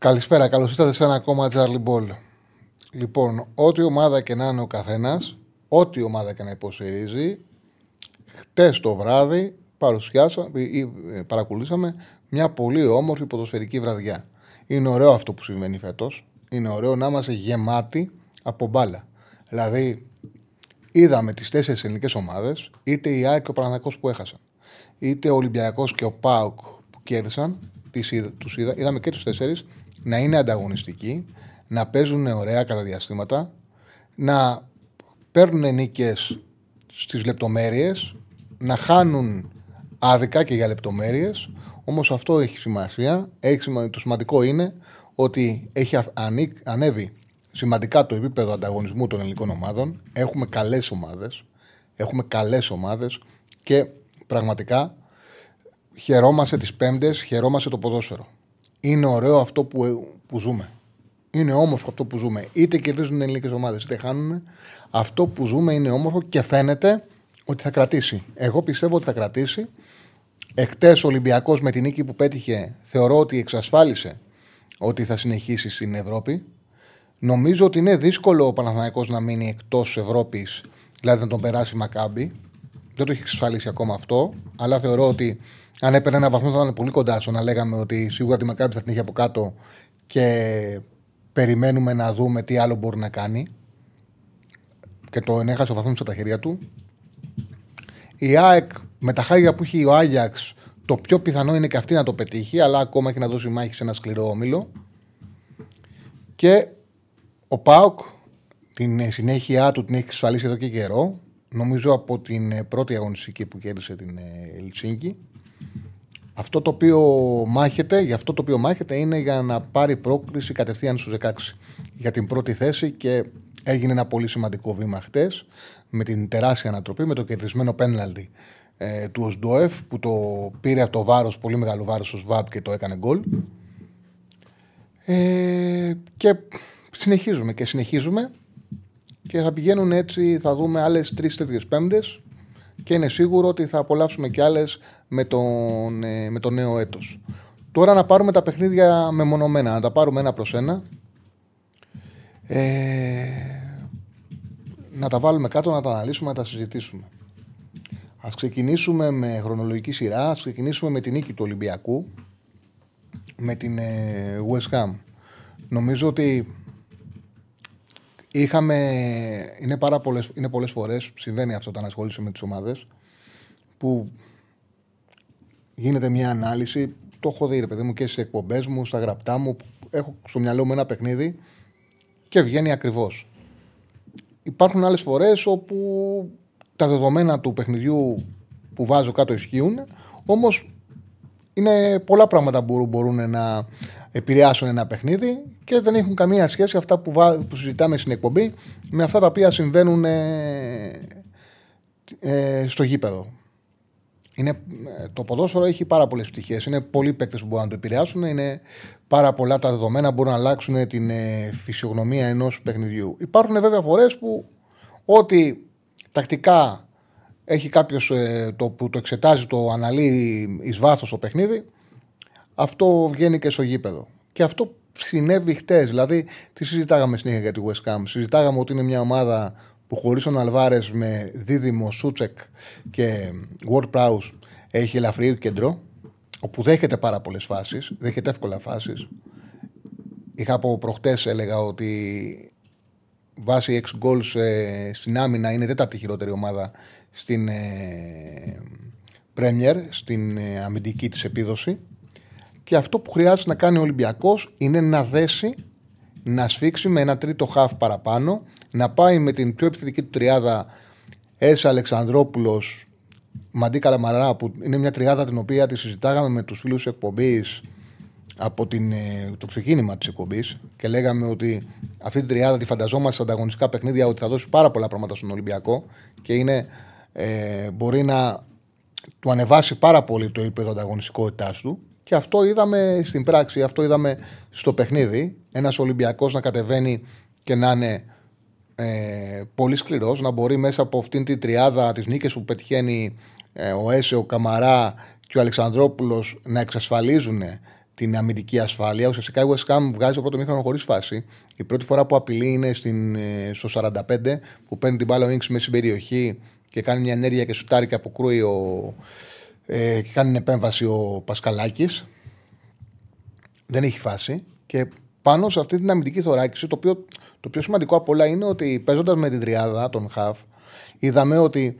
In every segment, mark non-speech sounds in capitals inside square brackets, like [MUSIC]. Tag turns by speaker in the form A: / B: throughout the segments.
A: Καλησπέρα, καλώς ήρθατε σε ένα ακόμα Charlie Ball. Λοιπόν, ό,τι ομάδα και να είναι ο καθένας, ό,τι ομάδα και να υποστηρίζει, χτες το βράδυ παρουσιάσαμε ή ε, παρακολουθήσαμε μια πολύ όμορφη ποδοσφαιρική βραδιά. Είναι ωραίο αυτό που συμβαίνει φέτος. Είναι ωραίο να είμαστε γεμάτοι από μπάλα. Δηλαδή, είδαμε τις τέσσερις ελληνικές ομάδες, είτε η ΑΕΚ και ο Παναγιακό που έχασαν, είτε ο Ολυμπιακός και ο ΠΑΟΚ που κέρδισαν, τους είδα, είδαμε και τους τέσσερις να είναι ανταγωνιστικοί, να παίζουν ωραία κατά διαστήματα, να παίρνουν νίκες στις λεπτομέρειες, να χάνουν άδικα και για λεπτομέρειες. Όμως αυτό έχει σημασία. Έχει, το σημαντικό είναι ότι έχει ανέβει σημαντικά το επίπεδο ανταγωνισμού των ελληνικών ομάδων. Έχουμε καλές ομάδες. Έχουμε καλές ομάδες και πραγματικά χαιρόμαστε τις Πέμπτες, χαιρόμαστε το ποδόσφαιρο. Είναι ωραίο αυτό που, που ζούμε. Είναι όμορφο αυτό που ζούμε. Είτε κερδίζουν οι ελληνικές ομάδες, είτε χάνουν. Αυτό που ζούμε είναι όμορφο και φαίνεται ότι θα κρατήσει. Εγώ πιστεύω ότι θα κρατήσει. Εχθέ ο Ολυμπιακός με την νίκη που πέτυχε, θεωρώ ότι εξασφάλισε ότι θα συνεχίσει στην Ευρώπη. Νομίζω ότι είναι δύσκολο ο Παναθηναϊκός να μείνει εκτός Ευρώπης, δηλαδή να τον περάσει Μακάμπι. Δεν το έχει εξασφαλίσει ακόμα αυτό, αλλά θεωρώ ότι αν έπαιρνε ένα βαθμό θα ήταν πολύ κοντά στο να λέγαμε ότι σίγουρα τη Μακάμπι θα την έχει από κάτω και περιμένουμε να δούμε τι άλλο μπορεί να κάνει. Και το ενέχασε ο βαθμός στα χέρια του. Η ΑΕΚ με τα χάρια που έχει ο Άγιαξ, το πιο πιθανό είναι και αυτή να το πετύχει, αλλά ακόμα έχει να δώσει μάχη σε ένα σκληρό όμιλο. Και ο Πάοκ την συνέχεια του την έχει εξασφαλίσει εδώ και καιρό. Νομίζω από την πρώτη αγωνιστική που κέρδισε την ε, Ελτσίνκη. Αυτό το οποίο μάχεται, για αυτό το οποίο μάχεται είναι για να πάρει πρόκληση κατευθείαν στους 16 για την πρώτη θέση και έγινε ένα πολύ σημαντικό βήμα χτες με την τεράστια ανατροπή, με το κερδισμένο πέναλτι ε, του Οσντοεφ που το πήρε από το βάρος, πολύ μεγάλο βάρος ο ΣΒΑΠ και το έκανε γκολ. Ε, και συνεχίζουμε και συνεχίζουμε και θα πηγαίνουν έτσι, θα δούμε άλλες τρεις τέτοιες πέμπτες και είναι σίγουρο ότι θα απολαύσουμε κι άλλες με, τον, ε, με το νέο έτος. Τώρα να πάρουμε τα παιχνίδια μεμονωμένα, να τα πάρουμε ένα προς ένα. Ε, να τα βάλουμε κάτω, να τα αναλύσουμε, να τα συζητήσουμε. Ας ξεκινήσουμε με χρονολογική σειρά, ας ξεκινήσουμε με την νίκη του Ολυμπιακού, με την ε, West Ham. Νομίζω ότι είχαμε, είναι, πάρα πολλές, είναι πολλές φορές, συμβαίνει αυτό όταν ασχολείσαι με τις ομάδες, που γίνεται μια ανάλυση, το έχω δει ρε παιδί μου και στις εκπομπές μου, στα γραπτά μου, έχω στο μυαλό μου ένα παιχνίδι και βγαίνει ακριβώς. Υπάρχουν άλλες φορές όπου τα δεδομένα του παιχνιδιού που βάζω κάτω ισχύουν, όμως είναι πολλά πράγματα που μπορούν να επηρεάσουν ένα παιχνίδι και δεν έχουν καμία σχέση αυτά που, που συζητάμε στην εκπομπή με αυτά τα οποία συμβαίνουν ε, ε, στο γήπεδο. Είναι, ε, το ποδόσφαιρο έχει πάρα πολλές πτυχές. Είναι πολλοί παίκτες που μπορούν να το επηρεάσουν. Είναι πάρα πολλά τα δεδομένα που μπορούν να αλλάξουν την ε, φυσιογνωμία ενός παιχνιδιού. Υπάρχουν βέβαια φορές που ό,τι τακτικά έχει κάποιος ε, το, που το εξετάζει, το αναλύει εις βάθος το παιχνίδι, αυτό βγαίνει και στο γήπεδο. Και αυτό συνέβη χτες. Δηλαδή, τι συζητάγαμε συνέχεια για τη West Ham; Συζητάγαμε ότι είναι μια ομάδα που χωρίς τον Αλβάρες με δίδυμο Σούτσεκ και Ward Prowse έχει ελαφρύ κέντρο, όπου δέχεται πάρα πολλές φάσεις, δέχεται εύκολα φάσεις. Είχα από προχτές έλεγα ότι βάσει 6 goals ε, στην άμυνα είναι τέταρτη χειρότερη ομάδα στην ε, Premier, στην ε, αμυντική της επίδοση. Και αυτό που χρειάζεται να κάνει ο Ολυμπιακός είναι να δέσει, να σφίξει με ένα τρίτο χαφ παραπάνω, να πάει με την πιο επιθετική του τριάδα Έσα Αλεξανδρόπουλος Μαντί Καλαμαρά, που είναι μια τριάδα την οποία τη συζητάγαμε με τους φίλους εκπομπής από την, ε, το ξεκίνημα της εκπομπής και λέγαμε ότι αυτή την τριάδα τη φανταζόμαστε στα ανταγωνιστικά παιχνίδια ότι θα δώσει πάρα πολλά πράγματα στον Ολυμπιακό και είναι, ε, μπορεί να του ανεβάσει πάρα πολύ το επίπεδο ανταγωνιστικότητάς του. Και αυτό είδαμε στην πράξη, αυτό είδαμε στο παιχνίδι. Ένας Ολυμπιακός να κατεβαίνει και να είναι ε, πολύ σκληρός, να μπορεί μέσα από αυτήν την τριάδα τη νίκη που πετυχαίνει ε, ο Έσε, ο Καμαρά και ο Αλεξανδρόπουλος να εξασφαλίζουν την αμυντική ασφάλεια. Ουσιαστικά η West Ham βγάζει το πρώτο μήχρονο χωρίς φάση. Η πρώτη φορά που απειλεί είναι στην, ε, στο 45 που παίρνει την μπάλα ο Ινξ μέσα στην περιοχή και κάνει μια ενέργεια και σουτάρει και αποκρούει ο, ε, και κάνει επέμβαση ο Πασκαλάκης. Δεν έχει φάση. Και πάνω σε αυτή την αμυντική θωράκιση, το, οποίο, το πιο σημαντικό από όλα είναι ότι παίζοντας με την τριάδα, τον Χαφ, είδαμε ότι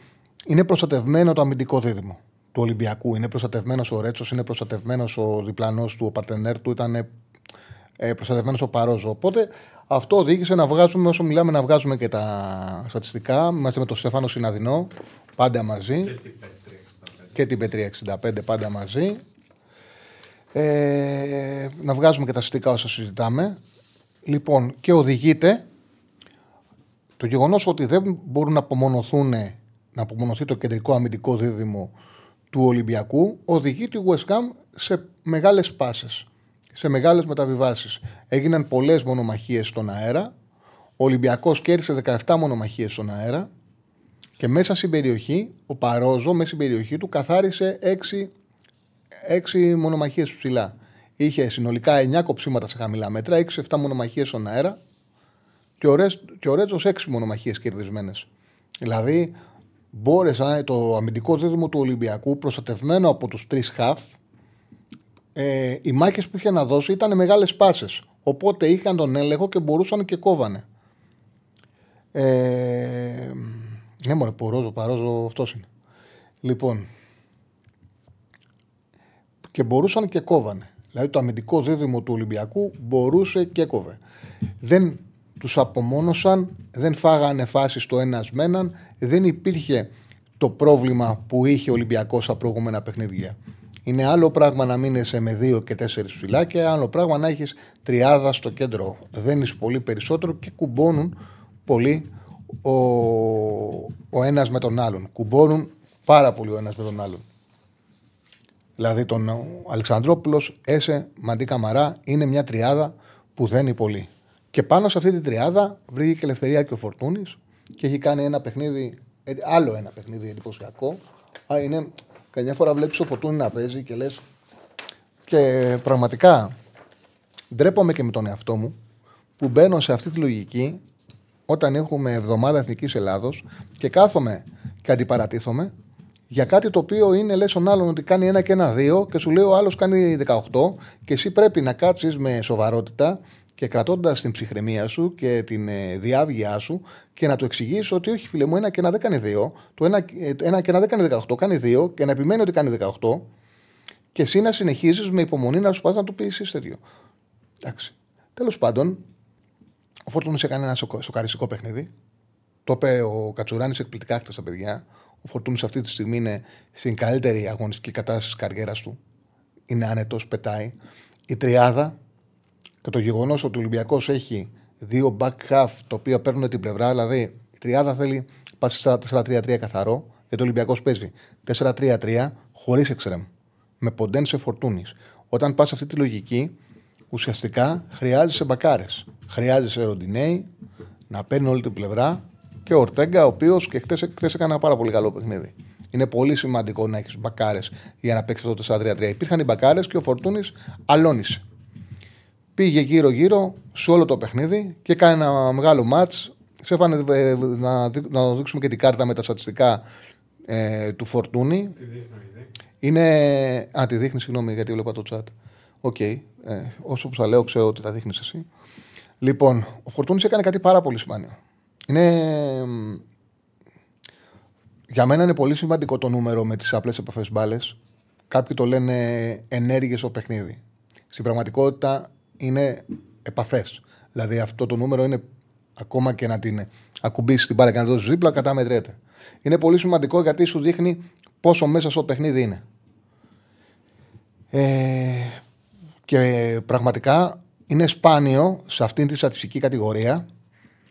A: είναι προστατευμένο το αμυντικό δίδυμο του Ολυμπιακού. Είναι προστατευμένος ο Ρέτσος, είναι προστατευμένος ο διπλανός του, ο παρτενέρ του, ήταν ε, προστατευμένος ο Παρόζο. Οπότε αυτό οδήγησε να βγάζουμε, όσο μιλάμε, να βγάζουμε και τα στατιστικά μαζί με τον Στεφάνο Συναδεινό, πάντα μαζί. Και την Πετρία 65, πάντα μαζί. Ε, να βγάζουμε και τα στατιστικά όσο συζητάμε. Λοιπόν, και οδηγείται το γεγονός ότι δεν μπορούν να απομονωθούν να απομονωθεί το κεντρικό αμυντικό δίδυμο του Ολυμπιακού οδηγεί τη West Ham σε μεγάλες πάσες, σε μεγάλες μεταβιβάσεις. Έγιναν πολλές μονομαχίες στον αέρα, ο Ολυμπιακός κέρδισε 17 μονομαχίες στον αέρα και μέσα στην περιοχή, ο Παρόζο μέσα στην περιοχή του καθάρισε 6, 6 μονομαχίες ψηλά. Είχε συνολικά 9 κοψίματα σε χαμηλά μέτρα, 6-7 μονομαχίες στον αέρα και ο, Ρέτζος, και ο Ρέτζος 6 μονομαχίες κερδισμένες. Δηλαδή μπόρεσαν το αμυντικό δίδυμο του Ολυμπιακού προστατευμένο από τους τρεις χαφ ε, οι μάχες που είχε να δώσει ήταν μεγάλες πάσες οπότε είχαν τον έλεγχο και μπορούσαν και κόβανε ε, ναι μωρέ Ρόζο, παρόζο αυτός είναι λοιπόν και μπορούσαν και κόβανε δηλαδή το αμυντικό δίδυμο του Ολυμπιακού μπορούσε και κόβε δεν τους απομόνωσαν, δεν φάγανε φάσεις στο ένας με έναν, δεν υπήρχε το πρόβλημα που είχε ο Ολυμπιακός στα προηγούμενα παιχνίδια. Είναι άλλο πράγμα να μείνει με δύο και τέσσερις φυλάκια, και άλλο πράγμα να έχεις τριάδα στο κέντρο. Δεν είσαι πολύ περισσότερο και κουμπώνουν πολύ ο, ο ένας με τον άλλον. Κουμπώνουν πάρα πολύ ο ένας με τον άλλον. Δηλαδή τον Αλεξανδρόπουλος, Έσε, Μαντί Καμαρά είναι μια τριάδα που δένει πολύ. Και πάνω σε αυτή την τριάδα βρήκε και ελευθερία και ο Φορτούνης και έχει κάνει ένα παιχνίδι, ε, άλλο ένα παιχνίδι εντυπωσιακό. Α, είναι, καμιά φορά βλέπεις ο Φορτούνη να παίζει και λες. Και πραγματικά ντρέπομαι και με τον εαυτό μου που μπαίνω σε αυτή τη λογική όταν έχουμε εβδομάδα Εθνικής Ελλάδος και κάθομαι και αντιπαρατήθομαι για κάτι το οποίο είναι λες τον άλλον ότι κάνει ένα και ένα δύο και σου λέει ο άλλος κάνει 18 και εσύ πρέπει να κάτσεις με σοβαρότητα και κρατώντας την ψυχραιμία σου και την ε, διάβγειά σου και να του εξηγήσει ότι όχι, φίλε μου, ένα και ένα δεν κάνει δύο, το ένα, ε, ένα και ένα δεν κάνει 18, κάνει δύο και να επιμένει ότι κάνει 18 και εσύ να συνεχίζεις με υπομονή να σου πα να του πεις εσύ τέτοιο. Εντάξει. Τέλος πάντων, ο Φόρτουνο έκανε ένα σοκαριστικό παιχνίδι. Το είπε ο Κατσουράνης εκπληκτικά χτε στα παιδιά. Ο Φορτούνη αυτή τη στιγμή είναι στην καλύτερη αγωνιστική κατάσταση της καριέρας του. Είναι άνετος, πετάει. Η τριάδα και το γεγονός ότι ο Ολυμπιακός έχει δύο back half τα οποία παίρνουν την πλευρά, δηλαδή η τριάδα θέλει πα 4-3-3 καθαρό, γιατί ο Ολυμπιακός παίζει 4-3-3 χωρίς εξτρεμ. Με ποντέν σε φορτούνης. Όταν πας αυτή τη λογική, ουσιαστικά χρειάζεσαι μπακάρες. Χρειάζεσαι ροντινέι να παίρνει όλη την πλευρά και ο Ορτέγκα, ο οποίος και χθε έκανε ένα πάρα πολύ καλό παιχνίδι. Είναι πολύ σημαντικό να έχεις μπακάρες για να παίξεις αυτό το 4-3-3. Υπήρχαν οι μπακάρες και ο Φορτούνης αλώνησε. Πήγε γύρω-γύρω σε όλο το παιχνίδι και κάνει ένα μεγάλο μάτς. Σε έφανε ε, να, να δείξουμε και την κάρτα με τα στατιστικά ε, του Φορτούνη. Τη δείχνει, Είναι. Α, τη δείχνεις, συγγνώμη, γιατί βλέπα το chat. OK. Okay. Ε, όσο που θα λέω, ξέρω ότι τα δείχνεις εσύ. Λοιπόν, ο Φορτούνης έκανε κάτι πάρα πολύ σημαντικό. Είναι. Για μένα είναι πολύ σημαντικό το νούμερο με τις απλές επαφές μπάλες. Κάποιοι το λένε ενέργειες στο παιχνίδι. Στην πραγματικότητα είναι επαφές. Δηλαδή αυτό το νούμερο είναι Ακόμα και να την ακουμπήσεις την μπάλα και να δώσεις δίπλα, καταμετρέται. Είναι πολύ σημαντικό γιατί σου δείχνει πόσο μέσα στο παιχνίδι είναι. Ε, και πραγματικά είναι σπάνιο σε αυτήν τη στατιστική κατηγορία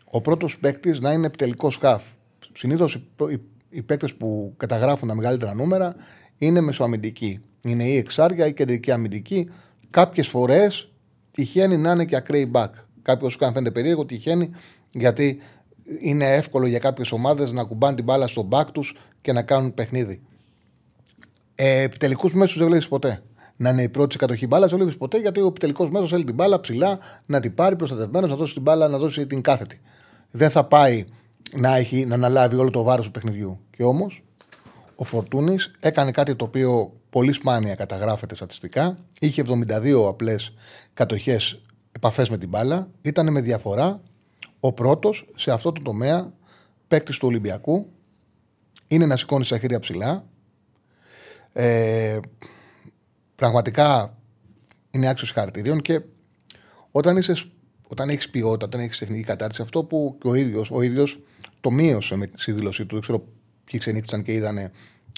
A: ο πρώτος παίκτης να είναι επιτελικός σκάφ. Συνήθως οι, οι παίκτες που καταγράφουν τα μεγαλύτερα νούμερα είναι μεσοαμυντικοί. Είναι ή εξάρια ή κεντρική αμυντική. Κάποιες φορές τυχαίνει να είναι και ακραίοι back. Κάποιος που φαίνεται περίεργο τυχαίνει γιατί είναι εύκολο για κάποιες ομάδες να κουμπάνε την μπάλα στο back τους και να κάνουν παιχνίδι. Ε, Επιτελικούς μέσους δεν βλέπεις ποτέ. Να είναι η πρώτη σε κατοχή μπάλας δεν βλέπει ποτέ γιατί ο επιτελικό μέσος θέλει την μπάλα ψηλά να την πάρει προστατευμένος, να δώσει την μπάλα, να δώσει την κάθετη. Δεν θα πάει να, έχει, να αναλάβει όλο το βάρος του παιχνιδιού. Και όμως ο Φορτούνης έκανε κάτι το οποίο πολύ σπάνια καταγράφεται στατιστικά. Είχε 72 απλές κατοχές επαφές με την μπάλα. Ήταν με διαφορά ο πρώτος σε αυτό το τομέα παίκτης του Ολυμπιακού. Είναι να σηκώνεις στα χέρια ψηλά. Ε, πραγματικά είναι άξιος χαρακτηρίων και όταν, είσαι, όταν έχεις ποιότητα, όταν έχεις τεχνική κατάρτιση, αυτό που και ο ίδιος ο ίδιος το μείωσε με τη δήλωσή του. Δεν ξέρω ποιοι ξενύχτησαν και είδανε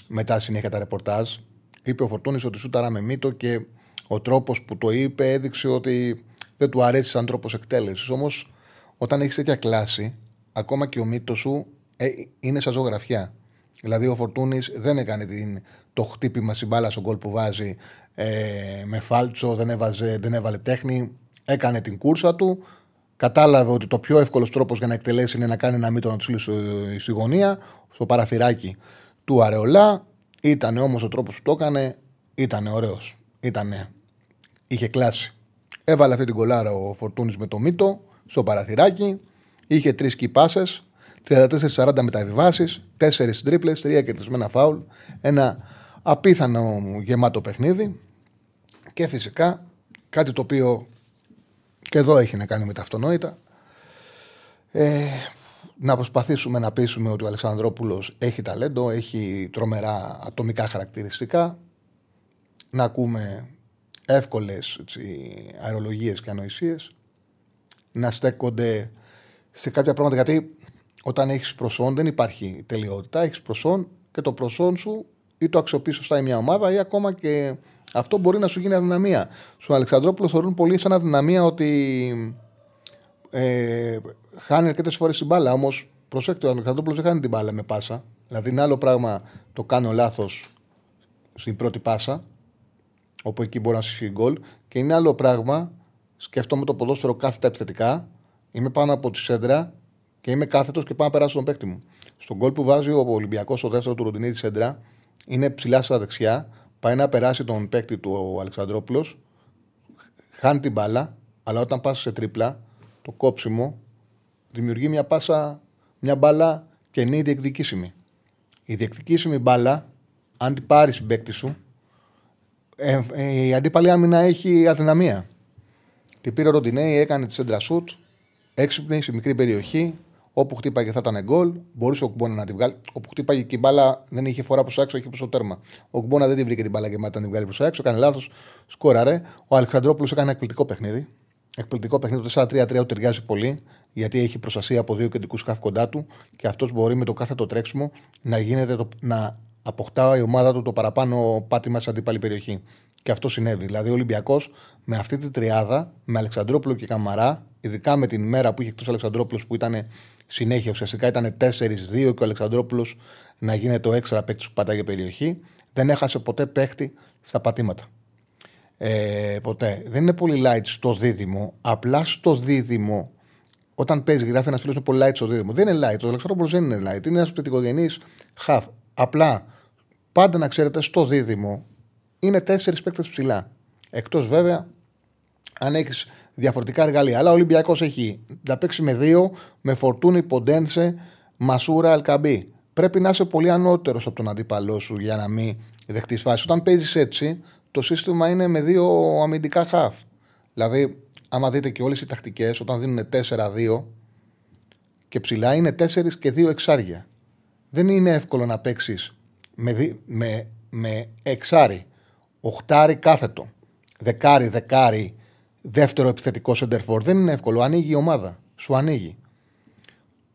A: μετά συνέχεια τα ρεπορτάζ. Είπε ο Φορτούνης ότι σούταρα με μύτο και ο τρόπος που το είπε έδειξε ότι δεν του αρέσει σαν τρόπος εκτέλεσης. Όμως, όταν έχεις τέτοια κλάση, ακόμα και ο μύτος σου ε, είναι σαν ζωγραφιά. Δηλαδή, ο Φορτούνης δεν έκανε την, το χτύπημα στην μπάλα στον κόλ που βάζει ε, με φάλτσο, δεν, έβαζε, δεν έβαλε τέχνη. Έκανε την κούρσα του. Κατάλαβε ότι το πιο εύκολος τρόπος για να εκτελέσει είναι να κάνει ένα μύτο να του στείλει στη γωνία, στο παραθυράκι του Αρεολά. Ήταν όμως ο τρόπος που το έκανε, ήταν ωραίος. Ήτανε, είχε κλάσει. Έβαλε αυτή την κολάρα ο Φορτούνης με το μύτο στο παραθυράκι. Είχε τρεις κυπάσε, 34-40 μεταβιβάσεις, 4 τρίπλες, 3 κερδισμένα φάουλ. Ένα απίθανο γεμάτο παιχνίδι. Και φυσικά κάτι το οποίο και εδώ έχει να κάνει με τα αυτονόητα. Ε, να προσπαθήσουμε να πείσουμε ότι ο Αλεξανδρόπουλος έχει ταλέντο, έχει τρομερά ατομικά χαρακτηριστικά. Να ακούμε εύκολες έτσι, αερολογίες και ανοησίες. Να στέκονται σε κάποια πράγματα, γιατί όταν έχεις προσόν δεν υπάρχει τελειότητα. Έχεις προσόν και το προσόν σου ή το αξιοποιεί σωστά η μια ομάδα ή ακόμα και αυτό μπορεί να σου γίνει αδυναμία. Στον Αλεξανδρόπουλο θεωρούν πολύ σαν αδυναμία ότι ε, χάνει αρκετές φορές την μπάλα. Όμως προσέξτε, ο Αλεξανδρόπουλος δεν χάνει την μπάλα με πάσα. Δηλαδή είναι άλλο πράγμα το κάνω λάθος στην πρώτη πάσα, όπου εκεί μπορεί να σου γκολ, και είναι άλλο πράγμα σκέφτομαι το ποδόσφαιρο κάθετα επιθετικά. Είμαι πάνω από τη σέντρα και είμαι κάθετος και πάω να περάσω τον παίκτη μου. Στον γκολ που βάζει ο Ολυμπιακός, ο δεύτερο του Ροντινίδη σέντρα, είναι ψηλά στα δεξιά, πάει να περάσει τον παίκτη του ο Αλεξανδρόπουλος, χάνει την μπάλα, αλλά όταν πας σε τρίπλα, το κόψιμο δημιουργεί μια πάσα, μια μπάλα καινή διεκδικήσιμη. Η διεκδικήσιμη μπάλα, αν την πάρεις την παίκτη σου, ε, ε, η αντίπαλη άμυνα έχει αδυναμία. Την πήρε ο Ροντινέη, έκανε τη σέντρα σουτ, έξυπνη σε μικρή περιοχή, Όπου χτύπαγε θα ήταν γκολ. Μπορούσε ο Κουμπόνα να την βγάλει. Όπου χτύπαγε και η μπάλα δεν είχε φορά προς έξω, είχε προ το τέρμα. Ο Κουμπόνα δεν την βρήκε την μπάλα και μετά την βγάλει προς έξω. Έκανε λάθος. Σκόραρε. Ο Αλεξανδρόπουλος έκανε ένα εκπληκτικό παιχνίδι. Εκπληκτικό παιχνίδι. Το 4-3-3 ταιριάζει πολύ γιατί έχει προστασία από δύο κεντρικούς σκάφ κοντά του και αυτός μπορεί με το κάθε το τρέξιμο να, γίνεται το, να αποκτά η ομάδα του το παραπάνω πάτημα σε αντίπαλη περιοχή. Και αυτό συνέβη. Δηλαδή ο Ολυμπιακός με αυτή τη τριάδα, με Αλεξανδρόπουλο και Καμαρά, ειδικά με την μέρα που είχε εκτός Αλεξανδρόπουλος που ήταν συνέχεια. Ουσιαστικά ήταν 4-2 και ο Αλεξανδρόπουλος να γίνεται το έξτρα παίκτης που πατάγε περιοχή. Δεν έχασε ποτέ παίκτη στα πατήματα. Ε, ποτέ. Δεν είναι πολύ light στο δίδυμο. Απλά στο δίδυμο, όταν παίζεις, γράφει ένας φίλος είναι πολύ light στο δίδυμο. Δεν είναι light. Ο Αλεξανδρόπουλος δεν είναι light. Είναι ένας πτυτικογενής χαφ. Απλά πάντα να ξέρετε στο δίδυμο είναι τέσσερις παίκτες ψηλά. Εκτός βέβαια αν έχεις διαφορετικά εργαλεία. Αλλά ο Ολυμπιακός έχει να παίξει με δύο, με φορτούνι, ποντένσε, μασούρα, αλκαμπή. Πρέπει να είσαι πολύ ανώτερος από τον αντίπαλό σου για να μην δεχτείς φάση. Όταν παίζεις έτσι, το σύστημα είναι με δύο αμυντικά χαφ. Δηλαδή, άμα δείτε και όλες οι τακτικές, όταν δίνουν 4-2 και ψηλά είναι 4 και 2 εξάρια. Δεν είναι εύκολο να παίξεις με, με, με εξάρι, οχτάρι κάθετο, δεκάρι, δεκάρι δεύτερο επιθετικό σεντερφόρ. Δεν είναι εύκολο. Ανοίγει η ομάδα. Σου ανοίγει.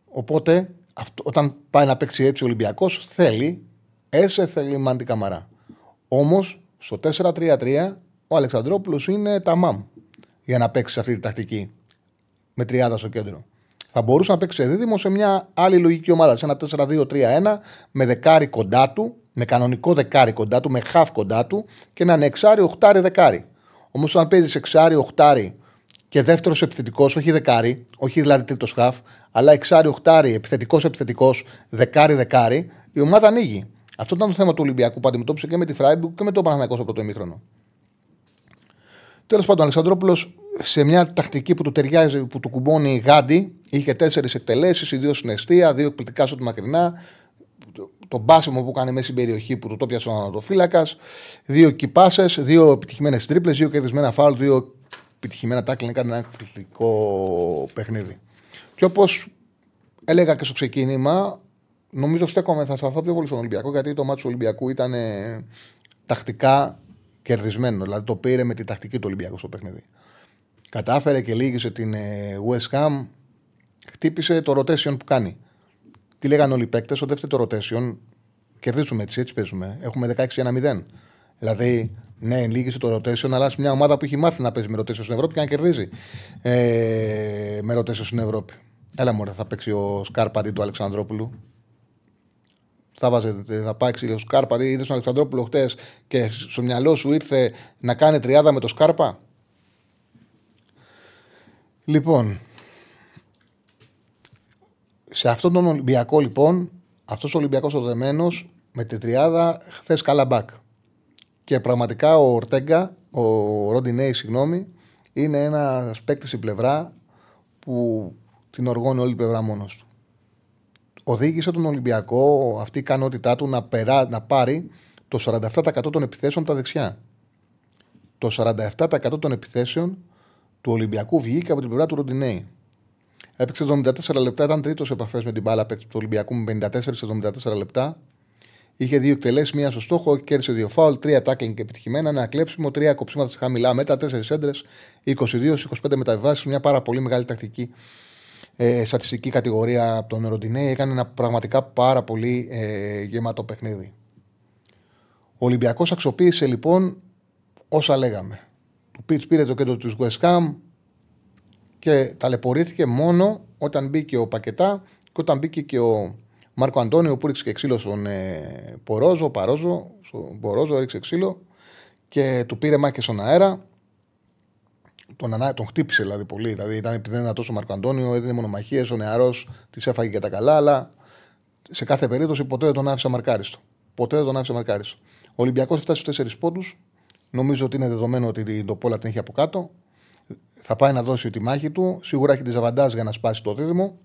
A: Οπότε αυτό, όταν πάει να παίξει έτσι ο Ολυμπιακός, θέλει έσε, θέλει μάντι καμαρά. Όμως στο 4-3-3 ο Αλεξανδρόπουλος είναι τα μαμ για να παίξει αυτή τη τακτική με τριάδα στο κέντρο. Θα μπορούσε να παίξει σε δίδυμο σε μια άλλη λογική ομάδα, σε ένα 4-2-3-1 με δεκάρι κοντά του, με κανονικό δεκάρι κοντά του, με χαφ κοντά του και έναν εξάρι, οχτάρι, δεκάρι. Όμως, όταν παίζεις εξάρι, οχτάρι και δεύτερος επιθετικός, όχι δεκάρι, όχι δηλαδή τρίτος χαφ, αλλά εξάρι, οχτάρι, επιθετικός, επιθετικός, δεκάρι, δεκάρι, η ομάδα ανοίγει. Αυτό ήταν το θέμα του Ολυμπιακού που αντιμετώπισε και με τη Φράιμπουργκ και με τον Παναθηναϊκός στο πρώτο ημίχρονο. Τέλος πάντων, ο Αλεξανδρόπουλος σε μια τακτική που του ταιριάζει, που του κουμπώνει γάντι, είχε τέσσερις εκτελέσεις, οι δύο στην αιστεία, δύο εκπληκτικά σου μακρινά, το μπάσιμο που κάνει μέσα στην περιοχή που του το πιάσε ο Ανατοφύλακας, δύο κυπάσε, δύο επιτυχημένες τρίπλες, δύο κερδισμένα φάουλ, δύο επιτυχημένα τάκλινγκ. Έκανε ένα εκπληκτικό παιχνίδι. Και όπως έλεγα και στο ξεκίνημα, νομίζω στέκομαι, θα σταθώ πιο πολύ στον Ολυμπιακό, γιατί το μάτι του Ολυμπιακού ήταν τακτικά κερδισμένο. Δηλαδή το πήρε με τη τακτική του Ολυμπιακού στο παιχνίδι. Κατάφερε και λύγησε την ε, West Ham, χτύπησε το rotation που κάνει. Τι λέγανε όλοι οι παίκτες, ότι δεύτερο rotation κερδίζουμε έτσι, έτσι παίζουμε. Έχουμε 16-1-0. Δηλαδή, ναι, λύγησε το rotation, αλλά σε μια ομάδα που έχει μάθει να παίζει με rotation στην Ευρώπη και να κερδίζει ε, με rotation στην Ευρώπη. Έλα μου, θα παίξει ο Σκάρπα αντί του Αλεξανδρόπουλου. Θα βάζετε, θα πάει ο Σκάρπα. Είδες τον Αλεξανδρόπουλο χτες και στο μυαλό σου ήρθε να κάνει τριάδα με το Σκάρπα; Λοιπόν, σε αυτόν τον Ολυμπιακό λοιπόν, αυτός ο Ολυμπιακός ο με τη τριάδα χθες μπακ. Και πραγματικά ο Ορτέγκα, ο Ροντινέη, συγγνώμη, είναι ένας παίκτης στην πλευρά που την οργώνει όλη η πλευρά μόνος του. Οδήγησε τον Ολυμπιακό αυτή η ικανότητά του να, περά, να πάρει το 47% των επιθέσεων από τα δεξιά. Το 47% των επιθέσεων του Ολυμπιακού βγήκε από την πλευρά του Ροντινέη. Έπαιξε 74 λεπτά, ήταν τρίτος σε επαφές με την μπάλα του Ολυμπιακού με 54 σε 74 λεπτά. Είχε δύο εκτελέσεις, μία στο στόχο, κέρδισε δύο φάουλ, τρία τάκλινγκ και επιτυχημένα, ένα κλέψιμο, τρία κοψίματα σε χαμηλά μέτρα, τέσσερις έντρες, 22-25 μεταβιβάσεις, μια πάρα πολύ μεγάλη τακτική ε, στατιστική κατηγορία από τον Ροντινέη. Έκανε ένα πραγματικά πάρα πολύ ε, γεμάτο παιχνίδι. Ο Ολυμπιακός αξιοποίησε λοιπόν όσα λέγαμε. Του Πιτς πήρε το κέντρο του West Ham και ταλαιπωρήθηκε μόνο όταν μπήκε ο Πακετά και όταν μπήκε και ο Μάρκο Αντώνιο που ρίξε και ξύλο στον ε, Πορόζο, Παρόζο, στον Πορόζο έριξε ξύλο και του πήρε μάχη στον αέρα. Τον, ανά, τον χτύπησε δηλαδή πολύ. Δηλαδή ήταν επειδή ήταν τόσο Μάρκο Αντώνιο, έδινε μονομαχίες, ο νεαρός της έφαγε και τα καλά, αλλά σε κάθε περίπτωση ποτέ δεν τον άφησε μαρκάριστο. Ποτέ δεν τον άφησε μαρκάριστο. Ο Ολυμπιακός φτάσει στους 4 πόντους. Νομίζω ότι είναι δεδομένο ότι το Πόλα την έχει από κάτω. Θα πάει να δώσει τη μάχη του. Σίγουρα έχει τη ζαβαντάζ για να σπάσει το δίδυμο.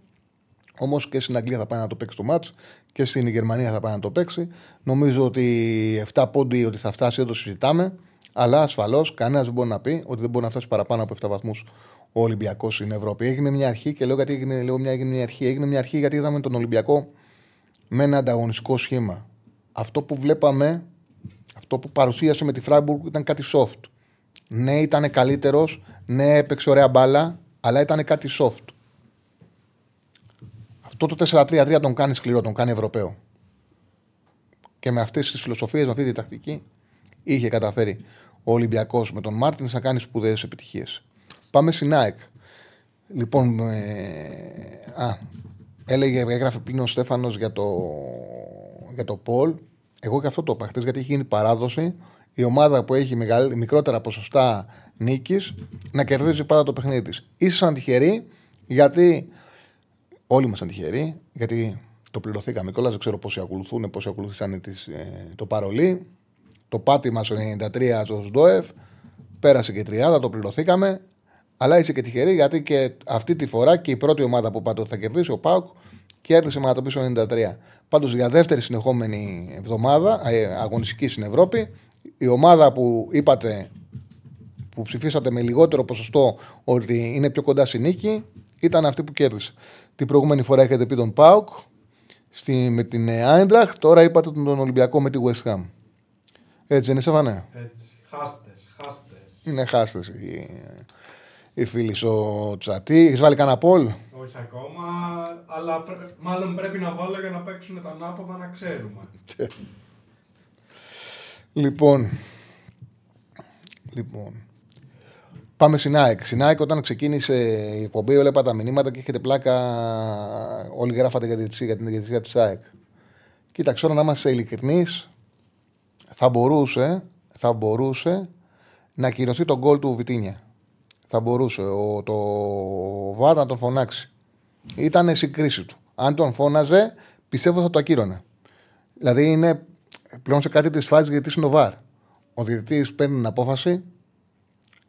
A: Όμως και στην Αγγλία θα πάει να το παίξει το μάτ και στην Γερμανία θα πάει να το παίξει. Νομίζω ότι 7 πόντι ότι θα φτάσει εδώ συζητάμε. Αλλά ασφαλώς κανένας δεν μπορεί να πει ότι δεν μπορεί να φτάσει παραπάνω από 7 βαθμούς ο Ολυμπιακός στην Ευρώπη. Έγινε μια αρχή και λέω γιατί έγινε, λέω μια, έγινε μια αρχή. Έγινε μια αρχή γιατί είδαμε τον Ολυμπιακό με ένα ανταγωνιστικό σχήμα. Αυτό που βλέπαμε αυτό που παρουσίασε με τη Φράιμπουργκ ήταν κάτι soft. Ναι, ήταν καλύτερος, ναι, έπαιξε ωραία μπάλα, αλλά ήταν κάτι soft. Αυτό το 4-3-3 τον κάνει σκληρό, τον κάνει Ευρωπαίο. Και με αυτές τις φιλοσοφίες, με αυτή τη τακτική, είχε καταφέρει ο Ολυμπιακός με τον Μάρτιν να κάνει σπουδαίες επιτυχίες. Πάμε στην ΑΕΚ. Λοιπόν, ε, α, έλεγε, έγραφε πριν ο Στέφανος για το, για το Πολ εγώ και αυτό το είπα χθες, γιατί έχει γίνει παράδοση η ομάδα που έχει μεγαλ... μικρότερα ποσοστά νίκης να κερδίζει πάντα το παιχνίδι της. Ήσασταν τυχεροί γιατί. Όλοι ήμασταν τυχεροί, γιατί το πληρωθήκαμε κιόλας. Δεν ξέρω πόσοι ακολουθούν, πόσοι ακολουθήσαν τις, ε, το παρολί. Το πάτημα στο 93 στο ΣΔΟΕΦ. Πέρασε και η τριάδα, το πληρωθήκαμε. Αλλά είσαι και τυχερή γιατί και αυτή τη φορά και η πρώτη ομάδα που πάτε θα κερδίσει, ο Πάουκ, κέρδισε με το πίσω 93. Πάντως για δεύτερη συνεχόμενη εβδομάδα ε, αγωνιστική στην Ευρώπη, η ομάδα που είπατε που ψηφίσατε με λιγότερο ποσοστό ότι είναι πιο κοντά στη νίκη ήταν αυτή που κέρδισε. Την προηγούμενη φορά έχετε πει τον Πάουκ με την Άιντραχ, τώρα είπατε τον Ολυμπιακό με τη West Ham. Έτσι είναι, Σεβανέ.
B: Έτσι. Χάστες, χάστες.
A: Είναι χάστες. η φίλη ο Τσατή. Έχεις βάλει κανένα πόλ.
B: Όχι ακόμα, αλλά μάλλον πρέπει να βάλω για να παίξουν τα ανάποδα να ξέρουμε. [LAUGHS]
A: λοιπόν, λοιπόν, Πάμε στην ΑΕΚ. Στην ΑΕΚ, όταν ξεκίνησε η εκπομπή, έβλεπα τα μηνύματα και έχετε πλάκα. Όλοι γράφατε για, για την ηγεσία της ΑΕΚ. Κοίταξε, να είμαστε ειλικρινείς, θα μπορούσε, θα μπορούσε να ακυρωθεί τον γκολ του Βιτίνια. Θα μπορούσε ο, το Βάρ να τον φωνάξει. Ήταν στην κρίση του. Αν τον φώναζε, πιστεύω θα το ακύρωνε. Δηλαδή είναι πλέον σε κάτι της φάσης γιατί είναι ο Βάρ. Ο διαιτητής παίρνει την απόφαση,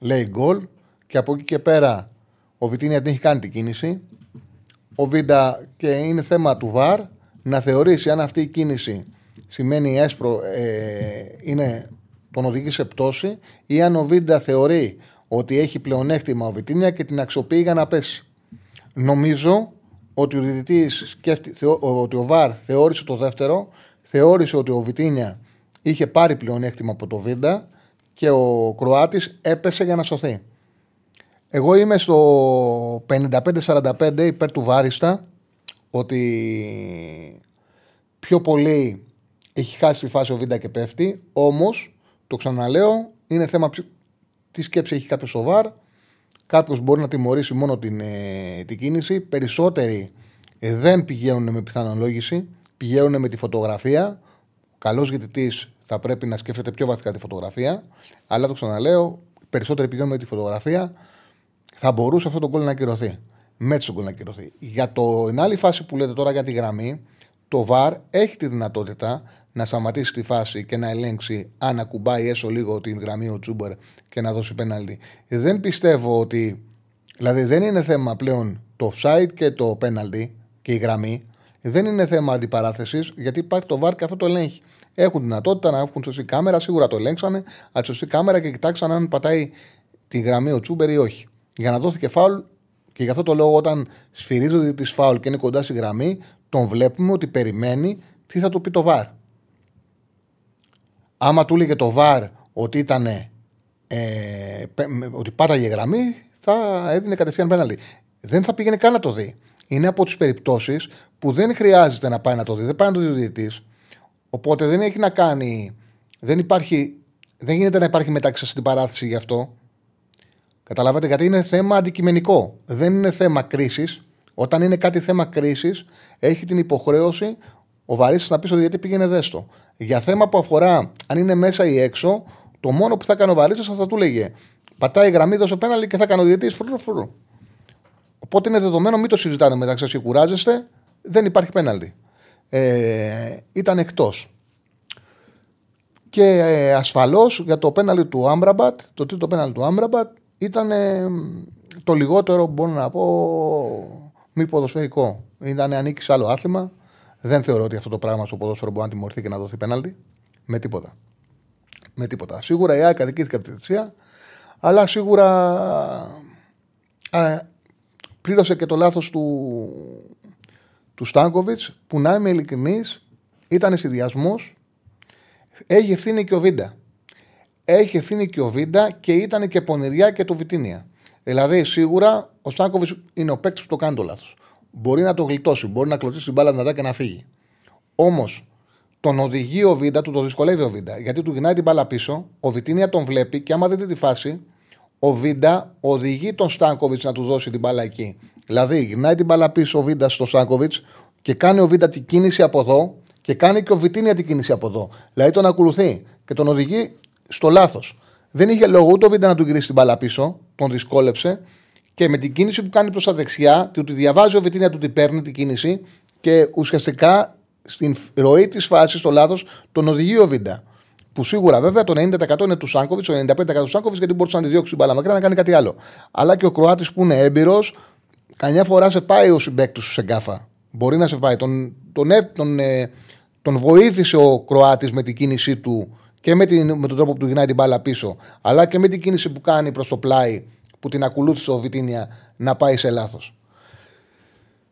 A: λέει γκολ και από εκεί και πέρα ο Βιτίνια την έχει κάνει την κίνηση. Ο Βίντα και είναι θέμα του ΒΑΡ να θεωρήσει αν αυτή η κίνηση σημαίνει έσπρο, ε, είναι, τον οδηγεί σε πτώση ή αν ο Βίντα θεωρεί ότι έχει πλεονέκτημα ο Βιτίνια και την αξιοποιεί για να πέσει. Νομίζω ότι ο διδυτής ότι ο ΒΑΡ θεώρησε το δεύτερο, θεώρησε ότι ο Βιτίνια είχε πάρει πλεονέκτημα από το Βίντα και ο Κροάτης έπεσε για να σωθεί. Εγώ είμαι στο 55-45 υπέρ του Βάριστα ότι πιο πολύ έχει χάσει τη φάση ο Βίντα και πέφτει. Όμως, το ξαναλέω, είναι θέμα τι σκέψη έχει κάποιος στο βαρ. Κάποιος μπορεί να τιμωρήσει μόνο την, ε, την κίνηση. Περισσότεροι ε, δεν πηγαίνουν με πιθανολόγηση, πηγαίνουν με τη φωτογραφία. Ο καλός διαιτητής θα πρέπει να σκέφτεται πιο βαθικά τη φωτογραφία. Αλλά το ξαναλέω, περισσότεροι πηγαίνουν με τη φωτογραφία. Θα μπορούσε αυτό το γκολ να ακυρωθεί. Μέτσε το γκολ να ακυρωθεί. Για το, την άλλη φάση που λέτε τώρα για τη γραμμή, το VAR έχει τη δυνατότητα να σταματήσει τη φάση και να ελέγξει αν ακουμπάει έσω λίγο την γραμμή ο Τσούμπερ και να δώσει πέναλτι. Δεν πιστεύω ότι. Δηλαδή δεν είναι θέμα πλέον το offside και το πέναλτι και η γραμμή. Δεν είναι θέμα αντιπαράθεσης γιατί υπάρχει το VAR και αυτό το ελέγχει. Έχουν δυνατότητα να έχουν σωστή κάμερα, σίγουρα το ελέγξανε, αλλά σωστή κάμερα και κοιτάξαν αν πατάει τη γραμμή ο Τσούμπερ ή όχι. Για να δόθηκε φάουλ και γι' αυτό το λόγο όταν σφυρίζονται τη φάουλ και είναι κοντά στη γραμμή, τον βλέπουμε ότι περιμένει τι θα του πει το βαρ. Άμα του έλεγε το βαρ ότι ήταν ε, ότι πάταγε γραμμή, θα έδινε κατευθείαν πέναλτι. Δεν θα πήγαινε καν να το δει. Είναι από τις περιπτώσεις που δεν χρειάζεται να πάει να το δει. Δεν πάει να το δει ο διαιτητής. Οπότε δεν έχει να κάνει. Δεν, υπάρχει, δεν γίνεται να υπάρχει μεταξύ σα την παράθεση γι' αυτό. Καταλάβατε, γιατί είναι θέμα αντικειμενικό. Δεν είναι θέμα κρίσης. Όταν είναι κάτι θέμα κρίσης, έχει την υποχρέωση ο Βαρύστης να πει ότι γιατί πήγαινε δέστο. Για θέμα που αφορά αν είναι μέσα ή έξω, το μόνο που θα κάνει ο Βαρύστης θα του λέγε Πατάει γραμμή, δώσε πέναλι και θα κάνει ο διαιτή φρουρου φρουρου. Οπότε είναι δεδομένο, μην το συζητάτε μεταξύ σας και κουράζεστε, δεν υπάρχει πέναλτι. Ε, ήταν εκτός. Και ε, ασφαλώς για το πέναλτι του Άμπραμπατ, το τρίτο πέναλτι του Άμπραμπατ, ήταν το λιγότερο μπορώ να πω μη ποδοσφαιρικό. Ήταν ανήκει σε άλλο άθλημα. Δεν θεωρώ ότι αυτό το πράγμα στο ποδόσφαιρο μπορεί να τιμωρηθεί και να δοθεί πέναλτι. Με τίποτα. Με τίποτα. Σίγουρα η ΑΕΚ αδικήθηκε από τη θυσία, αλλά σίγουρα α, πλήρωσε και το λάθος του, του Στάνκοβιτς που να είμαι ειλικρινής ήταν συνδυασμός. Έχει ευθύνη και ο Βίντα έχει ευθύνη και ο Βίντα και ήταν και πονηριά και το Βιτίνια. Δηλαδή, σίγουρα ο Στάνκοβιτς είναι ο παίκτης που το κάνει το λάθος. Μπορεί να το γλιτώσει, μπορεί να κλωτσίσει την μπάλα δυνατά και να φύγει. Όμως, τον οδηγεί ο Βίντα, του το δυσκολεύει ο Βίντα. Γιατί του γυρνάει την μπάλα πίσω, ο Βιτίνια τον βλέπει και άμα δείτε τη φάση, ο Βίντα οδηγεί τον Στάνκοβιτς να του δώσει την μπάλα εκεί. Δηλαδή, γυρνάει την μπάλα πίσω ο Βίντα στο Στάνκοβιτ και κάνει ο Βίντα την κίνηση από εδώ και κάνει και ο Βιτίνια την κίνηση από εδώ. Δηλαδή τον ακολουθεί και τον οδηγεί στο λάθος. Δεν είχε λόγο ούτε ο Βίντα να του γυρίσει την μπάλα πίσω, τον δυσκόλεψε και με την κίνηση που κάνει προς τα δεξιά, του διαβάζει ο Βιτίνια του την παίρνει την κίνηση και ουσιαστικά στην ροή της φάσης στο λάθος τον οδηγεί ο Βίντα. Που σίγουρα βέβαια το 90% είναι του Σάνκοβιτς, το 95% του Σάνκοβιτς γιατί μπορούσε να τη διώξει την μπάλα μακριά να κάνει κάτι άλλο. Αλλά και ο Κροάτης που είναι έμπειρος, καμιά φορά σε πάει ο συμπέκτη σου σε γκάφα. Μπορεί να σε πάει. Τον, τον, τον, τον, ε, τον βοήθησε ο Κροάτης με την κίνησή του και με, την, με τον τρόπο που του γυρνάει την μπάλα πίσω, αλλά και με την κίνηση που κάνει προς το πλάι που την ακολούθησε ο Βιτίνια να πάει σε λάθος.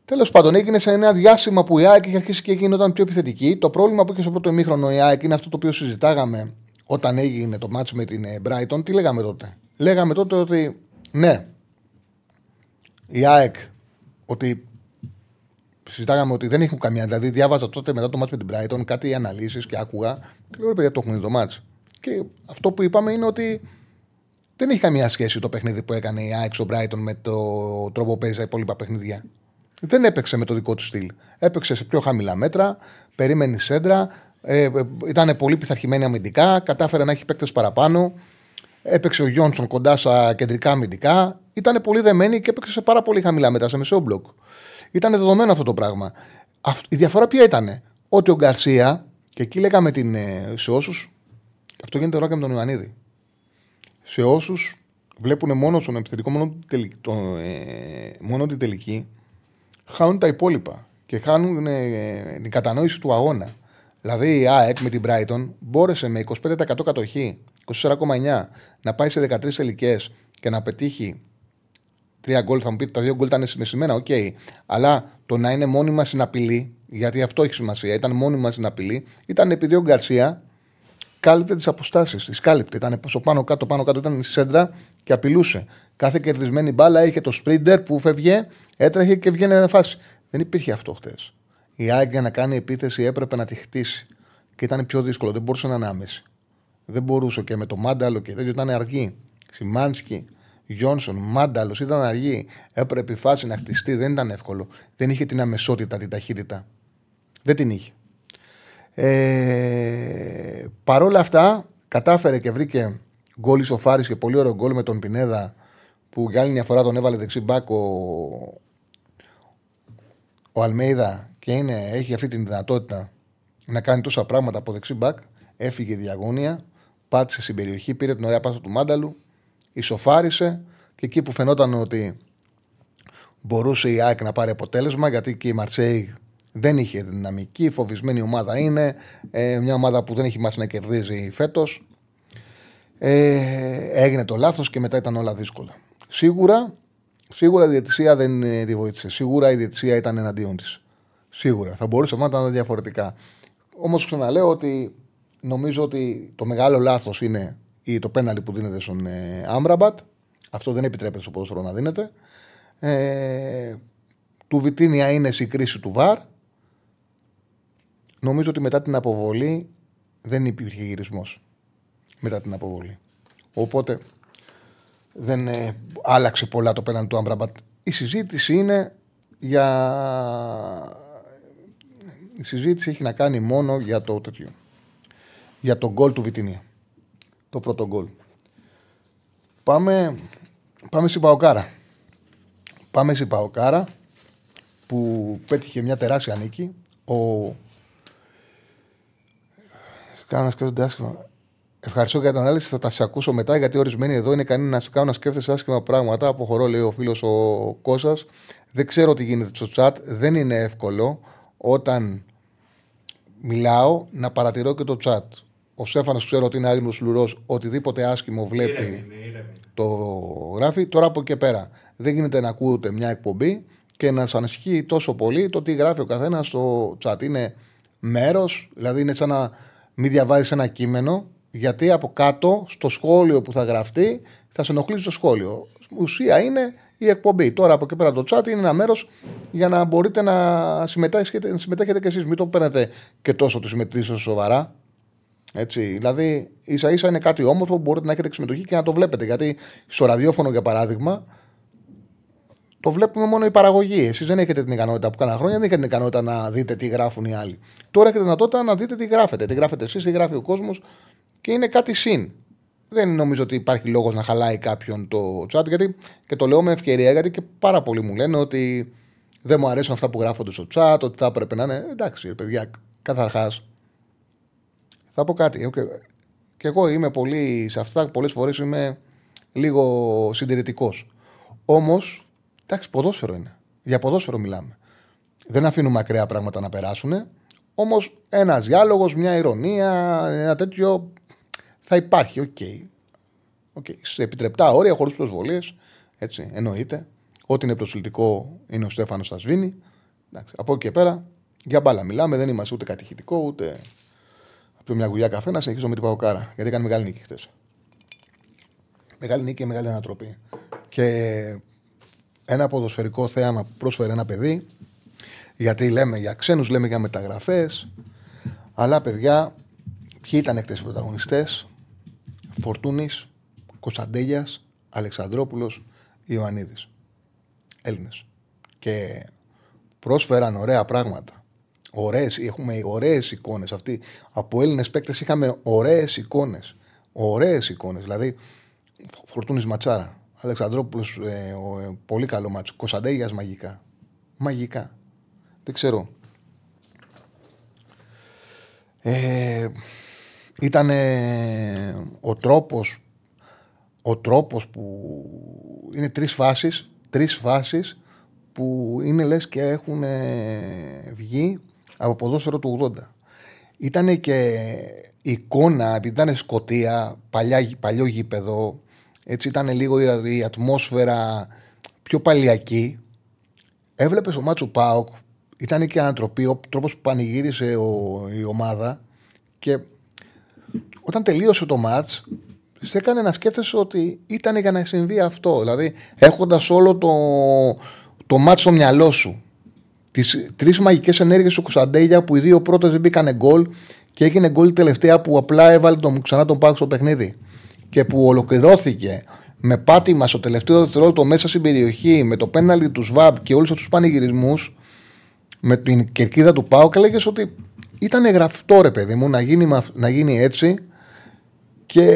A: Τέλος πάντων, έγινε σε ένα διάστημα που η ΑΕΚ είχε αρχίσει και γινόταν πιο επιθετική. Το πρόβλημα που είχε στο πρώτο ημίχρονο η ΑΕΚ είναι αυτό το οποίο συζητάγαμε όταν έγινε το μάτσο με την ε, Brighton. Τι λέγαμε τότε; Λέγαμε τότε ότι ναι, η ΑΕΚ ότι συζητάγαμε ότι δεν έχουν καμία. Δηλαδή, διάβαζα τότε μετά το μάτσο με την Brighton κάτι αναλύσεις και άκουγα. Και λέω, παιδιά, το έχουν δει το μάτσο. Και αυτό που είπαμε είναι ότι δεν έχει καμία σχέση το παιχνίδι που έκανε η ΑΕΚ στο Brighton με το τρόπο που παίζει τα υπόλοιπα παιχνίδια. Δεν έπαιξε με το δικό του στυλ. Έπαιξε σε πιο χαμηλά μέτρα, περίμενε σέντρα, ε, ε, ήταν πολύ πειθαρχημένη αμυντικά, κατάφερε να έχει παίκτες παραπάνω. Έπαιξε ο Γιόνσον κοντά στα κεντρικά αμυντικά. Ήταν πολύ δεμένη και έπαιξε σε πάρα πολύ χαμηλά μέτρα, σε μεσαίο μπλοκ. Ήταν δεδομένο αυτό το πράγμα. Η διαφορά ποια ήταν, ότι ο Γκαρσία, και εκεί λέγαμε την, ε, σε όσους. Αυτό γίνεται τώρα και με τον Ιωαννίδη. Σε όσους βλέπουν μόνο στον επιθετικό, μόνο, το, ε, μόνο την τελική, χάνουν τα υπόλοιπα και χάνουν ε, την κατανόηση του αγώνα. Δηλαδή η ΑΕΚ με την Brighton μπόρεσε με 25% κατοχή, 24,9 να πάει σε 13 τελικές και να πετύχει τρία γκολ. Θα μου πείτε τα δύο γκολ ήταν συναισθημένα, OK. Okay. Αλλά το να είναι μόνιμα στην απειλή, γιατί αυτό έχει σημασία, ήταν μόνιμα στην απειλή, ήταν επειδή ο Γκαρσία κάλυπτε τις αποστάσεις. Τις κάλυπτε. Ήταν στο πάνω κάτω, πάνω κάτω ήταν στη σέντρα και απειλούσε. Κάθε κερδισμένη μπάλα είχε το σπρίντερ που φεύγε, έτρεχε και βγαίνει φάση. Δεν υπήρχε αυτό χτες. Η ΑΕΚ για να κάνει επίθεση έπρεπε να τη χτίσει. Και ήταν πιο δύσκολο. Δεν μπορούσε να είναι άμεση. Δεν μπορούσε και με το Μάνταλο και τέτοιο ήταν αργή. Σιμάνσκι, Γιόνσον, Μάνταλος ήταν αργή. Έπρεπε η φάση να χτιστεί. Δεν ήταν εύκολο. Δεν είχε την αμεσότητα, την ταχύτητα. Δεν την είχε. Ε, Παρ' όλα αυτά, κατάφερε και βρήκε γκολ ισοφάρη και πολύ ωραίο γκολ με τον Πινέδα που για άλλη μια φορά τον έβαλε δεξί μπακ ο, ο Αλμέιδα και είναι, έχει αυτή τη δυνατότητα να κάνει τόσα πράγματα από δεξί μπακ. Έφυγε διαγώνια, πάτησε στην περιοχή, πήρε την ωραία πάσα του Μάνταλου, ισοφάρισε και εκεί που φαινόταν ότι μπορούσε η ΑΕΚ να πάρει αποτέλεσμα γιατί και η Μαρσέη δεν είχε δυναμική, φοβισμένη ομάδα είναι. Ε, μια ομάδα που δεν έχει μάθει να κερδίζει φέτος. Ε, έγινε το λάθος και μετά ήταν όλα δύσκολα. Σίγουρα, σίγουρα η διαιτησία δεν ε, τη βοήθησε. Σίγουρα η διαιτησία ήταν εναντίον της. Σίγουρα. Θα μπορούσε να ήταν διαφορετικά. Όμως ξαναλέω ότι νομίζω ότι το μεγάλο λάθος είναι το πέναλι που δίνεται στον ε, Άμραμπατ. Αυτό δεν επιτρέπεται στο ποδόσφαιρο να δίνεται. Ε, του Βιτίνια είναι η κρίση του ΒΑΡ. Νομίζω ότι μετά την αποβολή δεν υπήρχε γυρισμός. Μετά την αποβολή. Οπότε δεν ε, άλλαξε πολλά το πέναν του Αμπραμπατ. Η συζήτηση είναι για. Η συζήτηση έχει να κάνει μόνο για το τέτοιο. Για το γκολ του Βιτινία. Το πρώτο γκολ. Πάμε, πάμε στην Παοκάρα. Πάμε στην Παοκάρα που πέτυχε μια τεράστια νίκη. Ο Κάνω να σκέφτονται άσχημα. Ευχαριστώ για την ανάλυση. Θα τα σε ακούσω μετά γιατί ορισμένοι εδώ είναι κανεί να σου κάνουν να σκέφτεσαι άσχημα πράγματα. Αποχωρώ, λέει ο φίλος ο Κώστας. Δεν ξέρω τι γίνεται στο chat. Δεν είναι εύκολο όταν μιλάω να παρατηρώ και το chat. Ο Στέφανος ξέρω ότι είναι άγνωστο λουρός. Οτιδήποτε άσχημο βλέπει το γράφει. Τώρα από εκεί πέρα δεν γίνεται να ακούτε μια εκπομπή και να σας ανησυχεί τόσο πολύ το τι γράφει ο καθένας στο chat. Είναι μέρος, δηλαδή είναι σαν να μην διαβάζεις ένα κείμενο, γιατί από κάτω στο σχόλιο που θα γραφτεί θα σε ενοχλήσει το σχόλιο. Ουσία είναι η εκπομπή. Τώρα από εκεί πέρα το chat είναι ένα μέρος για να μπορείτε να συμμετέχετε, να συμμετέχετε και εσείς. Μην το παίρνετε και τόσο το συμμετρήσετε σοβαρά. Έτσι, δηλαδή, ίσα ίσα είναι κάτι όμορφο που μπορείτε να έχετε συμμετοχή και να το βλέπετε. Γιατί στο ραδιόφωνο, για παράδειγμα, το βλέπουμε μόνο η παραγωγή. Εσείς δεν έχετε την ικανότητα που κάνα χρόνια, δεν έχετε την ικανότητα να δείτε τι γράφουν οι άλλοι. Τώρα έχετε δυνατότητα να δείτε τι γράφετε. Τι γράφετε εσείς, τι γράφει ο κόσμος και είναι κάτι συν. Δεν νομίζω ότι υπάρχει λόγος να χαλάει κάποιον το chat, γιατί και το λέω με ευκαιρία, γιατί και πάρα πολλοί μου λένε ότι δεν μου αρέσουν αυτά που γράφονται στο chat, ότι θα έπρεπε να είναι. Εντάξει, παιδιά, καταρχάς. Θα πω κάτι. Και εγώ είμαι πολύ σε αυτά, πολλές φορές είμαι λίγο συντηρητικός. Όμως Εντάξει, ποδόσφαιρο είναι. Για ποδόσφαιρο μιλάμε. Δεν αφήνουμε ακραία πράγματα να περάσουν. Όμως ένας διάλογος, μια ειρωνεία, ένα τέτοιο θα υπάρχει. OK. Okay. Okay. Σε επιτρεπτά όρια, χωρίς προσβολές. Έτσι, εννοείται. Ό,τι είναι προσελτικό είναι ο Στέφανος στα σβήνει. Εντάξει, από εκεί και πέρα για μπάλα μιλάμε. Δεν είμαστε ούτε κατηχητικό ούτε από μια γουλιά καφέ. Να συνεχίσω με την Παοκάρα. Γιατί έκανε μεγάλη νίκη χθε. Μεγάλη νίκη και μεγάλη ανατροπή. Και ένα ποδοσφαιρικό θέαμα που πρόσφερε ένα παιδί. Γιατί λέμε για ξένους, λέμε για μεταγραφές. Αλλά παιδιά, ποιοι ήταν εκτέ οι πρωταγωνιστές, Φορτούνης, Κωνσταντέλιας, Αλεξανδρόπουλος, Ιωαννίδης. Έλληνες. Και πρόσφεραν ωραία πράγματα. Ωραίες, έχουμε ωραίες εικόνες. Από Έλληνες παίκτες είχαμε ωραίες εικόνες. Ωραίες εικόνες. Δηλαδή, Φορτούνης Ματσάρα. Αλεξανδρόπουλος, ε, ε, πολύ καλό μάτσο. Κωνσταντέγιας μαγικά. Μαγικά. Δεν ξέρω. Ε, ήταν ο τρόπος ο τρόπος που είναι τρεις φάσεις τρεις φάσεις που είναι λες και έχουν βγει από ποδόσφαιρο του 80 ήταν και εικόνα επειδή ήταν σκοτία παλιά, παλιό γήπεδο έτσι ήταν λίγο η, ατμόσφαιρα πιο παλιακή. Έβλεπες ο Μάτσο Πάοκ, ήταν και ανατροπή, ο τρόπος που πανηγύρισε ο, η ομάδα και όταν τελείωσε το μάτς σε έκανε να σκέφτεσαι ότι ήταν για να συμβεί αυτό. Δηλαδή, έχοντας όλο το, το μάτς στο μυαλό σου, τις τρεις μαγικές ενέργειες του Κωνσταντέλια που οι δύο πρώτες δεν μπήκαν γκολ και έγινε γκολ τελευταία που απλά έβαλε τον, ξανά τον Πάοκ στο παιχνίδι και που ολοκληρώθηκε με πάτημα στο τελευταίο δευτερόλεπτο μέσα στην περιοχή, με το πέναλι του ΣΒΑΠ και όλους αυτούς τους πανηγυρισμούς, με την κερκίδα του Πάου, και έλεγες ότι ήταν γραφτό ρε παιδί μου να γίνει, να γίνει έτσι και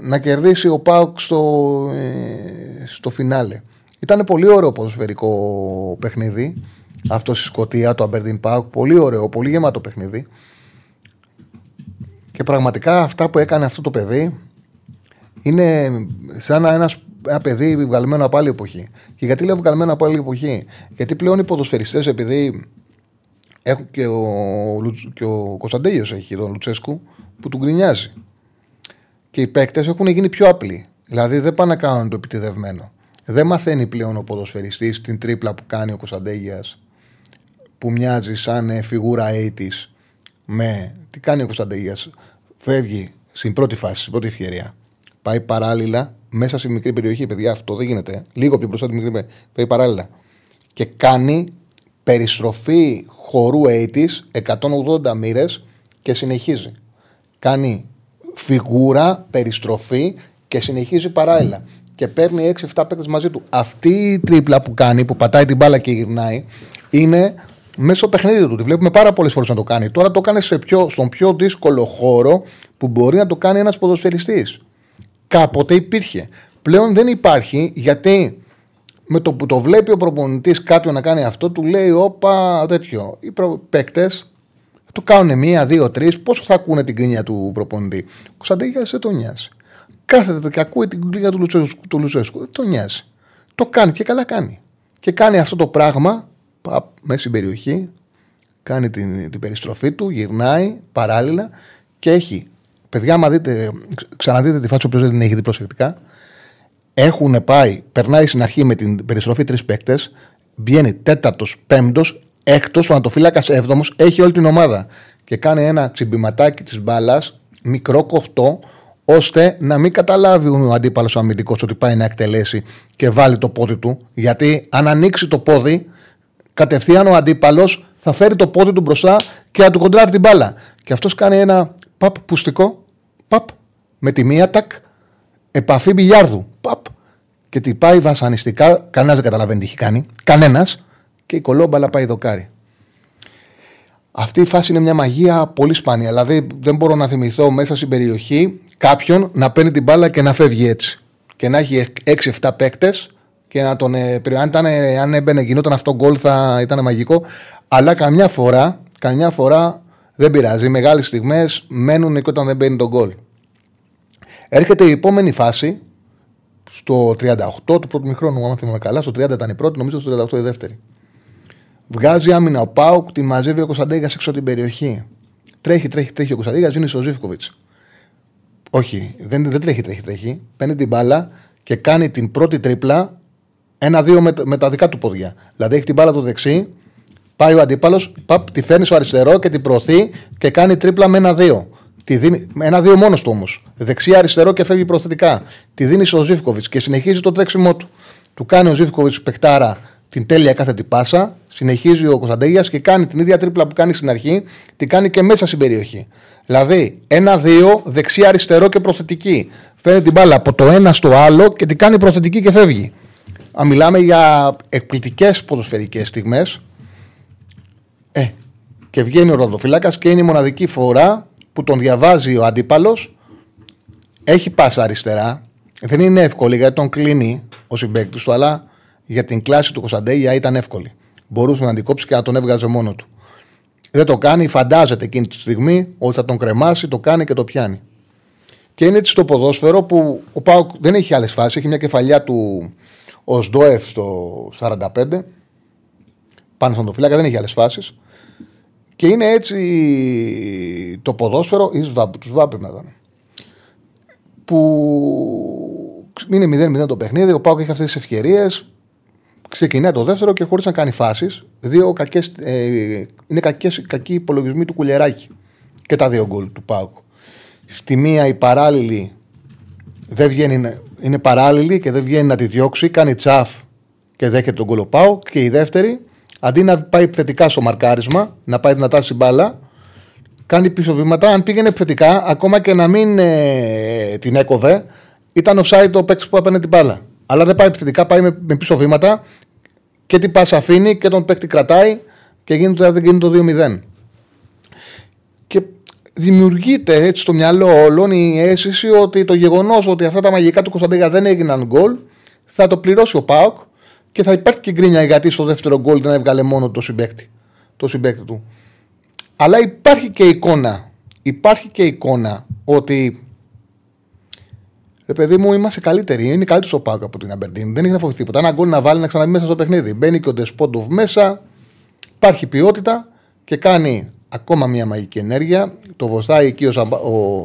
A: να κερδίσει ο Πάουκ στο, ε, στο φινάλε. Ήταν πολύ ωραίο ποδοσφαιρικό παιχνίδι. Αυτό στη Σκωτία, το Αμπερντίν Πάουκ. Πολύ ωραίο, πολύ γεμάτο παιχνίδι. Και πραγματικά αυτά που έκανε αυτό το παιδί είναι σαν ένας, ένα παιδί βγαλμένο από άλλη εποχή. Και γιατί λέω βγαλμένο από άλλη εποχή, Γιατί πλέον οι ποδοσφαιριστές, επειδή έχουν και ο, και ο Κωνσταντέλιος έχει τον Λουτσέσκου που του γκρινιάζει. Και οι παίκτες έχουν γίνει πιο απλοί. Δηλαδή δεν πάνε να κάνουν το επιτεδευμένο. Δεν μαθαίνει πλέον ο ποδοσφαιριστής την τρίπλα που κάνει ο Κωνσταντέγιας που μοιάζει σαν φιγούρα 80 με. Τι κάνει ο Κωνσταντέγιας. Φεύγει στην πρώτη φάση, στην πρώτη ευκαιρία. Πάει παράλληλα μέσα σε μικρή περιοχή. Παιδιά, αυτό δεν γίνεται. Λίγο πιο μπροστά τη μικρή περιοχή. Πάει παράλληλα. Και κάνει περιστροφή χορού 80 180 μοίρες και συνεχίζει. Κάνει φιγούρα, περιστροφή και συνεχίζει παράλληλα. Και παίρνει 6-7 παίκτες μαζί του. Αυτή η τρίπλα που κάνει, που πατάει την μπάλα και γυρνάει, είναι μέσω παιχνίδι του. Τη βλέπουμε πάρα πολλές φορές να το κάνει. Τώρα το κάνει σε πιο, στον πιο δύσκολο χώρο που μπορεί να το κάνει ένας ποδοσφαιριστής. Κάποτε υπήρχε. Πλέον δεν υπάρχει γιατί με το που το βλέπει ο προπονητής κάποιον να κάνει αυτό, του λέει: Όπα, τέτοιο. Οι παίκτες το κάνουν μία, δύο, τρεις. Πόσο θα ακούνε την κρίνια του προπονητή. Ο Κωνσταντίνια δεν τον νοιάζει. Κάθεται και ακούει την κρίνια του Λουτσέσκου. Δεν τον νοιάζει. Το κάνει και καλά κάνει. Και κάνει αυτό το πράγμα παπ, μέσα στην περιοχή, κάνει την, την περιστροφή του, γυρνάει παράλληλα και έχει. Παιδιά, άμα δείτε, ξαναδείτε τη φάση, όποιο δεν την έχει δει προσεκτικά, έχουν πάει, περνάει στην αρχή με την περιστροφή τρεις παίκτες, βγαίνει τέταρτος, πέμπτος, έκτος, ο Ανατοφύλακα έβδομος, έχει όλη την ομάδα. Και κάνει ένα τσιμπηματάκι της μπάλας, μικρό κοφτό, ώστε να μην καταλάβει ο αντίπαλος αμυντικός ότι πάει να εκτελέσει και βάλει το πόδι του. Γιατί αν ανοίξει το πόδι, κατευθείαν ο αντίπαλος θα φέρει το πόδι του μπροστά και θα του κοντράρει την μπάλα. Και αυτός κάνει ένα παπ πουστικό, παπ, με τη μία τακ, επαφή μπιλιάρδου. Παπ. Και τι πάει βασανιστικά, κανένας δεν καταλαβαίνει τι έχει κάνει. Κανένας. Και η κολόμπαλα πάει δοκάρι. Αυτή η φάση είναι μια μαγεία πολύ σπάνια. Δηλαδή δεν μπορώ να θυμηθώ μέσα στην περιοχή κάποιον να παίρνει την μπάλα και να φεύγει έτσι. Και να έχει 6-7 παίκτες και να τον. Ε, αν, ήταν, αν έμπαινε, γινόταν αυτό γκολ θα ήταν μαγικό. Αλλά καμιά φορά, καμιά φορά δεν πειράζει. Οι μεγάλες στιγμές μένουν και όταν δεν μπαίνει τον γκολ. Έρχεται η επόμενη φάση στο 38 του πρώτου μηχρόνου, αν θυμάμαι καλά. Στο 30 ήταν η πρώτη, νομίζω στο 38 η δεύτερη. Βγάζει άμυνα ο Πάουκ, τη μαζεύει ο Κωνσταντέγα έξω από την περιοχή. Τρέχει, τρέχει, τρέχει ο Κωνσταντέγα, δίνει στο Ζήφκοβιτς. Όχι, δεν, δεν τρέχει, τρέχει, τρέχει. Παίρνει την μπάλα και κάνει την πρώτη τρίπλα ένα-δύο με, με, τα δικά του πόδια. Δηλαδή έχει την μπάλα του δεξί, πάει ο αντίπαλος, τη φέρνει στο αριστερό και την προωθεί και κάνει τρίπλα με ένα-δύο. Τη δίνει, ένα-δύο μόνος του όμως. Δεξιά-αριστερό και φεύγει προθετικά. Τη δίνει στο Ζήφκοβιτς και συνεχίζει το τρέξιμό του. Του κάνει ο Ζήφκοβιτς παιχτάρα την τέλεια κάθετη πάσα. Συνεχίζει ο Κωνσταντέγιας και κάνει την ίδια τρίπλα που κάνει στην αρχή, την κάνει και μέσα στην περιοχή. Δηλαδή, ένα-δύο, δεξιά-αριστερό και προθετική. Φέρνει την μπάλα από το ένα στο άλλο και την κάνει προθετική και φεύγει. Αν μιλάμε για εκπληκτικές ποδοσφαιρικές στιγμές. Ε, και βγαίνει ο ροδοφύλακα και είναι η μοναδική φορά που τον διαβάζει ο αντίπαλος. Έχει πάσα αριστερά. Δεν είναι εύκολη γιατί τον κλείνει ο συμπέκτη του, αλλά για την κλάση του Κωνσταντέγια ήταν εύκολη. Μπορούσε να αντικόψει και να τον έβγαζε μόνο του. Δεν το κάνει, φαντάζεται εκείνη τη στιγμή ότι θα τον κρεμάσει, το κάνει και το πιάνει. Και είναι έτσι στο ποδόσφαιρο που ο Πάουκ δεν έχει άλλες φάσεις. Έχει μια κεφαλιά του ω Σντόεφ στο 45 πάνω στον φύλακα, δεν έχει άλλες φάσεις. Και είναι έτσι το ποδόσφαιρο εις βάμπ, τους βάμπ να ήταν. Που είναι 0-0 το παιχνίδι, ο Πάουκ έχει αυτές τις ευκαιρίες. Ξεκινάει το δεύτερο και χωρίς να κάνει φάσεις. Δύο κακές, ε, είναι κακές, κακοί υπολογισμοί του κουλεράκι. Και τα δύο γκολ του Πάουκ. Στη μία η παράλληλη δεν βγαίνει, είναι παράλληλη και δεν βγαίνει να τη διώξει. Κάνει τσαφ και δέχεται τον γκολ Πάουκ. Και η δεύτερη, αντί να πάει θετικά στο μαρκάρισμα, να πάει δυνατά στην μπάλα, κάνει πίσω βήματα. Αν πήγαινε θετικά, ακόμα και να μην ε, την έκοβε, ήταν offside το παίξι που έπαιρνε την μπάλα. Αλλά δεν πάει επιθετικά, πάει με, με πίσω βήματα και την πάσα αφήνει και τον παίκτη κρατάει και γίνεται, γίνεται το 2-0. Και δημιουργείται έτσι στο μυαλό όλων η αίσθηση ότι το γεγονός ότι αυτά τα μαγικά του Κωνσταντίνα δεν έγιναν γκολ θα το πληρώσει ο Πάοκ και θα υπάρχει και γκρίνια γιατί στο δεύτερο γκολ δεν έβγαλε μόνο το συμπέκτη, το συμπέκτη του. Αλλά υπάρχει και εικόνα. Υπάρχει και εικόνα ότι Ρε παιδί μου, είμαστε καλύτεροι. Είναι καλύτερος ο Πάουκ από την Αμπερντίν. Δεν έχει να φοβηθεί τίποτα. Ένα γκολ να βάλει να ξαναμπεί μέσα στο παιχνίδι. Μπαίνει και ο Ντεσπόντοβ μέσα. Υπάρχει ποιότητα και κάνει ακόμα μια μαγική ενέργεια. Το βοηθάει εκεί ο, Σαμπα, ο,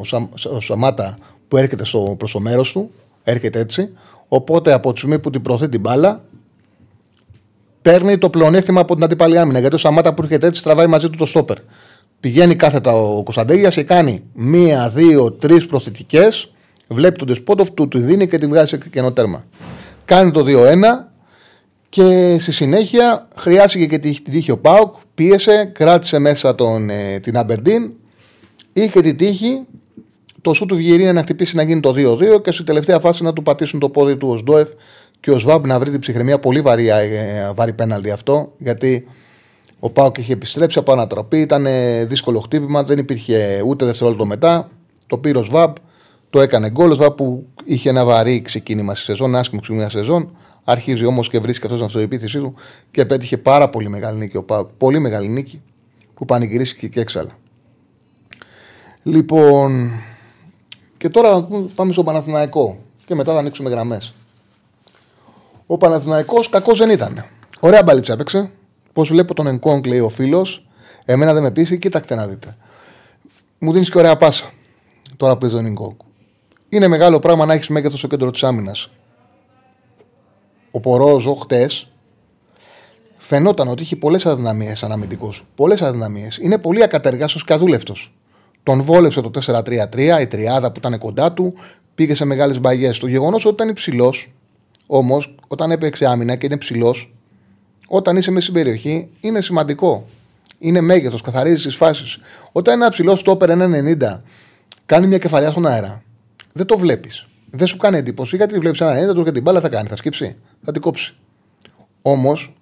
A: ο Σαμάτα που έρχεται στο, προς το μέρος του. Έρχεται έτσι. Οπότε από τη στιγμή που την προωθεί την μπάλα, παίρνει το πλεονέκτημα από την αντίπαλη άμυνα. Γιατί ο Σαμάτα που έρχεται έτσι τραβάει μαζί του το στόπερ. Πηγαίνει κάθετα ο Κωνσταντέγιας και κάνει μία, δύο, τρεις προσθετικέ Βλέπει τον Τεσπότοφ, του του δίνει και τη βγάζει σε κενό τέρμα. Κάνει το 2-1 και στη συνέχεια χρειάστηκε και την τύχη ο Πάουκ. Πίεσε, κράτησε μέσα τον, ε, την Αμπερντίν. Είχε την τύχη το σου του Βιερίνια να χτυπήσει να γίνει το 2-2 και στη τελευταία φάση να του πατήσουν το πόδι του ο Σντόεφ και ο Σβάμπ να βρει την ψυχραιμία. Πολύ βαρύ, ε, βαρύ πέναλτι αυτό γιατί ο Πάουκ είχε επιστρέψει από ανατροπή. Ήταν δύσκολο χτύπημα, δεν υπήρχε ούτε δευτερόλεπτο μετά. Το πήρε ο Σβάμπ, το έκανε γκολ. που είχε ένα βαρύ ξεκίνημα στη σεζόν, άσχημο ξεκίνημα στη σεζόν. Αρχίζει όμως και βρίσκει αυτός στην αυτοεπίθεσή του και πέτυχε πάρα πολύ μεγάλη νίκη ο Πάουκ. Πολύ μεγάλη νίκη που πανηγυρίστηκε και έξαλα. Λοιπόν, και τώρα πάμε στο Παναθηναϊκό και μετά θα ανοίξουμε γραμμές. Ο Παναθηναϊκός κακός δεν ήταν. Ωραία μπαλίτσα έπαιξε. Πώς βλέπω τον Ενκόνγκ, λέει ο φίλος. Εμένα δεν με πείσει, κοίταξτε να δείτε. Μου δίνεις και ωραία πάσα τώρα που τον Ενκόνγκ. Είναι μεγάλο πράγμα να έχεις μέγεθος στο κέντρο της άμυνας. Ο Πορόζο χτες φαινόταν ότι είχε πολλές αδυναμίες σαν αμυντικός. Πολλές αδυναμίες. Είναι πολύ ακατεργάστο και αδούλευτο. Τον βόλεψε το 4-3-3, η τριάδα που ήταν κοντά του, πήγε σε μεγάλες μπαγιές. Το γεγονός ότι ήταν υψηλός, όμως, όταν έπαιξε άμυνα και είναι ψηλό, όταν είσαι μέσα στην περιοχή, είναι σημαντικό. Είναι μέγεθος, καθαρίζεις τις φάσεις. Όταν ένα ψηλό στόπερ 1,90 κάνει μια κεφαλιά στον αέρα, δεν το βλέπεις. Δεν σου κάνει εντύπωση γιατί βλέπεις ένα έντα, του την μπάλα θα κάνει, θα σκύψει, θα την κόψει. Όμως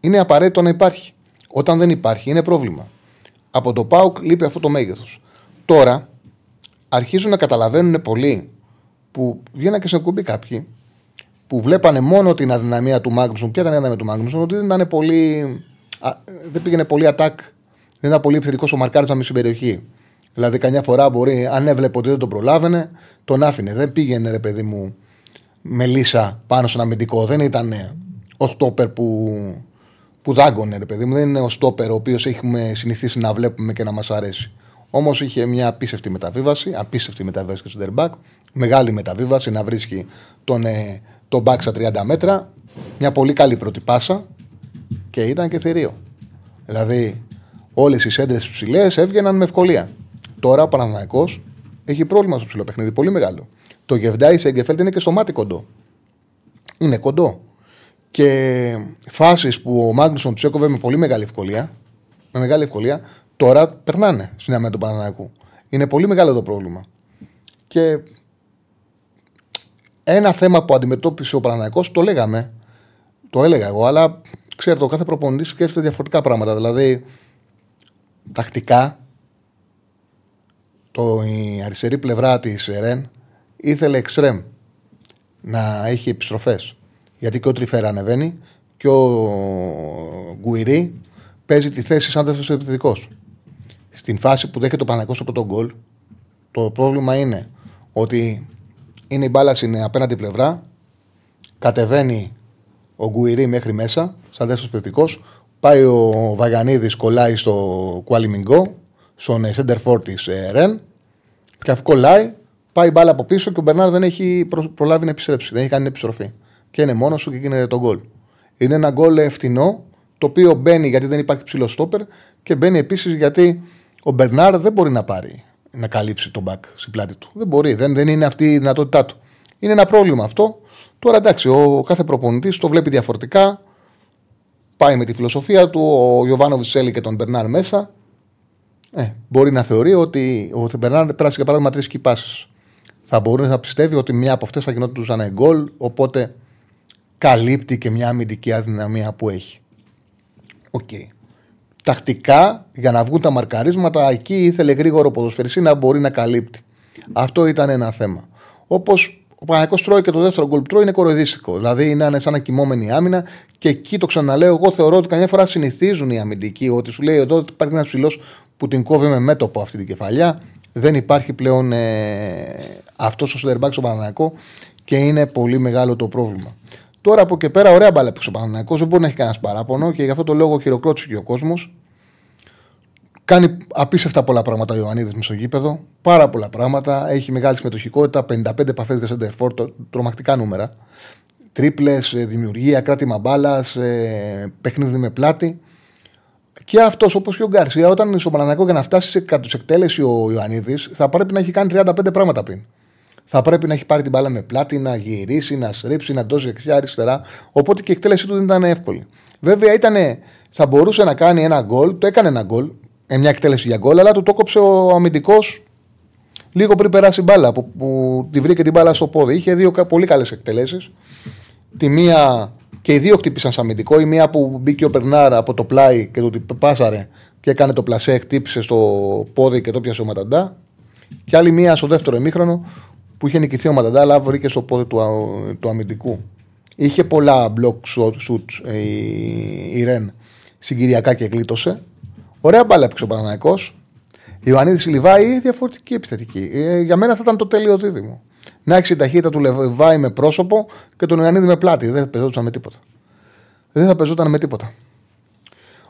A: είναι απαραίτητο να υπάρχει. Όταν δεν υπάρχει, είναι πρόβλημα. Από το ΠΑΟΚ λείπει αυτό το μέγεθος. Τώρα αρχίζουν να καταλαβαίνουν πολλοί που βγαίναν και σε κουμπί κάποιοι που βλέπανε μόνο την αδυναμία του Μάγνουσον. Ποια ήταν η αδυναμία του Μάγνουσον, ότι δεν, ήταν πολύ, δεν πήγαινε πολύ attack, δεν ήταν πολύ επιθετικός ο μαρκάρισμα με στην περιοχή. Δηλαδή, καμιά φορά μπορεί, αν έβλεπε ότι δεν τον προλάβαινε, τον άφηνε. Δεν πήγαινε, ρε παιδί μου, με λύσα πάνω στον αμυντικό. Δεν ήταν ο στόπερ που, που δάγκωνε, ρε παιδί μου. Δεν είναι ο στόπερ ο οποίος έχουμε συνηθίσει να βλέπουμε και να μας αρέσει. Όμως είχε μια απίστευτη μεταβίβαση, απίστευτη μεταβίβαση και στο Τερμπακ. Μεγάλη μεταβίβαση να βρίσκει τον, ε, τον back στα 30 μέτρα. Μια πολύ καλή πρώτη πάσα και ήταν και θηρίο. Δηλαδή, όλες οι έντρε ψηλές έβγαιναν με ευκολία. Τώρα ο Παναναναϊκό έχει πρόβλημα στο ψηλό παιχνίδι, πολύ μεγάλο. Το Γεβδάη σε Εγκεφέλτ είναι και στο μάτι κοντό. Είναι κοντό. και φάσεις που ο Μάγνουσον τους έκοβε με πολύ μεγάλη ευκολία. Με μεγάλη ευκολία, τώρα περνάνε στην άμυνα του Παναναναϊκού. Είναι πολύ μεγάλο το πρόβλημα. Και ένα θέμα που αντιμετώπισε ο Παναναναϊκός το λέγαμε. Το έλεγα εγώ, αλλά ξέρετε, ο κάθε προπονητής σκέφτεται διαφορετικά πράγματα. Δηλαδή, τακτικά, το, η αριστερή πλευρά της ΡΕΝ ήθελε εξτρέμ να έχει επιστροφές. Γιατί και ο Τριφέρα ανεβαίνει και ο Γκουιρί παίζει τη θέση σαν δεύτερος επιθετικός. Στην φάση που δέχεται ο Παναγό από τον γκολ, το πρόβλημα είναι ότι είναι η μπάλα στην απέναντι πλευρά, κατεβαίνει ο Γκουιρί μέχρι μέσα, σαν δεύτερος επιθετικός, πάει ο Βαγανίδη, κολλάει στο Κουαλιμιγκό, στον center for της Ρεν, και αφού κολλάει, πάει μπάλα από πίσω και ο Μπερνάρ δεν έχει προλάβει να επιστρέψει, δεν έχει κάνει επιστροφή. Και είναι μόνος σου και γίνεται το γκολ. Είναι ένα γκολ φτηνό, το οποίο μπαίνει γιατί δεν υπάρχει ψηλό στόπερ και μπαίνει επίσης γιατί ο Μπερνάρ δεν μπορεί να πάρει να καλύψει τον μπακ στην πλάτη του. Δεν μπορεί, δεν, δεν είναι αυτή η δυνατότητά του. Είναι ένα πρόβλημα αυτό. Τώρα εντάξει, ο κάθε προπονητής το βλέπει διαφορετικά. Πάει με τη φιλοσοφία του. Ο Ιωβάνο Βισέλη και τον Μπερνάρ μέσα. Ε, μπορεί να θεωρεί ότι ο Μπερνάρ πέρασε για παράδειγμα τρεις key passes. Θα μπορεί να πιστεύει ότι μια από αυτές θα γινόταν γκολ, οπότε καλύπτει και μια αμυντική αδυναμία που έχει. OK. Okay. Τακτικά, για να βγουν τα μαρκαρίσματα, εκεί ήθελε γρήγορο ποδοσφαιριστή να μπορεί να καλύπτει. Αυτό ήταν ένα θέμα. Όπως ο Παναθηναϊκός τρώει και το δεύτερο γκολ που τρώει είναι κοροϊδίστικο. Δηλαδή είναι σαν ακοιμόμενη άμυνα και εκεί το ξαναλέω. Εγώ θεωρώ ότι καμιά φορά συνηθίζουν οι αμυντικοί ότι σου λέει εδώ υπάρχει ένα ψηλό που την κόβει με μέτωπο αυτή την κεφαλιά. Δεν υπάρχει πλέον ε, αυτός ο σεντερμπάκ στο Παναγικό και είναι πολύ μεγάλο το πρόβλημα. Τώρα από και πέρα, ωραία μπάλα ο Παναγικό, δεν μπορεί να έχει κανένας παράπονο και γι' αυτό το λόγο χειροκρότησε και ο κόσμος. Κάνει απίστευτα πολλά πράγματα ο Ιωαννίδης μες στο γήπεδο. Πάρα πολλά πράγματα. Έχει μεγάλη συμμετοχικότητα. 55 επαφές για σεντερφόρ, τρομακτικά νούμερα. Τρίπλες, ε, δημιουργία, κράτημα μπάλας, ε, παιχνίδι με πλάτη. Και αυτός, όπως και ο Γκαρσία, όταν στο Παναναναϊκό για να φτάσει σε κατ' εκτέλεση ο Ιωαννίδης, θα πρέπει να έχει κάνει 35 πράγματα πριν. Θα πρέπει να έχει πάρει την μπάλα με πλάτη, να γυρίσει, να στρίψει, να δώσει δεξιά-αριστερά. Οπότε και η εκτέλεσή του δεν ήταν εύκολη. Βέβαια, ήτανε, θα μπορούσε να κάνει ένα γκολ, το έκανε ένα γκολ, ε, μια εκτέλεση για γκολ, αλλά του το κόψε ο αμυντικός λίγο πριν περάσει η μπάλα, που, που τη βρήκε την μπάλα στο πόδι. Είχε δύο πολύ καλές εκτελέσεις. Τη μία και οι δύο χτύπησαν σαν αμυντικό. Η μία που μπήκε ο Περνάρα από το πλάι και του πάσαρε και έκανε το πλασέ, χτύπησε στο πόδι και το πιάσε ο Ματαντά. Και άλλη μία στο δεύτερο ημίχρονο που είχε νικηθεί ο Ματαντά, αλλά βρήκε στο πόδι του, του αμυντικού. Είχε πολλά block shoots ε, η, η Ρεν συγκυριακά και γλίτωσε. Ωραία μπάλα έπαιξε ο Παναθηναϊκός. Ιωαννίδης Λιβάι διαφορετική επιθετική. Ε, για μένα θα ήταν το τέλειο δίδυμο. Να έχει την ταχύτητα του Λιβάι με πρόσωπο και τον Ιωαννίδη με πλάτη. Δεν θα παιζόταν με τίποτα. Δεν θα παιζόταν με τίποτα.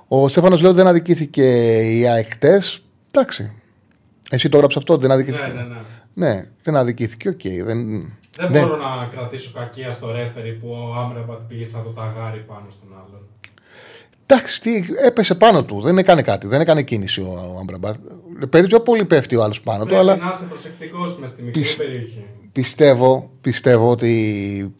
A: Ο Στέφανος λέει ότι δεν αδικήθηκε η ΑΕΚ. Εντάξει. Εσύ το έγραψες αυτό, δεν αδικήθηκε.
B: Ναι, ναι, ναι.
A: Ναι, δεν αδικήθηκε. OK. Okay, δεν...
B: Δεν ναι. μπορώ να κρατήσω κακία στο ρέφερι που ο Άμρεμπατ πήγε σαν το ταγάρι πάνω στον άλλον.
A: Εντάξει, τι, έπεσε πάνω του. Δεν έκανε κάτι. Δεν έκανε κίνηση ο, ο Άμπραμπατ. Περίπου πολύ πέφτει ο άλλος πάνω
B: Πρέπει
A: του. Αλλά
B: να είσαι προσεκτικός μες στη μικρή
A: Πισ-
B: περιοχή.
A: Πιστεύω, πιστεύω ότι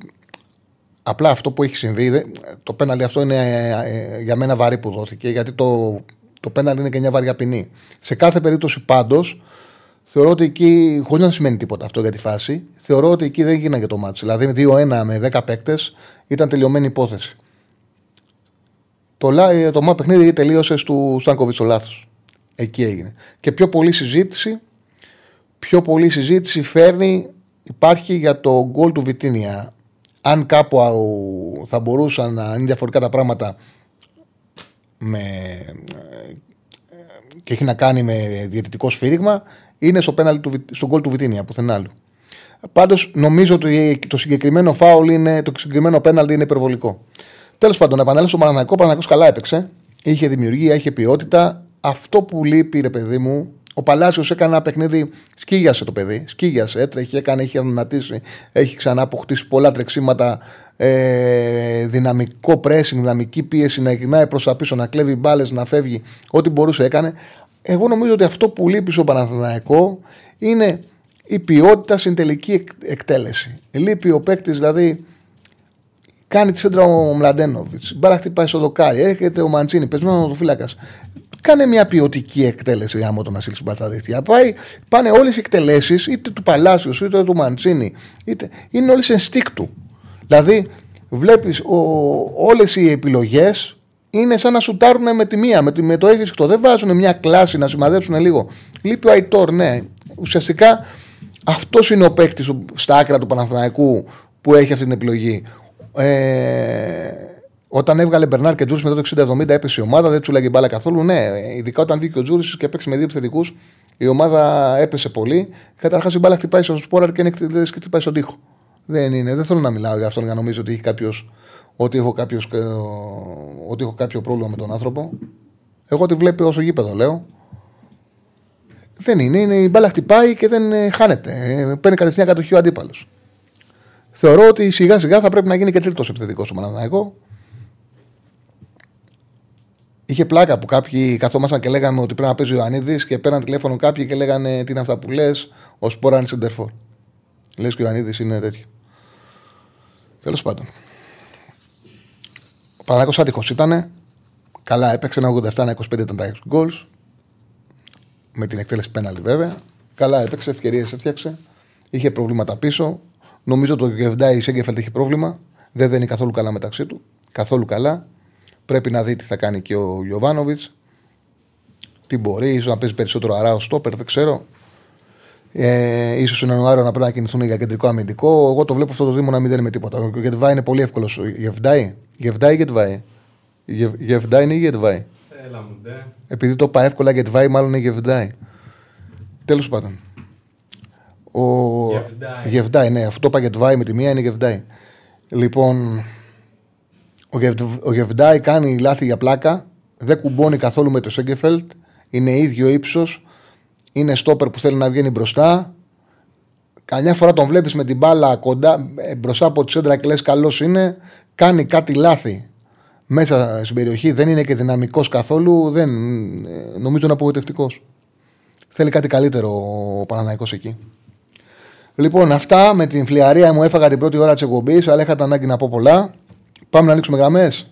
A: απλά αυτό που έχει συμβεί, δεν- το πέναλι αυτό είναι ε, ε, για μένα βαρύ που δόθηκε, γιατί το, το πέναλι είναι και μια βαριά ποινή. Σε κάθε περίπτωση πάντως, θεωρώ ότι εκεί, χωρίς να σημαίνει τίποτα αυτό για τη φάση, θεωρώ ότι εκεί δεν γίνανε το μάτσο. Δηλαδή 2-1 με 10 παίκτες ήταν τελειωμένη υπόθεση. Το, λα- το μα παιχνίδι τελείωσε του Στάνκοβιτς ο λάθος. Εκεί έγινε. Και πιο πολλή συζήτηση, πιο πολλή συζήτηση φέρνει, υπάρχει για το γκολ του Βιτίνια. Αν κάπου α, ο- θα μπορούσαν να είναι διαφορετικά τα πράγματα με, ε, και έχει να κάνει με διαιτητικό σφύριγμα, είναι στο, πέναλτι του, Βι- στο γκολ του Βιτίνια, πουθενά άλλου. Πάντως νομίζω ότι το συγκεκριμένο φάουλ είναι, το συγκεκριμένο πέναλτι είναι υπερβολικό. Τέλος πάντων, να επανέλθω στο Παναναναϊκό. Ο Παναναναϊκός καλά έπαιξε. Είχε δημιουργία, είχε ποιότητα. Αυτό που λείπει, ρε παιδί μου, ο Παλάσιος έκανε ένα παιχνίδι. Σκίγιασε το παιδί. Σκίγιασε, έτρεχε, έκανε, έχει αδυνατήσει. Έχει ξανά αποκτήσει πολλά τρεξίματα. Ε, δυναμικό pressing, δυναμική πίεση να γυρνάει προς τα πίσω, να κλέβει μπάλες, να φεύγει. Ό,τι μπορούσε έκανε. Εγώ νομίζω ότι αυτό που λείπει στο Παναθηναϊκό είναι η ποιότητα στην τελική εκ- εκτέλεση. Λείπει ο παίκτης, δηλαδή Κάνει τη σέντρα ο Μλαντένοβιτς. Μπάλα χτυπάει στο δοκάρι. Έρχεται ο Μαντσίνη, πεσμένο ο φύλακας. Κάνε μια ποιοτική εκτέλεση άμα το να στείλει μπάλα στα δίχτυα. Πάει, πάνε όλες οι εκτελέσεις, είτε του Παλάσιου είτε του Μαντσίνη, είτε, είναι όλες ενστίκτου. Δηλαδή, βλέπεις όλες οι επιλογές είναι σαν να σουτάρουν με τη μία, με, με το έχεις Δεν βάζουν μια κλάση να σημαδέψουν λίγο. Λείπει ο Αϊτόρ, ναι. Ουσιαστικά αυτός είναι ο παίκτης στα άκρα του Παναθηναϊκού που έχει αυτή την επιλογή. Ε, όταν έβγαλε Μπερνάρ και Τζούρις μετά το 60-70 έπεσε η ομάδα, δεν του λέγε μπάλα καθόλου. Ναι, ειδικά όταν βγήκε ο Τζούρις και έπαιξε με δύο επιθετικούς, η ομάδα έπεσε πολύ. Καταρχάς η μπάλα χτυπάει στον Σπόραρ και είναι χτυπάει στον τοίχο. Δεν είναι, δεν θέλω να μιλάω για αυτόν για να νομίζω ότι, έχει κάποιος, ότι, έχω κάποιος, ε, ότι έχω κάποιο πρόβλημα με τον άνθρωπο. Εγώ τη βλέπει όσο γήπεδο λέω. Δεν είναι, είναι η μπάλα χτυπάει και δεν ε, χάνεται. Ε, παίρνει κατευθείαν κατοχή ο αντίπαλος. Θεωρώ ότι σιγά σιγά θα πρέπει να γίνει και τρίτος επιθετικός ο Μαναναϊκό. Είχε πλάκα που κάποιοι καθόμασταν και λέγανε ότι πρέπει να παίζει ο Ιωαννίδης και πέραν τηλέφωνο κάποιοι και λέγανε τι είναι αυτά που λες, ω πόραν σεντερφόρ. Λες και ο Ιωαννίδης είναι τέτοιο. Τέλος πάντων. Ο Παναγιώ άτυχος ήταν. Καλά έπαιξε ένα 87-25 ήταν τα 6 goals. Με την εκτέλεση πέναλι βέβαια. Καλά έπαιξε, ευκαιρίες έφτιαξε. Είχε προβλήματα πίσω. Νομίζω ότι ο Γεβδάη Σέγκεφελτ έχει πρόβλημα. Δεν δένει καθόλου καλά μεταξύ του. Καθόλου καλά. Πρέπει να δει τι θα κάνει και ο Γιωβάνοβιτς. Τι μπορεί, ίσως να παίζει περισσότερο αράο στόπερ, δεν ξέρω. Ε, ίσως τον Ιανουάριο να πρέπει να κινηθούν για κεντρικό αμυντικό. Εγώ το βλέπω αυτό το Δήμο να μην δένει με τίποτα. Ο Γετβάη είναι πολύ εύκολος. Γεβδάη. Γεβδάη ή Γετβάη. Γεβδάη είναι ή Γετβάη;
B: Έλα μου, ντε.
A: Επειδή το είπα εύκολα Γετβάη, μάλλον είναι Γεβδάη. Τέλος πάντων. Ο...
B: Γεβδάη.
A: Γεβδάη, ναι. Αυτό το είπα Γετβάη με τη μία είναι Γεβδάη. Λοιπόν, ο, Γευ... ο Γεβδάη κάνει λάθη για πλάκα. Δεν κουμπώνει καθόλου με το Σέγκεφελτ. Είναι ίδιο ύψος είναι στόπερ που θέλει να βγαίνει μπροστά. Καμιά φορά τον βλέπεις με την μπάλα κοντά, ε, μπροστά από τη σέντρα και λες: Καλός είναι. Κάνει κάτι λάθη μέσα στην περιοχή. Δεν είναι και δυναμικός καθόλου. Δεν, ε, νομίζω είναι απογοητευτικός. Θέλει κάτι καλύτερο ο Παναναναϊκός εκεί. Λοιπόν, αυτά με την φλιαρία μου έφαγα την πρώτη ώρα της εκπομπής, αλλά είχα ανάγκη να πω πολλά. Πάμε να ανοίξουμε γραμμές.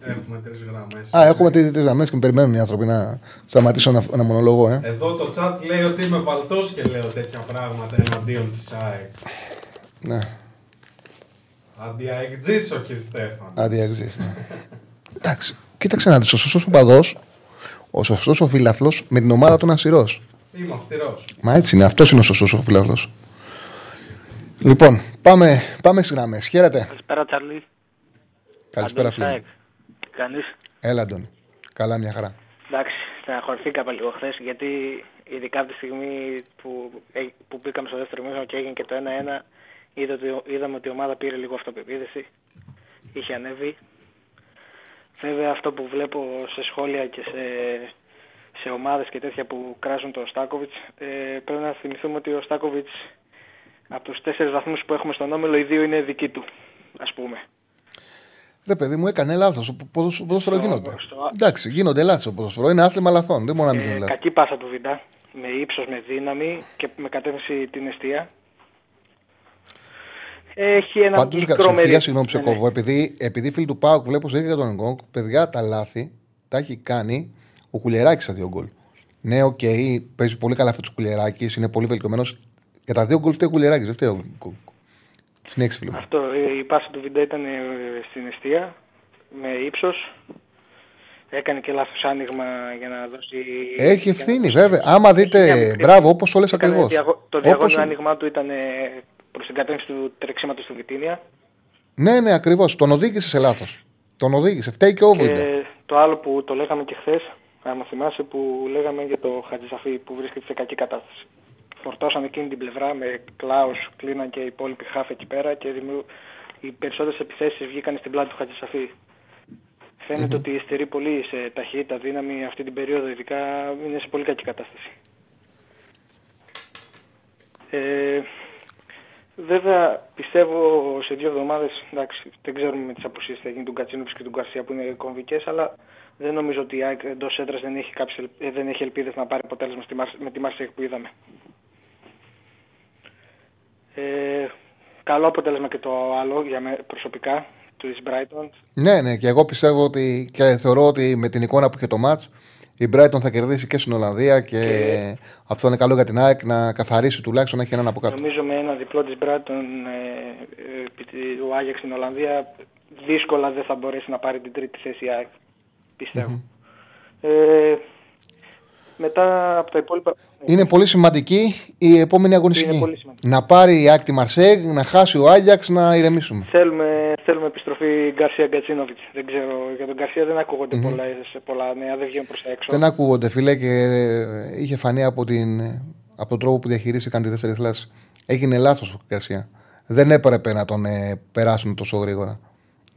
B: Έχουμε τρεις γραμμές.
A: Α, έχουμε τρεις γραμμές και με περιμένουν οι άνθρωποι να σταματήσω ένα, ένα μονολόγο. Ε.
B: Εδώ το chat λέει ότι είμαι παλτός και λέω τέτοια πράγματα εναντίον της ΑΕΚ.
A: Ναι,
B: Αντιαεκτζή ο κ. Στέφαν.
A: αντιαξή. Ναι. Εντάξει, κοίταξε να δεις. Ο σωστός οπαδό, ο σωστός ο φίλαθλο με την ομάδα του είναι ασυρό.
B: Είμαι αυστηρός.
A: Μα έτσι είναι, αυτός είναι ο σωστός ο φίλαθλο. Λοιπόν, πάμε, πάμε στις γραμμές. Χαίρετε.
C: Καλησπέρα, Τσαρλί.
A: Καλησπέρα,
C: Αντώνης
A: φίλε. μου.
C: ΑΕΚ. Κανείς.
A: Έλα, Αντώνη. Καλά, μια χαρά.
C: Εντάξει, στεναχωρηθήκαμε λίγο χθες γιατί ειδικά από τη στιγμή που, ε, που μπήκαμε στο δεύτερο μήνυμα και έγινε και το 1-1, είδα ότι- είδαμε ότι η ομάδα πήρε λίγο αυτοπεποίθηση. Είχε ανέβει. Βέβαια αυτό που βλέπω σε σχόλια και σε, σε ομάδες και τέτοια που κράζουν το Στάκοβιτς ε, πρέπει να θυμηθούμε ότι ο Στάκοβιτς από τους τέσσερις βαθμούς που έχουμε στον Όμιλο οι δύο είναι δικοί του ας πούμε.
A: Ρε παιδί μου, έκανε λάθος. Ποδόσφαιρο
C: Στο-
A: γίνονται.
C: στο-
A: Εντάξει, γίνονται λάθη στο ποδόσφαιρο. Είναι άθλημα λαθών. Δεν μπορεί να μην
C: Ε,
A: γίνει λάθη.
C: κακή πάσα του Βιντά. Με ύψος, με δύναμη και με κατεύθυνση την εστία. Έχει ένα
A: Πάντως,
C: μικρό
A: συγγνώμη,
C: μερίδιο.
A: συγγνώμη, σε
C: Ναι, ναι.
A: κόβω. Επειδή, επειδή φίλοι του ΠΑΟΚ βλέπω σε για τον Εγκόγκ, παιδιά τα λάθη τα έχει κάνει ο Κουλιεράκης στα δύο γκολ. Ναι, οκ, παίζει πολύ καλά αυτός του Κουλιεράκη, είναι πολύ βελτιωμένος. Για τα δύο γκολ φταίει ο Κουλιεράκης, δεν φταίει ο Εγκόγκ. Συνέχισε, φίλε μου.
C: Αυτό, ε, η πάσα του Βιντά ήταν ε, στην εστία, με ύψος. Έκανε και λάθος άνοιγμα για να δώσει.
A: Έχει
C: για να
A: ευθύνη,
C: δώσει-
A: βέβαια. Άμα
C: Έχει
A: δείτε,
C: μια μικρή-
A: μπράβο, όπως όλες
C: έκανε
A: ακριβώς.
C: διαγω- Το διαγώνιο άνοιγμά του ήταν προς την κατεύθυνση του τρεξίματος του Βιτίνια.
A: Ναι, ναι, ακριβώς. Τον οδήγησε σε λάθος. Τον οδήγησε. Φταίει και ο Όβιντα.
C: Και το άλλο που το λέγαμε και χθες, άμα θυμάσαι, που λέγαμε για το Χατζησαφή που βρίσκεται σε κακή κατάσταση. Φορτώσαν εκείνη την πλευρά με Κλάους, κλείναν και οι υπόλοιποι χάφ εκεί πέρα και δημιου... οι περισσότερες επιθέσεις βγήκαν στην πλάτη του Χατζησαφή. Φαίνεται ότι στερεί πολύ σε ταχύτητα, δύναμη αυτή την περίοδο, ειδικά είναι σε πολύ κακή κατάσταση. Ε, βέβαια, πιστεύω σε δύο εβδομάδες, εντάξει, δεν ξέρουμε με τις αποσύσει θα γίνει του Κατσίνοβιτ και του Γκαρσία που είναι κομβικές, αλλά δεν νομίζω ότι η ΑΕΚ εντός έδρα δεν έχει, κάποιες ελ- ε, δεν έχει ελπίδες να πάρει αποτέλεσμα στη Μαρ- με τη Μαρσέικ που είδαμε. Ε, καλό αποτέλεσμα και το άλλο για μέ, προσωπικά. της Brighton.
A: Ναι, ναι, και εγώ πιστεύω ότι και θεωρώ ότι με την εικόνα που είχε το match η Brighton θα κερδίσει και στην Ολλανδία και,
C: Και-
A: αυτό είναι καλό για την ΑΕΚ να καθαρίσει τουλάχιστον να έχει έναν από κάτω.
C: Νομίζω με ένα διπλό της Brighton ε, ε, επί τη- ο Άγιαξ στην Ολλανδία δύσκολα δεν θα μπορέσει να πάρει την τρίτη θέση η ΑΕΚ. πιστευω Ε, μετά από τα υπόλοιπα...
A: Είναι πολύ σημαντική η επόμενη αγωνιστική.
C: Είναι πολύ σημαντική.
A: Να πάρει η ΑΕΚ τη Μαρσέγ, να χάσει ο Άγιαξ, να ηρεμήσουμε.
C: Θέλουμε, θέλουμε επιστροφή Γκαρσία Γκατσίνοβιτ. Δεν ξέρω, για τον Γκαρσία δεν ακούγονται πολλά, σε πολλά νέα, δεν βγαίνουν προς τα έξω.
A: Δεν ακούγονται, φίλε, και ε, είχε φανεί από, την, από τον τρόπο που διαχειρίστηκαν τη δεύτερη θλάση. Έγινε λάθος ο Γκαρσία. Δεν έπρεπε να τον ε, περάσουν τόσο γρήγορα.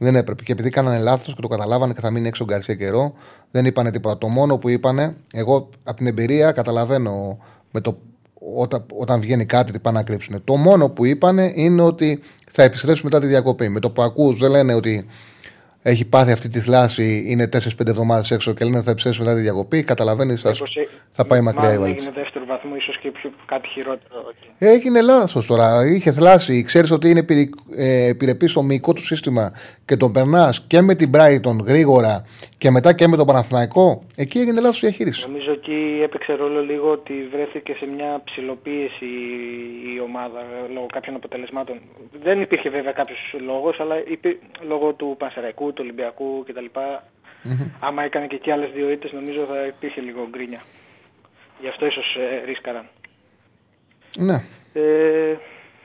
A: Δεν έπρεπε. Και επειδή κάνανε λάθος και το καταλάβανε και θα μείνει έξω ο Γκαρσία καιρό, δεν είπανε τίποτα. Το μόνο που είπανε, εγώ από την εμπειρία καταλαβαίνω με το, όταν, όταν βγαίνει κάτι τι πάνε να κρύψουν. Το μόνο που είπανε είναι ότι θα επιστρέψει μετά τη διακοπή. Με το που ακούς δεν λένε ότι έχει πάθει αυτή τη θλάση, είναι 4-5 εβδομάδες έξω και λένε ότι θα επιστρέψει μετά τη διακοπή. Καταλαβαίνεις,
C: Μήπως, ε,
A: θα πάει μακριά η
C: μάλλον
A: βαλίτσα.
C: έγινε δεύτερο βαθμό, ίσως και πιο, κάτι χειρότερο.
A: Έγινε λάθος τώρα. Είχε θλάσει. Ξέρεις ότι είναι ε, επιρρεπής στο μυϊκό του σύστημα και τον περνάς και με την Brighton γρήγορα και μετά και με τον Παναθηναϊκό; Εκεί έγινε λάθος διαχείριση.
C: Νομίζω εκεί έπαιξε ρόλο λίγο ότι βρέθηκε σε μια ψηλοποίηση η ομάδα ε, λόγω κάποιων αποτελεσμάτων. Δεν υπήρχε βέβαια κάποιος λόγος, αλλά υπή... λόγω του Πανσεραϊκού, του Ολυμπιακού κτλ. Άμα έκανε και εκεί άλλες δύο ήττες, νομίζω θα υπήρχε λίγο γκρίνια. Γι' αυτό ίσως ε, ρίσκαραν.
A: Ναι.
C: Ε,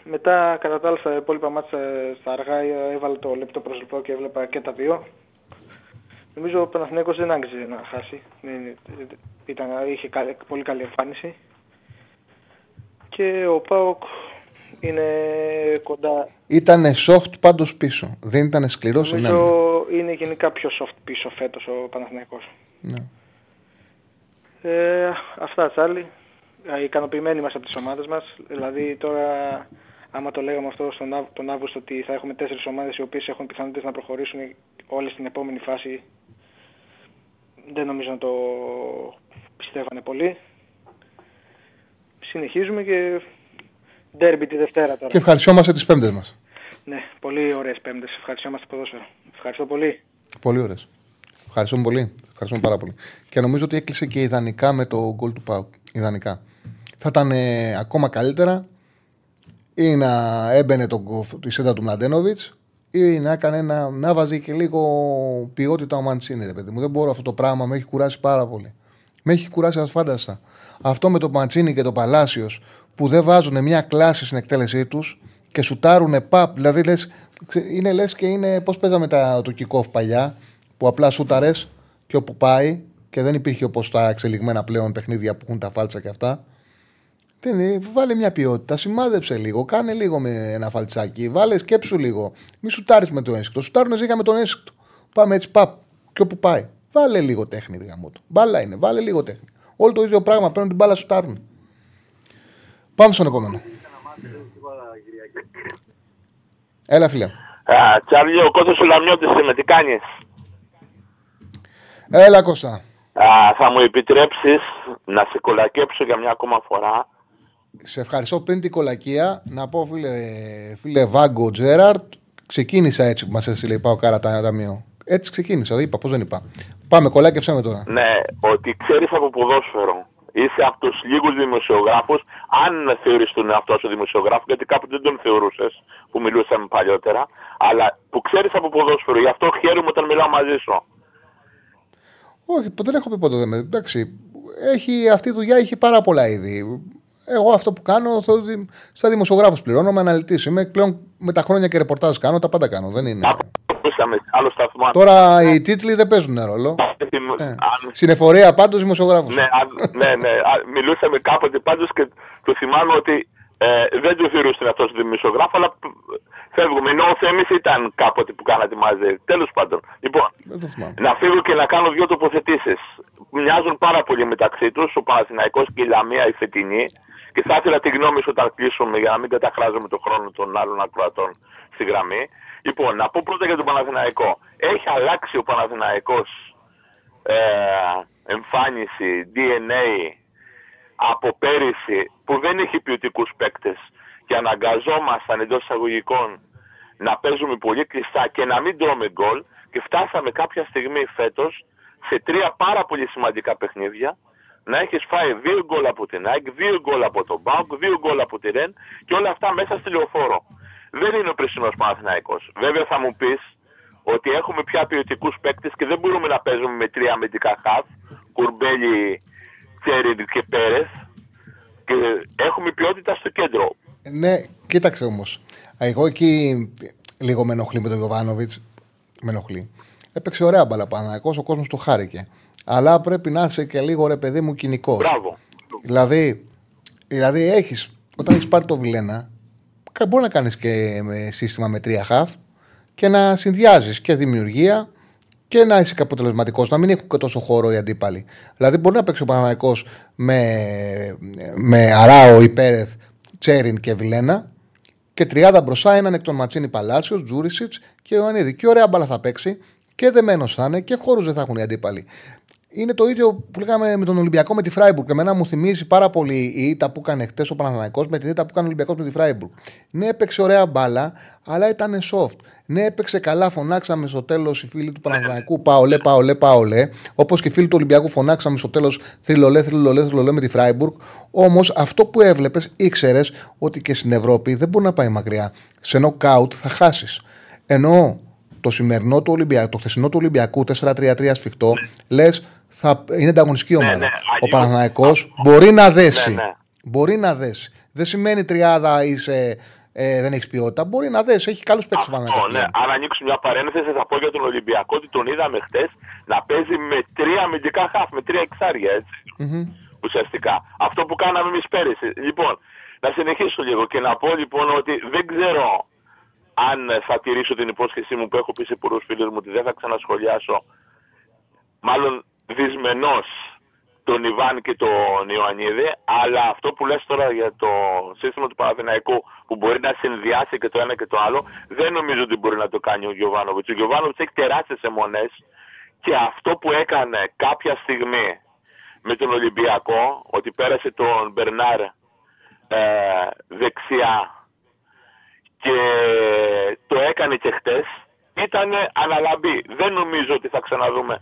C: μετά, κατά τα άλλα, στα υπόλοιπα μάτια στα αργά ε, έβαλε το λεπτό προς λεπτό και έβλεπα και τα δύο. Νομίζω ο Παναθηναίκος δεν άγγιζε να χάσει. Δεν- Ήταν, είχε κα- πολύ καλή εμφάνιση. Και ο Πάοκ είναι κοντά.
A: Ήταν soft πάντως πίσω. Δεν ήταν σκληρός στην άμυνα.
C: Νομίζω είναι γενικά πιο soft πίσω φέτος ο Παναθηναίκος.
A: Ναι.
C: Ε, αυτά Τσάρλι. Ε, Ικανοποιημένοι είμαστε από τις ομάδες μας. Δηλαδή τώρα, άμα το λέγαμε αυτό στον, Αύ- τον Αύγουστο ότι θα έχουμε τέσσερις ομάδες οι οποίες έχουν πιθανότητες να προχωρήσουν όλες στην επόμενη φάση, δεν νομίζω να το πιστεύανε πολύ. Συνεχίζουμε και ντέρμπι τη Δευτέρα τώρα.
A: Και ευχαριστιόμαστε τις πέμπτες μας.
C: Ναι, πολύ ωραίες πέμπτες. Ευχαριστούμε ποδόσφαιρο. Ευχαριστώ πολύ.
A: Πολύ ωραίες. Ευχαριστούμε πολύ. Ευχαριστούμε πάρα πολύ. Και νομίζω ότι έκλεισε και ιδανικά με το γκολ του Πάου. Ιδανικά. Θα ήταν ε, ακόμα καλύτερα ή να έμπαινε το, γκοφ- τη σέντα του Μλαντένοβιτς ή να έκανε ένα, να βάζει και λίγο ποιότητα ο Μαντσίνη, ρε παιδί μου. Δεν μπορώ αυτό το πράγμα, με έχει κουράσει πάρα πολύ. Με έχει κουράσει ασφάνταστα. Αυτό με το Μαντσίνη και το Παλάσιος που δεν βάζουν μια κλάση στην εκτέλεσή τους και σουτάρουν παπ. Δηλαδή λες, ξε- είναι λες και είναι πώς παίζαμε τα, το kick-off παλιά, που απλά σούταρες και όπου πάει και δεν υπήρχε όπως τα εξελιγμένα πλέον παιχνίδια που έχουν τα φάλτσα και αυτά. Δεν είναι, βάλε μια ποιότητα, σημάδεψε λίγο, κάνε λίγο με ένα φαλτσάκι, βάλε σκέψου λίγο. Μη σουτάρεις με το ένσυκτο. Σουτάρουν ζήγα με τον ένσυκτο. Πάμε έτσι, παπ, και όπου πάει. Βάλε λίγο τέχνη, ρε γαμότο. Μπάλα είναι, βάλε λίγο τέχνη. Όλο το ίδιο πράγμα, παίρνουν την μπάλα, σουτάρουν. Πάμε στον επόμενο. Έλα, φίλε.
D: Α, Τσάρλι, ο Κώστας ο Λαμιώτης είμαι, τι κάνεις;
A: Έλα, Κώστα.
D: Α, θα μου επιτρέψεις να σε κολακέψω για μια ακόμα φορά;
A: Σε ευχαριστώ πριν την κολακία. Να πω, φίλε, φίλε Βάγκο Τζέραρτ, ξεκίνησα έτσι που μας έστειλε η Πάο Κάρα τα ταμείο. Έτσι ξεκίνησα, είπα, πώς δεν είπα. Πάμε, κολάκευσέ με τώρα.
D: Ναι, ότι ξέρεις από ποδόσφαιρο. Είσαι από τους λίγους δημοσιογράφους, αν θεωρείς τον εαυτό σου δημοσιογράφο, γιατί κάποτε δεν τον θεωρούσες, που μιλούσαμε παλιότερα, αλλά που ξέρεις από ποδόσφαιρο. Γι' αυτό χαίρομαι όταν μιλάω μαζί σου.
A: Όχι, δεν έχω πει ποτέ. δεν με- Εντάξει, έχει, αυτή η δουλειά έχει πάρα πολλά είδη. Εγώ αυτό που κάνω, θεωρώ ότι σαν δημοσιογράφος πληρώνομαι, αναλυτής. Είμαι πλέον με τα χρόνια και ρεπορτάζ κάνω, τα πάντα κάνω. Δεν είναι.
D: Ακούσαμε σε άλλο σταθμό.
A: Τώρα οι τίτλοι δεν παίζουν ρόλο. Ε,
D: Αν-
A: Συνεφορία πάντως δημοσιογράφος.
D: Ναι, αν- ναι, ναι. Α, Μιλούσαμε κάποτε πάντως και το θυμάμαι ότι ε, δεν το θεωρούσε αυτός ο δημοσιογράφο, αλλά π- φεύγουμε. Ενώ ο Θέμης ήταν κάποτε που κάνατε μαζί. Τέλος πάντων. Λοιπόν,
A: Δεν το θυμάμαι.
D: να φύγω και να κάνω δύο τοποθετήσεις. Μοιάζουν πάρα πολύ μεταξύ τους, ο Παναθηναϊκός και η Λαμία η φετινή. Και θα ήθελα τη γνώμη σου όταν κλείσουμε για να μην καταχράζουμε τον χρόνο των άλλων ακροατών στη γραμμή. Λοιπόν, να πω πρώτα για τον Παναθηναϊκό. Έχει αλλάξει ο Παναθηναϊκός ε, εμφάνιση, DNA από πέρυσι που δεν έχει ποιοτικούς παίκτες και αναγκαζόμασταν εντός εισαγωγικών να παίζουμε πολύ κλειστά και να μην τρώμε γκολ και φτάσαμε κάποια στιγμή φέτος σε τρία πάρα πολύ σημαντικά παιχνίδια να έχεις φάει δύο γκολ από την ΑΕΚ, δύο γκολ από τον Μπάουκ, δύο γκολ από τη Ρεν και όλα αυτά μέσα στη λεωφόρο. Δεν είναι ο πρίσινος Παναθηναϊκός. Βέβαια θα μου πεις ότι έχουμε πια ποιοτικούς παίκτες και δεν μπορούμε να παίζουμε με τρία αμυντικά χαφ, κουρμπέλι, τσέριν και πέρε. Και έχουμε ποιότητα στο κέντρο.
A: Ναι, κοίταξε όμως. Εγώ εκεί λίγο με ενοχλεί με τον Γιωβάνοβιτ. Με ενοχλεί. Έπαιξε ωραία μπαλά ο κόσμος το χάρηκε. Αλλά πρέπει να είσαι και λίγο ρε παιδί μου κοινικός.
D: Μπράβο.
A: Δηλαδή, δηλαδή έχεις, όταν έχεις πάρει το Βιλένα, μπορεί να κάνεις και με σύστημα με τρία χαφ και να συνδυάζεις και δημιουργία και να είσαι αποτελεσματικός, να μην έχουν και τόσο χώρο οι αντίπαλοι. Δηλαδή, μπορεί να παίξει ο Παναναναϊκό με, με Αράο, Υπέρεθ, Τσέριν και Βιλένα και τριάδα μπροστά έναν εκ των Ματσίνη Παλάσιος, Τζούρισιτς και Ιωαννίδη. Και ωραία μπάλα θα παίξει και δεμένος θα είναι και χώρους δεν θα έχουν οι αντίπαλοι. Είναι το ίδιο που λέγαμε με τον Ολυμπιακό με τη Φράιμπουργκ. Εμένα μου θυμίζει πάρα πολύ η ήττα που έκανε χτες ο Παναθανικό με την ήττα που έκανε ο Ολυμπιακός με τη Φράιμπουργκ. Ναι, έπαιξε ωραία μπάλα, αλλά ήταν soft. Ναι, έπαιξε καλά, φωνάξαμε στο τέλος οι φίλοι του Παναθανικού Πάολε, Πάολε, Πάολε. Όπως και οι φίλοι του Ολυμπιακού φωνάξαμε στο τέλος θρυλολέ, θρυλολέ, θρυλολέ με τη Φράιμπουργκ. Όμως αυτό που έβλεπες ήξερες ότι και στην Ευρώπη δεν μπορεί να πάει μακριά. Σε νοκάουτ θα χάσεις. Ενώ το σημερινό του Ολυμπιακού, το χθεσινό του Ολυμπιακού 4-3-3 σφιχτό, ναι. λες θα είναι ανταγωνιστική ναι, ομάδα. Ναι, ο Παναναναϊκό μπορεί να δέσει. Ναι, ναι. Μπορεί να δέσει. Δεν σημαίνει τριάδα είσαι, ε, δεν έχεις ποιότητα. Μπορεί να δέσει. Έχει καλούς παίκτες ο Παναναναϊκό.
D: Ναι. Αν ανοίξω μια παρένθεση, θα πω για τον Ολυμπιακό ότι τον είδαμε χτε να παίζει με τρία αμυντικά χαφ, με τρία εξάρια έτσι. Mm-hmm. Ουσιαστικά. Αυτό που κάναμε εμείς πέρυσι. Λοιπόν, να συνεχίσω λίγο και να πω λοιπόν ότι δεν ξέρω αν θα τηρήσω την υπόσχεσή μου που έχω πει σε πολλούς φίλους μου ότι δεν θα ξανασχολιάσω. Μάλλον δυσμενός τον Ιβάν και τον Ιωαννίδη, αλλά αυτό που λες τώρα για το σύστημα του Παναθηναϊκού που μπορεί να συνδυάσει και το ένα και το άλλο, δεν νομίζω ότι μπορεί να το κάνει ο Γιωβάνοβιτς. Ο Γιωβάνοβιτς έχει τεράστιες αιμονές και αυτό που έκανε κάποια στιγμή με τον Ολυμπιακό, ότι πέρασε τον Μπερνάρ ε, δεξιά και το έκανε και χτες, ήταν αναλαμπή. Δεν νομίζω ότι θα ξαναδούμε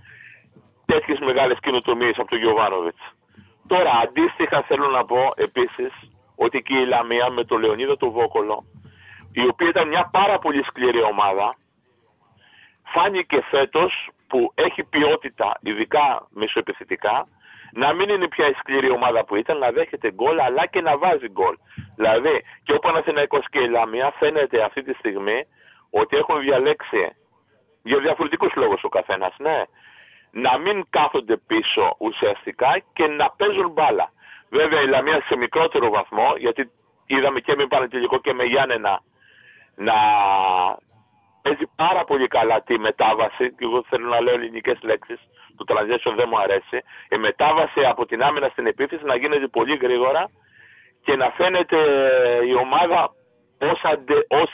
D: τέτοιες μεγάλες καινοτομίες από τον Γιωβάνοβιτ. Τώρα, αντίστοιχα θέλω να πω επίσης ότι και η Λαμία με τον Λεωνίδα του Βόκολο, η οποία ήταν μια πάρα πολύ σκληρή ομάδα, φάνηκε φέτος που έχει ποιότητα, ειδικά μεσοεπιθετικά, να μην είναι πια η σκληρή ομάδα που ήταν, να δέχεται γκολ αλλά και να βάζει γκολ. Δηλαδή και ο Παναθηναϊκός και η Λαμία φαίνεται αυτή τη στιγμή ότι έχουν διαλέξει για διαφορετικούς λόγους ο καθένας. Ναι, να μην κάθονται πίσω ουσιαστικά και να παίζουν μπάλα. Βέβαια η Λαμία σε μικρότερο βαθμό, γιατί είδαμε και με Πανετελικό και με Γιάννενα να παίζει πάρα πολύ καλά τη μετάβαση, και εγώ θέλω να λέω ελληνικές λέξεις, το transition δεν μου αρέσει, η μετάβαση από την άμυνα στην επίθεση να γίνεται πολύ γρήγορα και να φαίνεται η ομάδα ως, αντε, ως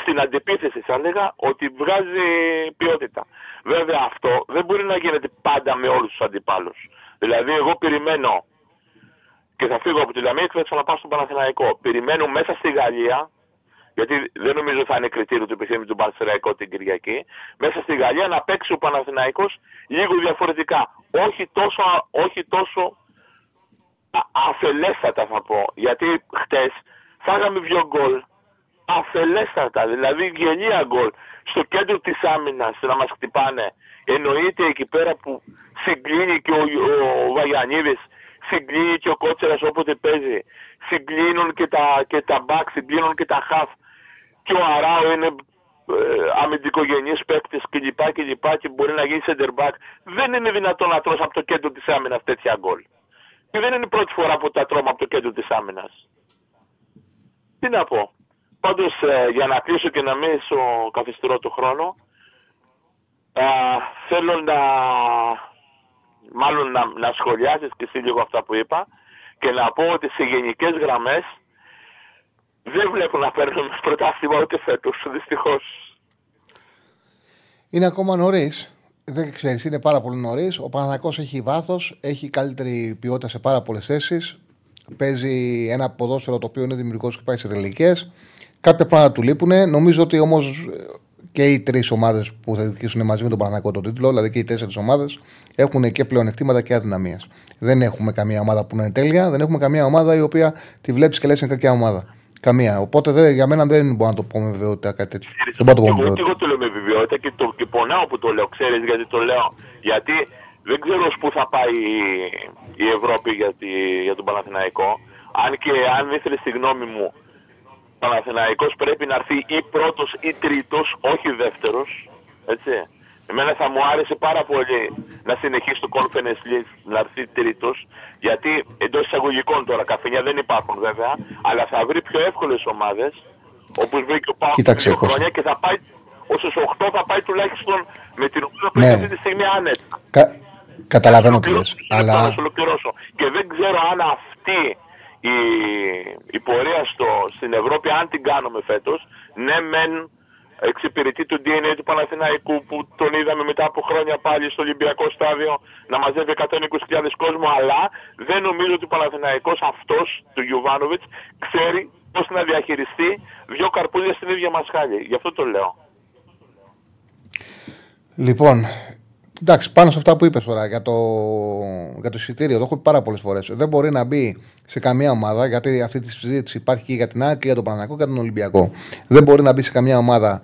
D: στην αντιπίθεση θα έλεγα ότι βγάζει ποιότητα. Βέβαια αυτό δεν μπορεί να γίνεται πάντα με όλους τους αντιπάλους. Δηλαδή εγώ περιμένω και θα φύγω από τη Λαμία και θα ξαναπάω στον Παναθηναϊκό. Περιμένω μέσα στη Γαλλία, γιατί δεν νομίζω θα είναι κριτήριο του επιθέμου του Παναθηναϊκού την Κυριακή, μέσα στη Γαλλία να παίξει ο Παναθηναϊκός λίγο διαφορετικά. Όχι τόσο, όχι τόσο αφελέστατα θα πω. Γιατί χτες φάγαμε δύο γκολ αφελέστατα, δηλαδή γελία γκολ στο κέντρο της άμυνας να μας χτυπάνε. Εννοείται εκεί πέρα που συγκλίνει και ο, ο Βαγιανίδης, συγκλίνει και ο Κότσερας όποτε παίζει, συγκλίνουν και τα, και τα μπακ, συγκλίνουν και τα χαφ και ο Αράο είναι ε, αμυντικογενής παίκτης κλπ. Και, και μπορεί να γίνει center back. Δεν είναι δυνατόν να τρως από το κέντρο της άμυνας τέτοια γκολ. Και δεν είναι η πρώτη φορά που τα τρώμε από το κέντρο της άμυνας. Τι να πω. Πάντως, ε, για να κλείσω και να μην σου καθυστερώ το χρόνο, ε, θέλω να, μάλλον να, να σχολιάσεις και εσύ λίγο αυτά που είπα και να πω ότι σε γενικές γραμμές δεν βλέπω να παίρνουμε πρωτάθλημα ούτε φέτος, δυστυχώς.
A: Είναι ακόμα νωρίς. Δεν ξέρεις, είναι πάρα πολύ νωρίς. Ο Παναθηναϊκός έχει βάθος, έχει καλύτερη ποιότητα σε πάρα πολλές θέσεις. Παίζει ένα ποδόσφαιρο το οποίο είναι δημιουργικό και πάει σε τελικές. Κάποια πράγματα του λείπουν. Νομίζω ότι όμως και οι τρεις ομάδες που θα διεκδικήσουν μαζί με τον Παναγικό τον τίτλο, δηλαδή και οι τέσσερις ομάδες, έχουν και πλεονεκτήματα και αδυναμίες. Δεν έχουμε καμία ομάδα που να είναι τέλεια, δεν έχουμε καμία ομάδα η οποία τη βλέπεις και λες είναι κακιά ομάδα. Καμία. Οπότε δε, για μένα δεν μπορώ να το πω με βεβαιότητα κάτι τέτοιο. Δεν μπορώ να το πω με
D: Εγώ,
A: βεβαιότητα.
D: εγώ το λέω με βεβαιότητα και, το, και πονάω που το λέω. Ξέρεις γιατί το λέω. Γιατί δεν ξέρω ως πού θα πάει η- η Ευρώπη για, τη, για τον Παναθηναϊκό. Αν και αν ήθελε τη γνώμη μου, ο Παναθηναϊκός πρέπει να έρθει ή πρώτος ή τρίτος, όχι δεύτερος. Έτσι. Εμένα θα μου άρεσε πάρα πολύ να συνεχίσει το Conference League να έρθει τρίτος, γιατί εντός εισαγωγικών τώρα καφενιά δεν υπάρχουν βέβαια, αλλά θα βρει πιο εύκολες ομάδες, όπως βρήκε ο Πάο
A: Κοίταξε,
D: δύο
A: Κώστα.
D: χρόνια και θα πάει ω 8 θα πάει τουλάχιστον με την ομάδα που
A: Ναι.
D: έχει αυτή τη στιγμή άνετα.
A: Κα... Καταλαβαίνω τι λε.
D: Ολοκληρώσω, λεπτό,
A: Αλλά
D: να σου ολοκληρώσω. Και δεν ξέρω αν αυτή η, η πορεία στο, στην Ευρώπη, αν την κάνουμε φέτος, ναι, μεν εξυπηρετεί το DNA του Παναθηναϊκού που τον είδαμε μετά από χρόνια πάλι στο Ολυμπιακό στάδιο να μαζεύει 120.000 κόσμο, αλλά δεν νομίζω ότι ο Παναθηναϊκός αυτός του Γιουβάνοβιτς ξέρει πώς να διαχειριστεί δύο καρπούδια στην ίδια μασχάλη. Γι' αυτό το λέω.
A: Λοιπόν, εντάξει, πάνω σε αυτά που είπες τώρα για το, για το εισιτήριο, το έχω πει πάρα πολλές φορές. Δεν μπορεί να μπει σε καμία ομάδα, γιατί αυτή τη συζήτηση υπάρχει και για την ΑΕΚ και για τον Παναγικό και για τον Ολυμπιακό. Δεν μπορεί να μπει σε καμία ομάδα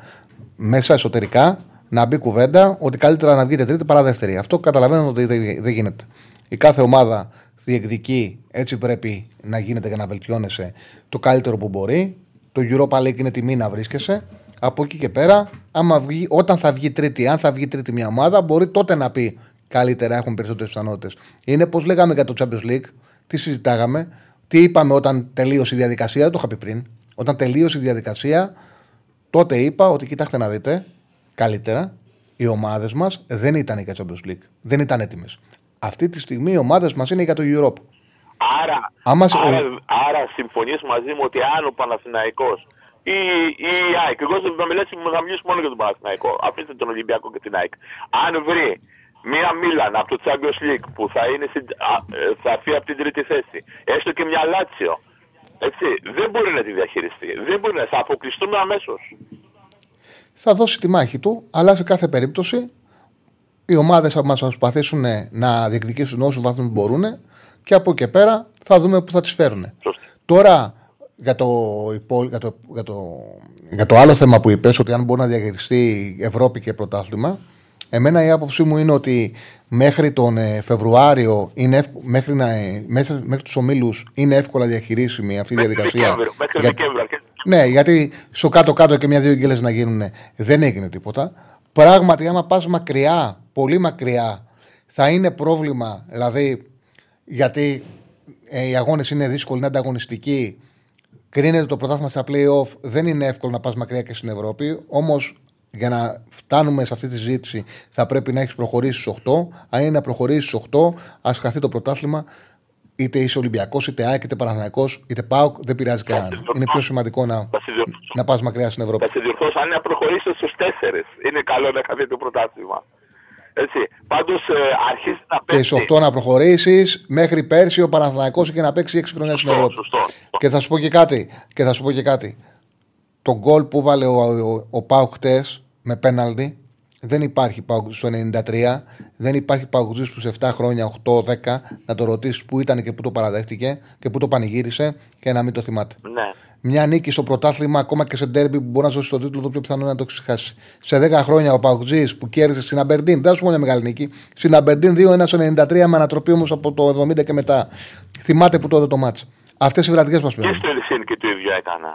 A: μέσα εσωτερικά να μπει κουβέντα ότι καλύτερα να βγείτε τρίτη παρά δεύτερη. Αυτό καταλαβαίνω ότι δεν δεν γίνεται. Η κάθε ομάδα διεκδικεί, έτσι πρέπει να γίνεται και να βελτιώνεσαι το καλύτερο που μπορεί. Το Europa League είναι τιμή να βρίσκεσαι. Από εκεί και πέρα, άμα βγει, όταν θα βγει τρίτη, αν θα βγει τρίτη μια ομάδα, μπορεί τότε να πει καλύτερα, έχουν περισσότερες πιθανότητες. Είναι πώς λέγαμε για το Champions League, τι συζητάγαμε, τι είπαμε όταν τελείωσε η διαδικασία, δεν το είχα πει πριν. Όταν τελείωσε η διαδικασία, τότε είπα ότι κοιτάξτε να δείτε, καλύτερα, οι ομάδες μας δεν ήταν για Champions League. Δεν ήταν έτοιμες. Αυτή τη στιγμή οι ομάδες μας είναι για το Europe.
D: Άρα,
A: Άμα σε-
D: άρα, άρα συμφωνείς μαζί μου ότι αν ο Παναθηναϊκός ή ή η ΑΕΚ, εγώ θα μιλήσω, θα μιλήσω μόνο για τον Παναθηναϊκό, αφήστε τον Ολυμπιακό και την ΑΕΚ. Αν βρει μία Μίλαν από το Champions League που θα, είναι στην, α, ε, θα έρθει από την τρίτη θέση, έστω και μια Λάτσιο, έτσι, δεν μπορεί να τη διαχειριστεί. Δεν μπορεί να, θα αποκλειστούμε αμέσως.
A: θα δώσει τη μάχη του, αλλά σε κάθε περίπτωση οι ομάδες θα μας προσπαθήσουν να διεκδικήσουν όσου βαθμού μπορούν και από εκεί και πέρα θα δούμε πού θα τις φέρουν.
D: Σωστά.
A: Τώρα για το, υπό- για, το, για, το, για το άλλο θέμα που είπες ότι αν μπορεί να διαχειριστεί Ευρώπη και πρωτάθλημα εμένα η άποψή μου είναι ότι μέχρι τον ε, Φεβρουάριο είναι εύκο- μέχρι, να, ε, μέχρι, μέχρι τους ομίλους είναι εύκολα διαχειρίσιμη αυτή η
D: Μέχρι
A: διαδικασία
D: Δεκέμβριο, μέχρι
A: Για-
D: Δεκέμβριο, αρχές
A: ναι, γιατί στο κάτω-κάτω και μια-δύο γκέλες να γίνουν δεν έγινε τίποτα. Πράγματι, άμα πας μακριά, πολύ μακριά, θα είναι πρόβλημα. Δηλαδή, γιατί ε, οι αγώνες είναι δύσκολοι, είναι ανταγωνιστικοί. Κρίνεται το πρωτάθλημα στα playoff. Δεν είναι εύκολο να πας μακριά και στην Ευρώπη. Όμως, για να φτάνουμε σε αυτή τη συζήτηση, θα πρέπει να έχεις προχωρήσει στους 8. Αν είναι να προχωρήσεις στους 8, ας χαθεί το πρωτάθλημα. Είτε είσαι Ολυμπιακός, είτε ΑΕΚ, είτε Παναθηναϊκός, είτε ΠΑΟΚ, δεν πειράζει κανέναν. Είναι πιο σημαντικό να,
D: Θα σε διορθώσω.
A: να πας μακριά στην Ευρώπη.
D: Θα σε διορθώσω αν είναι να προχωρήσεις στους τέσσερις. Είναι καλό να χαθεί το πρωτάθλημα. Έτσι. Πάντως ε, αρχίζει να
A: Και
D: πέφτει.
A: στου 8 να προχωρήσεις. Μέχρι πέρσι ο Παναθηναϊκός είχε να παίξει 6 χρόνια στην
D: Σωστό,
A: Ευρώπη.
D: σωστό, σωστό.
A: Και θα σου πω και κάτι. Και θα σου πω και κάτι. Το γκολ που βάλε ο, ο, ο Πάουκ χτες με πέναλτι δεν υπάρχει Πάουκ στο 93. Δεν υπάρχει Πάουκ που σε 7 χρόνια, 8-10 να το ρωτήσεις που ήταν και που το παραδέχτηκε και που το πανηγύρισε και να μην το θυμάται.
D: Ναι.
A: Μια νίκη στο πρωτάθλημα, ακόμα και σε ντέρμπι που μπορεί να ζώσει τον τίτλο, το πιο πιθανό είναι να το ξεχάσει. Σε 10 χρόνια ο Παουτζής που κέρδισε στην Αμπερντίν, δεν θα σου πω μια μεγάλη νίκη. Στην Αμπερντίν 2-1 στο 93 με ανατροπή όμως από το 70 και μετά. Θυμάται που τότε το μάτς. Αυτές οι βραδικές μας
D: Και
A: παίρνουν.
D: στο Ελσίνκι το ίδιο έκανα.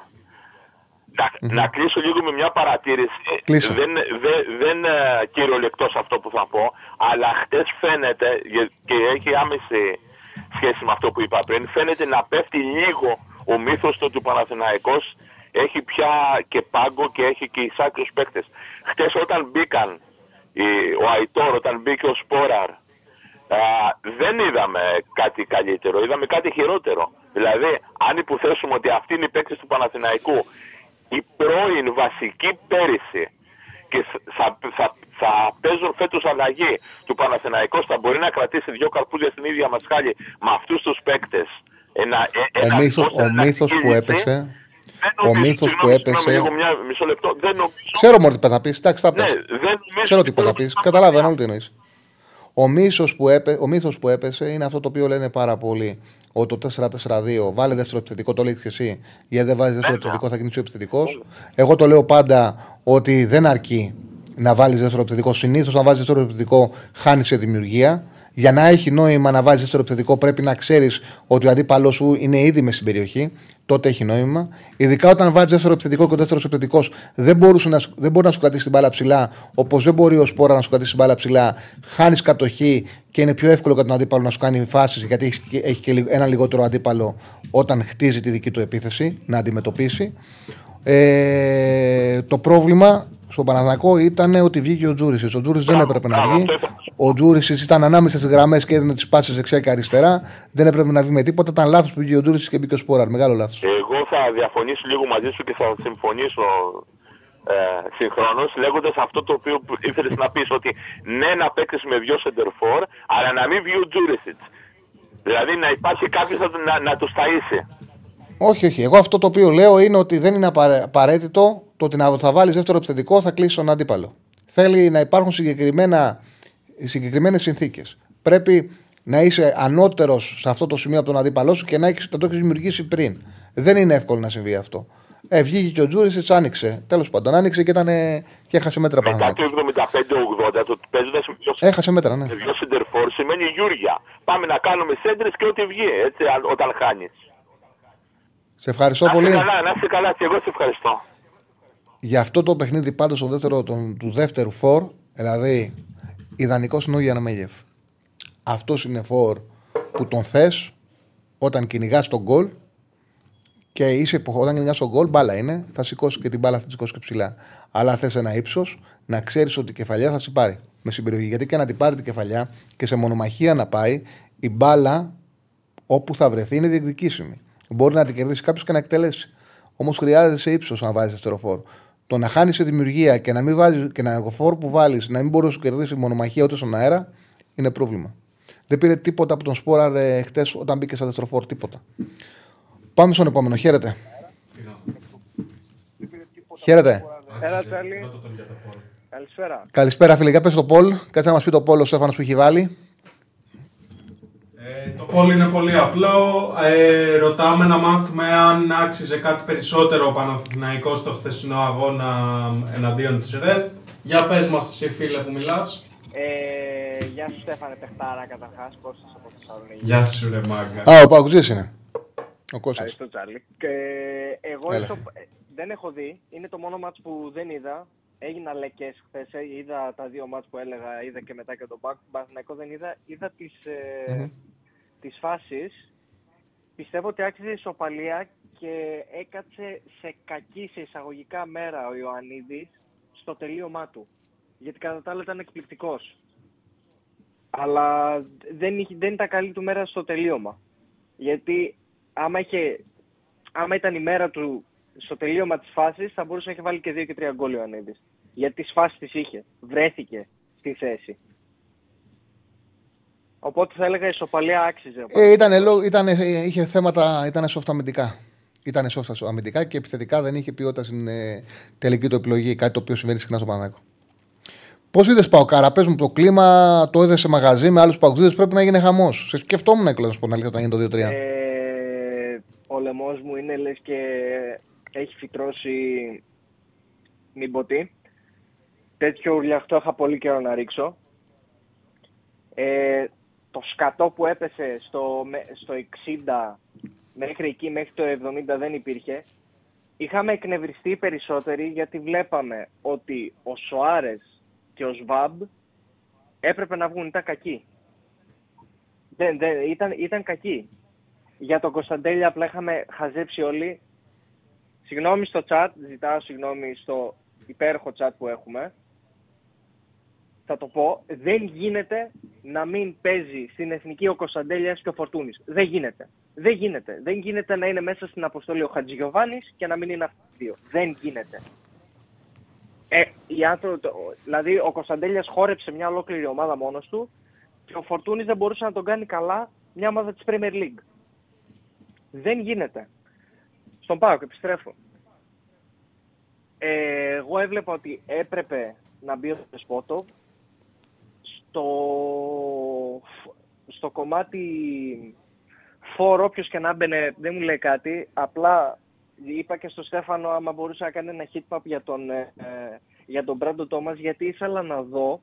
D: Να, να κλείσω λίγο με μια παρατήρηση.
A: Κλείσε.
D: Δεν, δεν, δεν ε, κυριολεκτός σε αυτό που θα πω, αλλά χτες φαίνεται γε- και έχει άμεση σχέση με αυτό που είπα πριν. Φαίνεται να πέφτει λίγο ο μύθος του ότι ο Παναθηναϊκός έχει πια και πάγκο και έχει και εισάκριου παίκτες. Χτες όταν μπήκαν οι- ο Αϊτόρ, όταν μπήκε ο Σπόραρ, Α, δεν είδαμε κάτι καλύτερο, είδαμε κάτι χειρότερο. Δηλαδή, αν υποθέσουμε ότι αυτοί είναι οι παίκτες του Παναθηναϊκού, οι πρώην βασικοί πέρυσι και σ- θα, θα, θα παίζουν φέτος αλλαγή του Παναθηναϊκού, θα μπορεί να κρατήσει δύο καρπούζια στην ίδια μασχάλη με αυτούς τους παίκτες. Ένα, ε-
A: Ο
D: ένα-
A: μύθος,
D: ως
A: ο μύθος που
D: εναλλακτική λύση.
A: έπεσε.
D: Δεν
A: Ο
D: νομίζω-
A: μύθος που
D: συγγνώμη,
A: έπεσε.
D: συγγνώμη, λίγο μια- μισό λεπτό. Δεν νομίζω.
A: Ξέρω μόνο τι πες να πεις. Εντάξει, τα
D: Ναι,
A: πες.
D: δεν νομίζω
A: Ξέρω τι
D: ότι
A: πες να πεις.
D: πρέπει
A: Καταλαβαίνω όλο τι εννοεί. Ο μύθος που, έπε, ο μύθος που έπεσε είναι αυτό το οποίο λένε πάρα πολύ. Ότι το 4-4-2 βάλε δεύτερο επιθετικό, το λέει και εσύ. Γιατί δεν βάζεις δεύτερο
D: Βέβαια.
A: επιθετικό, θα γίνει πιο επιθετικός. Εγώ το λέω πάντα ότι δεν αρκεί να βάλεις δεύτερο επιθετικό. Συνήθως να βάζεις δεύτερο επιθετικό, χάνεις σε δημιουργία. Για να έχει νόημα να βάζεις δεύτερο επιθετικό, πρέπει να ξέρεις ότι ο αντίπαλο σου είναι ήδη μες στην περιοχή. Τότε έχει νόημα. Ειδικά όταν βάζεις δεύτερο επιθετικό και ο δεύτερος επιθετικός δεν, μπορούσε να, σου- δεν μπορεί να σου κρατήσει την μπάλα ψηλά, όπως δεν μπορεί ο Σπόρα να σου κρατήσει την μπάλα ψηλά. Χάνεις κατοχή και είναι πιο εύκολο για τον αντίπαλο να σου κάνει φάσεις γιατί έχεις, και- έχει και λι- ένα λιγότερο αντίπαλο όταν χτίζει τη δική του επίθεση να αντιμετωπίσει. Ε, το πρόβλημα στον Παναθηναϊκό ήταν ότι βγήκε ο Τζούρισι. Ο Τζούρισι δεν
D: Μπράβο,
A: έπρεπε να
D: μπράβο,
A: βγει.
D: αυτό είπα.
A: Ο Τζούρισι ήταν ανάμεσα στις γραμμές και έδινε τις πάσει δεξιά και αριστερά. Δεν έπρεπε να βγει με τίποτα. Ήταν λάθος που βγήκε ο Τζούρισι και μπήκε ο Σπόραρ. Μεγάλο λάθος.
D: Εγώ θα διαφωνήσω λίγο μαζί σου και θα συμφωνήσω ε, συγχρόνως λέγοντας αυτό το οποίο ήθελες να πεις ότι ναι, να παίξεις με δυο σεντερφόρ, αλλά να μην βγει ο Τζούρισιτ. Δηλαδή να υπάρχει κάποιος να, να, να του ταΐσει.
A: Όχι, όχι. Εγώ αυτό το οποίο λέω είναι ότι δεν είναι απαραί- απαραίτητο το ότι να θα βάλεις δεύτερο επιθετικό θα κλείσεις τον αντίπαλο. Θέλει να υπάρχουν συγκεκριμένα, συγκεκριμένες συνθήκες. Πρέπει να είσαι ανώτερος σε αυτό το σημείο από τον αντίπαλό σου και να, έχεις, να το έχεις δημιουργήσει πριν. Δεν είναι εύκολο να συμβεί αυτό. Ε, βγήκε και ο Τζούρισιτ, άνοιξε. Τέλος πάντων, άνοιξε και, ήτανε, και έχασε μέτρα
D: Μετά
A: πάνω.
D: το 75-80, το παίζοντα με δυο,
A: Έχασε μέτρα, ναι.
D: με δυο σεντερφόρ σημαίνει Γιούρια. Πάμε να κάνουμε σέντρε και ό,τι βγει έτσι, αν- όταν χάνεις.
A: Σε ευχαριστώ
D: Να
A: πολύ.
D: είσαι καλά, να είσαι καλά και εγώ σε ευχαριστώ.
A: Για αυτό το παιχνίδι πάντως το δεύτερο, τον, τους δεύτερου φορ, δηλαδή ιδανικός είναι ο Γιάννα Αυτός είναι φορ που τον θες όταν κυνηγάς τον γκολ και είσαι, όταν κυνηγάς τον γκολ, μπάλα είναι, θα σηκώσει και την μπάλα, θα τη σηκώσει και ψηλά. Αλλά θες ένα ύψος να ξέρεις ότι η κεφαλιά θα σε πάρει με συμπεριοχή. Γιατί και να την πάρει την κεφαλιά και σε μονομαχία να πάει, η μπάλα όπου θα βρεθεί είναι διεκδικήσιμη. Μπορεί να την κερδίσει κάποιος και να εκτελέσει. Όμως χρειάζεσαι ύψος να βάζεις αστεροφόρο. Το να χάνεις σε δημιουργία και να μην βάζεις και να ο φόρ που βάλεις να μην μπορεί να σου κερδίσει μονομαχία ούτε στον αέρα είναι πρόβλημα. Δεν πήρε τίποτα από τον Σπόραρ ε, χτες όταν μπήκε σαν δεστροφόρ. Τίποτα. Πάμε στον επόμενο. Χαίρετε. Χαίρετε.
E: Έλα, Τσάλι. Καλησπέρα.
A: Καλησπέρα, φίλε. Για πες το Πολ. Κάτσε να μας πει το Πολ ο Στέφανος που έχει βάλει.
B: Ε, το πόλ είναι πολύ απλό. Ε, ρωτάμε να μάθουμε αν άξιζε κάτι περισσότερο ο Παναθηναϊκός στο χθεσινό αγώνα εναντίον της ΡΕΔ. Για πες μας εσύ φίλε που μιλάς.
E: Ε, γεια σου, Στέφανε Πεχτάρα, καταρχάς. Κώστας από Θεσσαλονίκη.
B: Γεια σου ρε μάγκα.
A: Α, ο Παουτζή είναι. Ο Κώστας.
E: Ευχαριστώ, Τσάλι. Και εγώ
A: Έλα.
E: στο- ε, δεν έχω δει. Είναι το μόνο μάτς που δεν είδα. Έγινα λεκές χθες. ε, Είδα τα δύο μάτς που έλεγα. Είδα και μετά και τον Πάκ. Τον Παναθηναϊκό δεν είδα. Είδα τις, ε,
A: Μμμ.
E: Τις φάσεις. Πιστεύω ότι άξιζε ισοπαλία και έκατσε σε κακή σε εισαγωγικά μέρα ο Ιωαννίδης στο τελείωμά του. Γιατί κατά τα άλλα ήταν εκπληκτικός. Αλλά δεν, είχε, δεν ήταν καλή του μέρα στο τελείωμα. Γιατί άμα, είχε, άμα ήταν η μέρα του στο τελείωμα της φάσης θα μπορούσε να είχε βάλει και δύο και τρία γκολ ο Ιωαννίδης. Γιατί τις φάσεις τις είχε. Βρέθηκε στη θέση. Οπότε θα έλεγα η ισοπαλία άξιζε.
A: Ε, ήταν, λο- ήταν, ε, είχε θέματα, ήταν soft αμυντικά. Ήταν soft αμυντικά και επιθετικά δεν είχε ποιότητα στην ε, τελική του επιλογή. Κάτι το οποίο συμβαίνει συχνά στο Παναγάκο. Πώς είδες Παοκάρα, πες μου το κλίμα, το είδες σε μαγαζί με άλλους παγκοσμίδες, πρέπει να γίνει χαμός. Σε σκεφτόμουν να κλείσω την αλήθεια όταν γίνει το 2-3.
E: Ε, ο λαιμός μου είναι λες και έχει φυτρώσει μην πω τι. Τέτοιο ουρλιαχτό είχα πολύ καιρό να ρίξω. Ε, το σκατό που έπεσε στο, με- στο 60 μέχρι εκεί, μέχρι το 70 δεν υπήρχε. Είχαμε εκνευριστεί περισσότεροι γιατί βλέπαμε ότι ο Σοάρες και ο Σβάμπ έπρεπε να βγουν, ήταν κακοί. Δεν, δεν, ήταν, ήταν κακοί. Για τον Κωνσταντέλια απλά είχαμε χαζέψει όλοι. Συγγνώμη στο chat, ζητάω συγγνώμη στο υπέροχο chat που έχουμε. Θα το πω, δεν γίνεται να μην παίζει στην εθνική ο Κωνσταντέλιας και ο Φορτούνης. Δεν γίνεται. Δεν γίνεται. Δεν γίνεται να είναι μέσα στην αποστολή ο Χατζηγιοβάνης και να μην είναι αυτοί οι δύο. Δεν γίνεται. Ε, οι άνθρωποι, το- δηλαδή ο Κωνσταντέλιας χόρεψε μια ολόκληρη ομάδα μόνος του και ο Φορτούνης δεν μπορούσε να τον κάνει καλά μια ομάδα της Premier League. Δεν γίνεται. Στον Πάοκ, επιστρέφω. Ε, εγώ έβλεπα ότι έπρεπε να μπει ο Δεσπότοβ στο, στο κομμάτι φόρ όποιος και να μπαινε δεν μου λέει κάτι. Απλά είπα και στο Στέφανο άμα μπορούσε να κάνει ένα hit pop για τον, ε, για τον Μπράντο Τόμας γιατί ήθελα να δω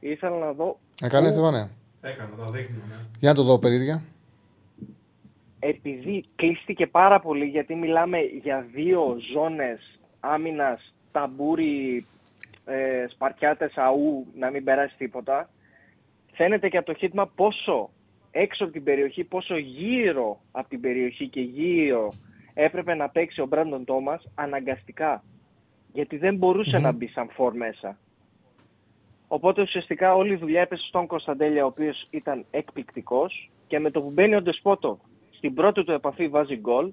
E: ήθελα να δω
A: Έκανε
E: πού-
A: θέμα, ναι.
B: Έκανα, τα δείχνω, ναι.
A: Για να το δω, περίεργα.
E: επειδή κλείστηκε πάρα πολύ, γιατί μιλάμε για δύο ζώνες άμυνας, ταμπούρι, ε, σπαρτιάτες, αού, να μην περάσει τίποτα, φαίνεται και από το χίτμα πόσο έξω από την περιοχή, πόσο γύρω από την περιοχή και γύρω έπρεπε να παίξει ο Μπράντον Τόμας αναγκαστικά. Γιατί δεν μπορουσε να μπει σαν φορ μέσα. Οπότε ουσιαστικά όλη η δουλειά έπεσε στον Κωνσταντέλια, ο οποίος ήταν εκπληκτικός και με το που μπαίνει ο Ντεσπότο στην πρώτη του επαφή βάζει γκολ.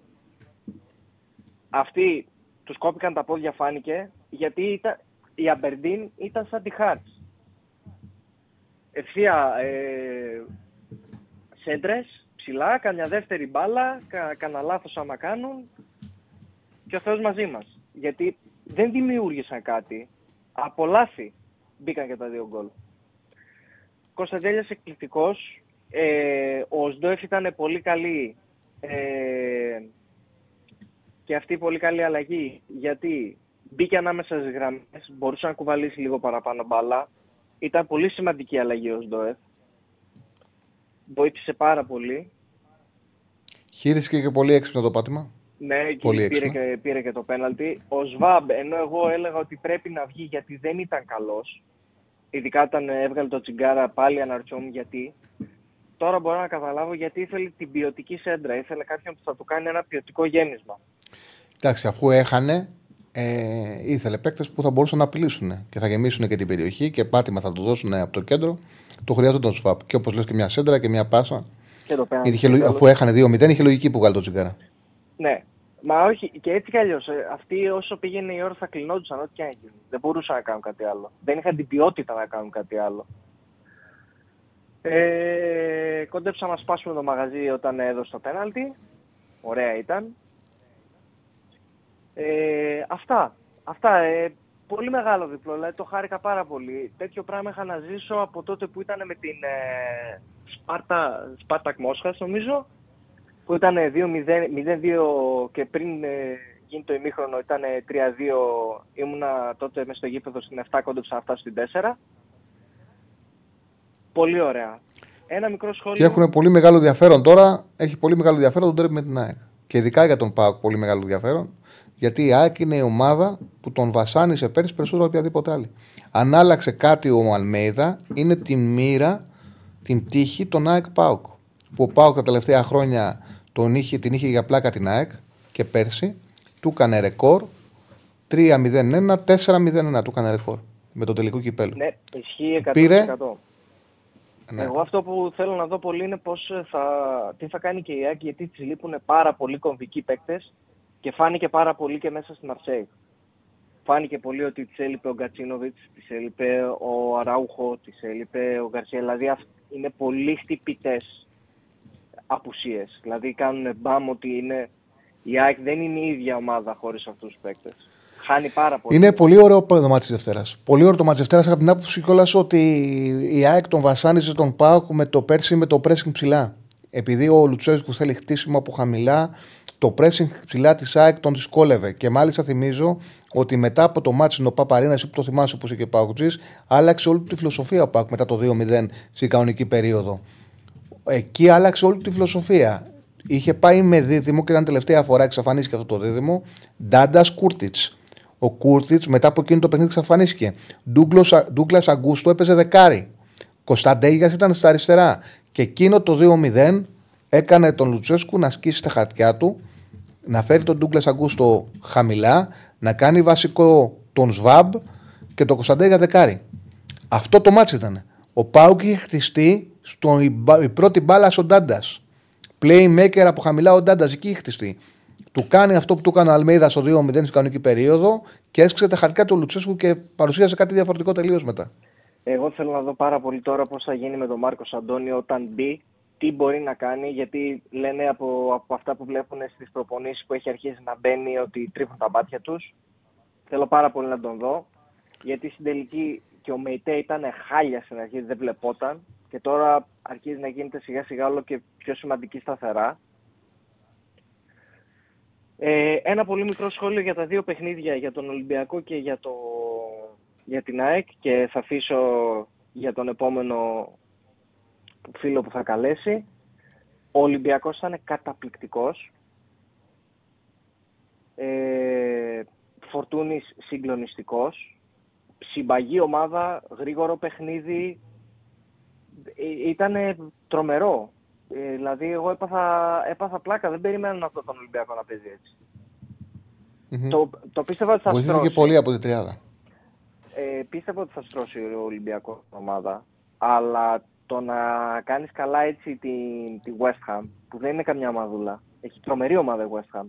E: Αυτοί τους κόπηκαν τα πόδια φάνηκε γιατί ήταν, η Αμπερντίν ήταν σαν τη Χάρτς. Ευθεία ε, σέντρες, ψηλά, καμιά δεύτερη μπάλα, κα, κανένα λάθος άμα κάνουν και ο Θεός μαζί μας. Γιατί δεν δημιούργησαν κάτι, από λάθη μπήκαν και τα δύο γκολ. Κωνσταντέλιας εκπληκτικός, ε, ο Σντόεφ ήταν πολύ καλή ε, και αυτή η πολύ καλή αλλαγή γιατί μπήκε ανάμεσα στις γραμμές, μπορούσε να κουβαλήσει λίγο παραπάνω μπάλα. Ήταν πολύ σημαντική η αλλαγή ο Σντόεφ. Βοήθησε πάρα πολύ.
A: Χείρισε και πολύ έξυπνο το πάτημα.
E: Ναι, και
A: Πολύ
E: πήρε,
A: έξυπνα.
E: και, πήρε και το πέναλτι. Ο Σβάμπ, ενώ εγώ έλεγα ότι πρέπει να βγει γιατί δεν ήταν καλός, ειδικά όταν έβγαλε το τσιγκάρα, πάλι αναρωτιόμουν γιατί. Τώρα μπορώ να καταλάβω γιατί ήθελε την ποιοτική σέντρα. Ήθελε κάποιον που θα του κάνει ένα ποιοτικό γέμισμα.
A: Εντάξει, αφού έχανε, ε, ήθελε παίκτες που θα μπορούσαν να απειλήσουν και θα γεμίσουν και την περιοχή και πάτημα θα του δώσουν από το κέντρο. Το χρειάζονταν τον Σφαπ. Και όπως λες και μια σέντρα και μια πάσα.
E: Και το πέναλτι.
A: Είχε, λογι- αφού έχανε 2-0, είχε λογική που βγάλει το τσιγκάρα.
E: Ναι. Μα όχι, και έτσι κι αλλιώς. Αυτοί όσο πήγαινε η ώρα θα κλεινόντουσαν, ό,τι και αν γίνει. Δεν μπορούσαν να κάνουν κάτι άλλο. Δεν είχαν την ποιότητα να κάνουν κάτι άλλο. Ε, κόντεψα να σπάσουμε το μαγαζί όταν έδωσε το πέναλτι. Ωραία ήταν. Ε, αυτά. Αυτά. Ε, πολύ μεγάλο διπλό. Δηλαδή το χάρηκα πάρα πολύ. Τέτοιο πράγμα είχα να ζήσω από τότε που ήταν με την ε, Σπάρτα, Σπάρτακ Μόσχας νομίζω που ήταν 2-0 και πριν ε, γίνει το ημίχρονο ήταν 3-2. Ήμουνα τότε μέσα στο γήπεδο στην 7, κόντεψα να φτάσω στην 4. Πολύ ωραία. Ένα μικρό σχόλιο.
A: Και έχουν πολύ μεγάλο ενδιαφέρον τώρα. Έχει πολύ μεγάλο ενδιαφέρον τον τρέπει με την ΑΕΚ. Και ειδικά για τον ΠΑΟΚ πολύ μεγάλο ενδιαφέρον. Γιατί η ΑΕΚ είναι η ομάδα που τον βασάνισε πέρυσι περισσότερο από οποιαδήποτε άλλη. Αν άλλαξε κάτι ο Αλμέιδα, είναι την μοίρα, την τύχη των ΑΕΚ ΠΑΟΚ. Που ο ΠΑΟΚ τα τελευταία χρόνια τον είχε, την είχε για πλάκα την ΑΕΚ και πέρσι του έκανε ρεκόρ 3-0-1, 4-0-1 του έκανε ρεκόρ με το τελικό κυπέλο.
E: Ναι, ισχύει 100%.
A: Πήρε. Ναι.
E: Εγώ αυτό που θέλω να δω πολύ είναι πώς θα, τι θα κάνει και η ΑΕΚ γιατί της λείπουν πάρα πολλοί κομβικοί παίκτες και φάνηκε πάρα πολύ και μέσα στη Μαρσέη. Φάνηκε πολύ ότι της έλειπε ο Γκατσίνοβιτς, της έλειπε ο Αράουχο, της έλειπε ο Γκαρσία. Δηλαδή αυ- είναι πολύ χτυπητές απουσίες. Δηλαδή κάνουν μπαμ ότι είναι, η ΑΕΚ δεν είναι η ίδια ομάδα χωρίς αυτούς τους παίκτες. Χάνει πάρα πολύ.
A: Είναι πολύ ωραίο το μάτι της Δευτέρας. Πολύ ωραίο το μάτι της Δευτέρας από την άποψη κιόλας ότι η ΑΕΚ τον βασάνιζε τον Πάοκ με το πέρσι με το pressing ψηλά. Επειδή ο Λουτσέσκου θέλει χτίσιμο από χαμηλά, το pressing ψηλά της ΑΕΚ τον δυσκόλευε. Και μάλιστα θυμίζω ότι μετά από το μάτι στην Παπαρίνας, εσύ που το θυμάσαι που είσαι και Πάοκτζη, άλλαξε όλη του τη φιλοσοφία ο Πάοκ μετά το 2-0 στην κανονική περίοδο. Εκεί άλλαξε όλη τη φιλοσοφία. Είχε πάει με δίδυμο και ήταν τελευταία φορά εξαφανίστηκε αυτό το δίδυμο. Ντάντας Κούρτιτς. Ο Κούρτιτς μετά από εκείνο το παιχνίδι εξαφανίστηκε. Ντούγκλα Αγκούστο έπαιζε δεκάρι. Κωνσταντέγιας ήταν στα αριστερά. Και εκείνο το 2-0 έκανε τον Λουτσέσκου να σκίσει τα χαρτιά του, να φέρει τον Ντούγκλα Αγκούστο χαμηλά, να κάνει βασικό τον Σβάμπ και τον Κωνσταντέγια δεκάρι. Αυτό το ματς ήταν. Ο ΠΑΟΚ είχε χτιστεί στο, η, μπα- η πρώτη μπάλα στον Ντάντα. Playmaker από χαμηλά ο Ντάντα εκεί είχε χτιστεί. Του κάνει αυτό που του έκανε ο Αλμέιδα στο 2-0 στην κανονική περίοδο και έσκισε τα χαρτιά του Λουτσέσκου και παρουσίασε κάτι διαφορετικό τελείως μετά.
E: Εγώ θέλω να δω πάρα πολύ τώρα πώς θα γίνει με τον Μάρκος Αντώνιο όταν μπει, τι μπορεί να κάνει, γιατί λένε από, από αυτά που βλέπουν στις προπονήσεις που έχει αρχίσει να μπαίνει ότι τρίβουν τα μάτια τους. Θέλω πάρα πολύ να τον δω. Γιατί στην τελική και ο Μεϊτέ ήταν χάλια στην αρχή, δεν βλεπόταν. Και τώρα αρχίζει να γίνεται σιγά σιγά όλο και πιο σημαντική σταθερά. Ε, ένα πολύ μικρό σχόλιο για τα δύο παιχνίδια, για τον Ολυμπιακό και για, το, για την ΑΕΚ και θα αφήσω για τον επόμενο φίλο που θα καλέσει. Ο Ολυμπιακός ήταν καταπληκτικός. Ε, Φορτούνης συγκλονιστικός. Συμπαγή ομάδα, γρήγορο παιχνίδι. Ε, ήταν τρομερό. Ε, δηλαδή, εγώ έπαθα, έπαθα πλάκα. Δεν περίμενα να αυτό τον Ολυμπιακό να παίζει έτσι.
A: Μμμ.
E: Το, το πίστευα ότι θα
A: Βοηθήθηκε
E: στρώσει.
A: πολύ από την τριάδα.
E: Ε, πίστευα ότι θα στρώσει ο Ολυμπιακό ομάδα. Αλλά το να κάνεις καλά έτσι τη, τη West Ham, που δεν είναι καμιά ομαδούλα, έχει τρομερή ομάδα η West Ham,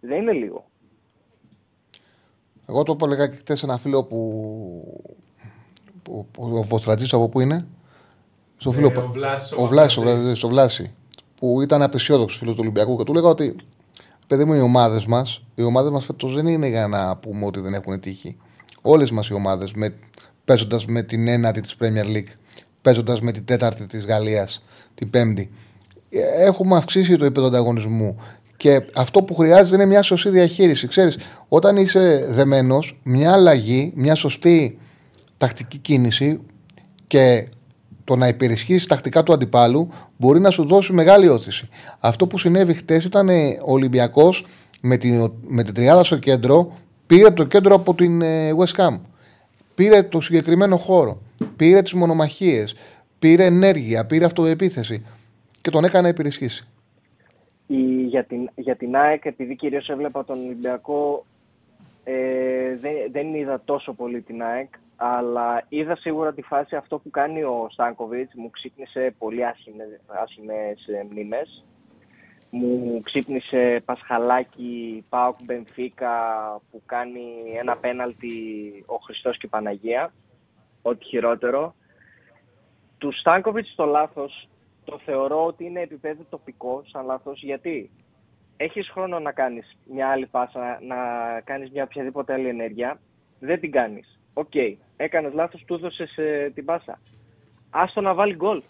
E: δεν είναι λίγο.
A: Εγώ το έλεγα και χθε σε ένα φίλο που. που, που ο Βοστρατζής από πού είναι. Στο φίλο,
B: Ε, ο Βλάσης, ο
A: ο Βλάσης, ο
B: Βοστρατζής.
A: Βλάσης, ο Βλάσης, που ήταν απεσιόδοξος φίλος του Ολυμπιακού και του έλεγα ότι παιδί μου, οι ομάδες μας οι ομάδες μας φέτος δεν είναι για να πούμε ότι δεν έχουν τύχη. Όλες μας οι ομάδες, παίζοντας με την ένατη της Premier League, παίζοντας με την τέταρτη της Γαλλίας, την πέμπτη, ε, έχουμε αυξήσει το επίπεδο ανταγωνισμού. Και αυτό που χρειάζεται είναι μια σωστή διαχείριση. Ξέρεις, όταν είσαι δεμένος, μια αλλαγή, μια σωστή τακτική κίνηση και το να υπερισχύσεις τακτικά του αντιπάλου μπορεί να σου δώσει μεγάλη όθηση. Αυτό που συνέβη χτες ήταν ε, ο Ολυμπιακός με την, με την τριάδα στο κέντρο, πήρε το κέντρο από την ε, West Ham. Πήρε το συγκεκριμένο χώρο. Πήρε τις μονομαχίες. Πήρε ενέργεια. Πήρε αυτοεπίθεση. Και τον έκανε να υπερισχύσει.
E: Η, για, την, για την ΑΕΚ, επειδή κυρίως έβλεπα τον Ολυμπιακό, ε, δεν, δεν είδα τόσο πολύ την ΑΕΚ, αλλά είδα σίγουρα τη φάση αυτό που κάνει ο Στάνκοβιτς, μου ξύπνησε πολύ άσχημες, άσχημες ε, μνήμες. Μου ξύπνησε Πασχαλάκη, Πάοκ Μπενφίκα που κάνει ένα πέναλτι ο Χριστός και η Παναγία. Ό,τι χειρότερο. Του Στάνκοβιτς το λάθος το θεωρώ ότι είναι επίπεδο τοπικό σαν λάθος γιατί έχεις χρόνο να κάνεις μια άλλη πάσα, να, να κάνεις μια οποιαδήποτε άλλη ενέργεια, δεν την κάνεις. Οκ, έκανες λάθος, του έδωσες ε, την πάσα. Άστο να βάλει γκολ.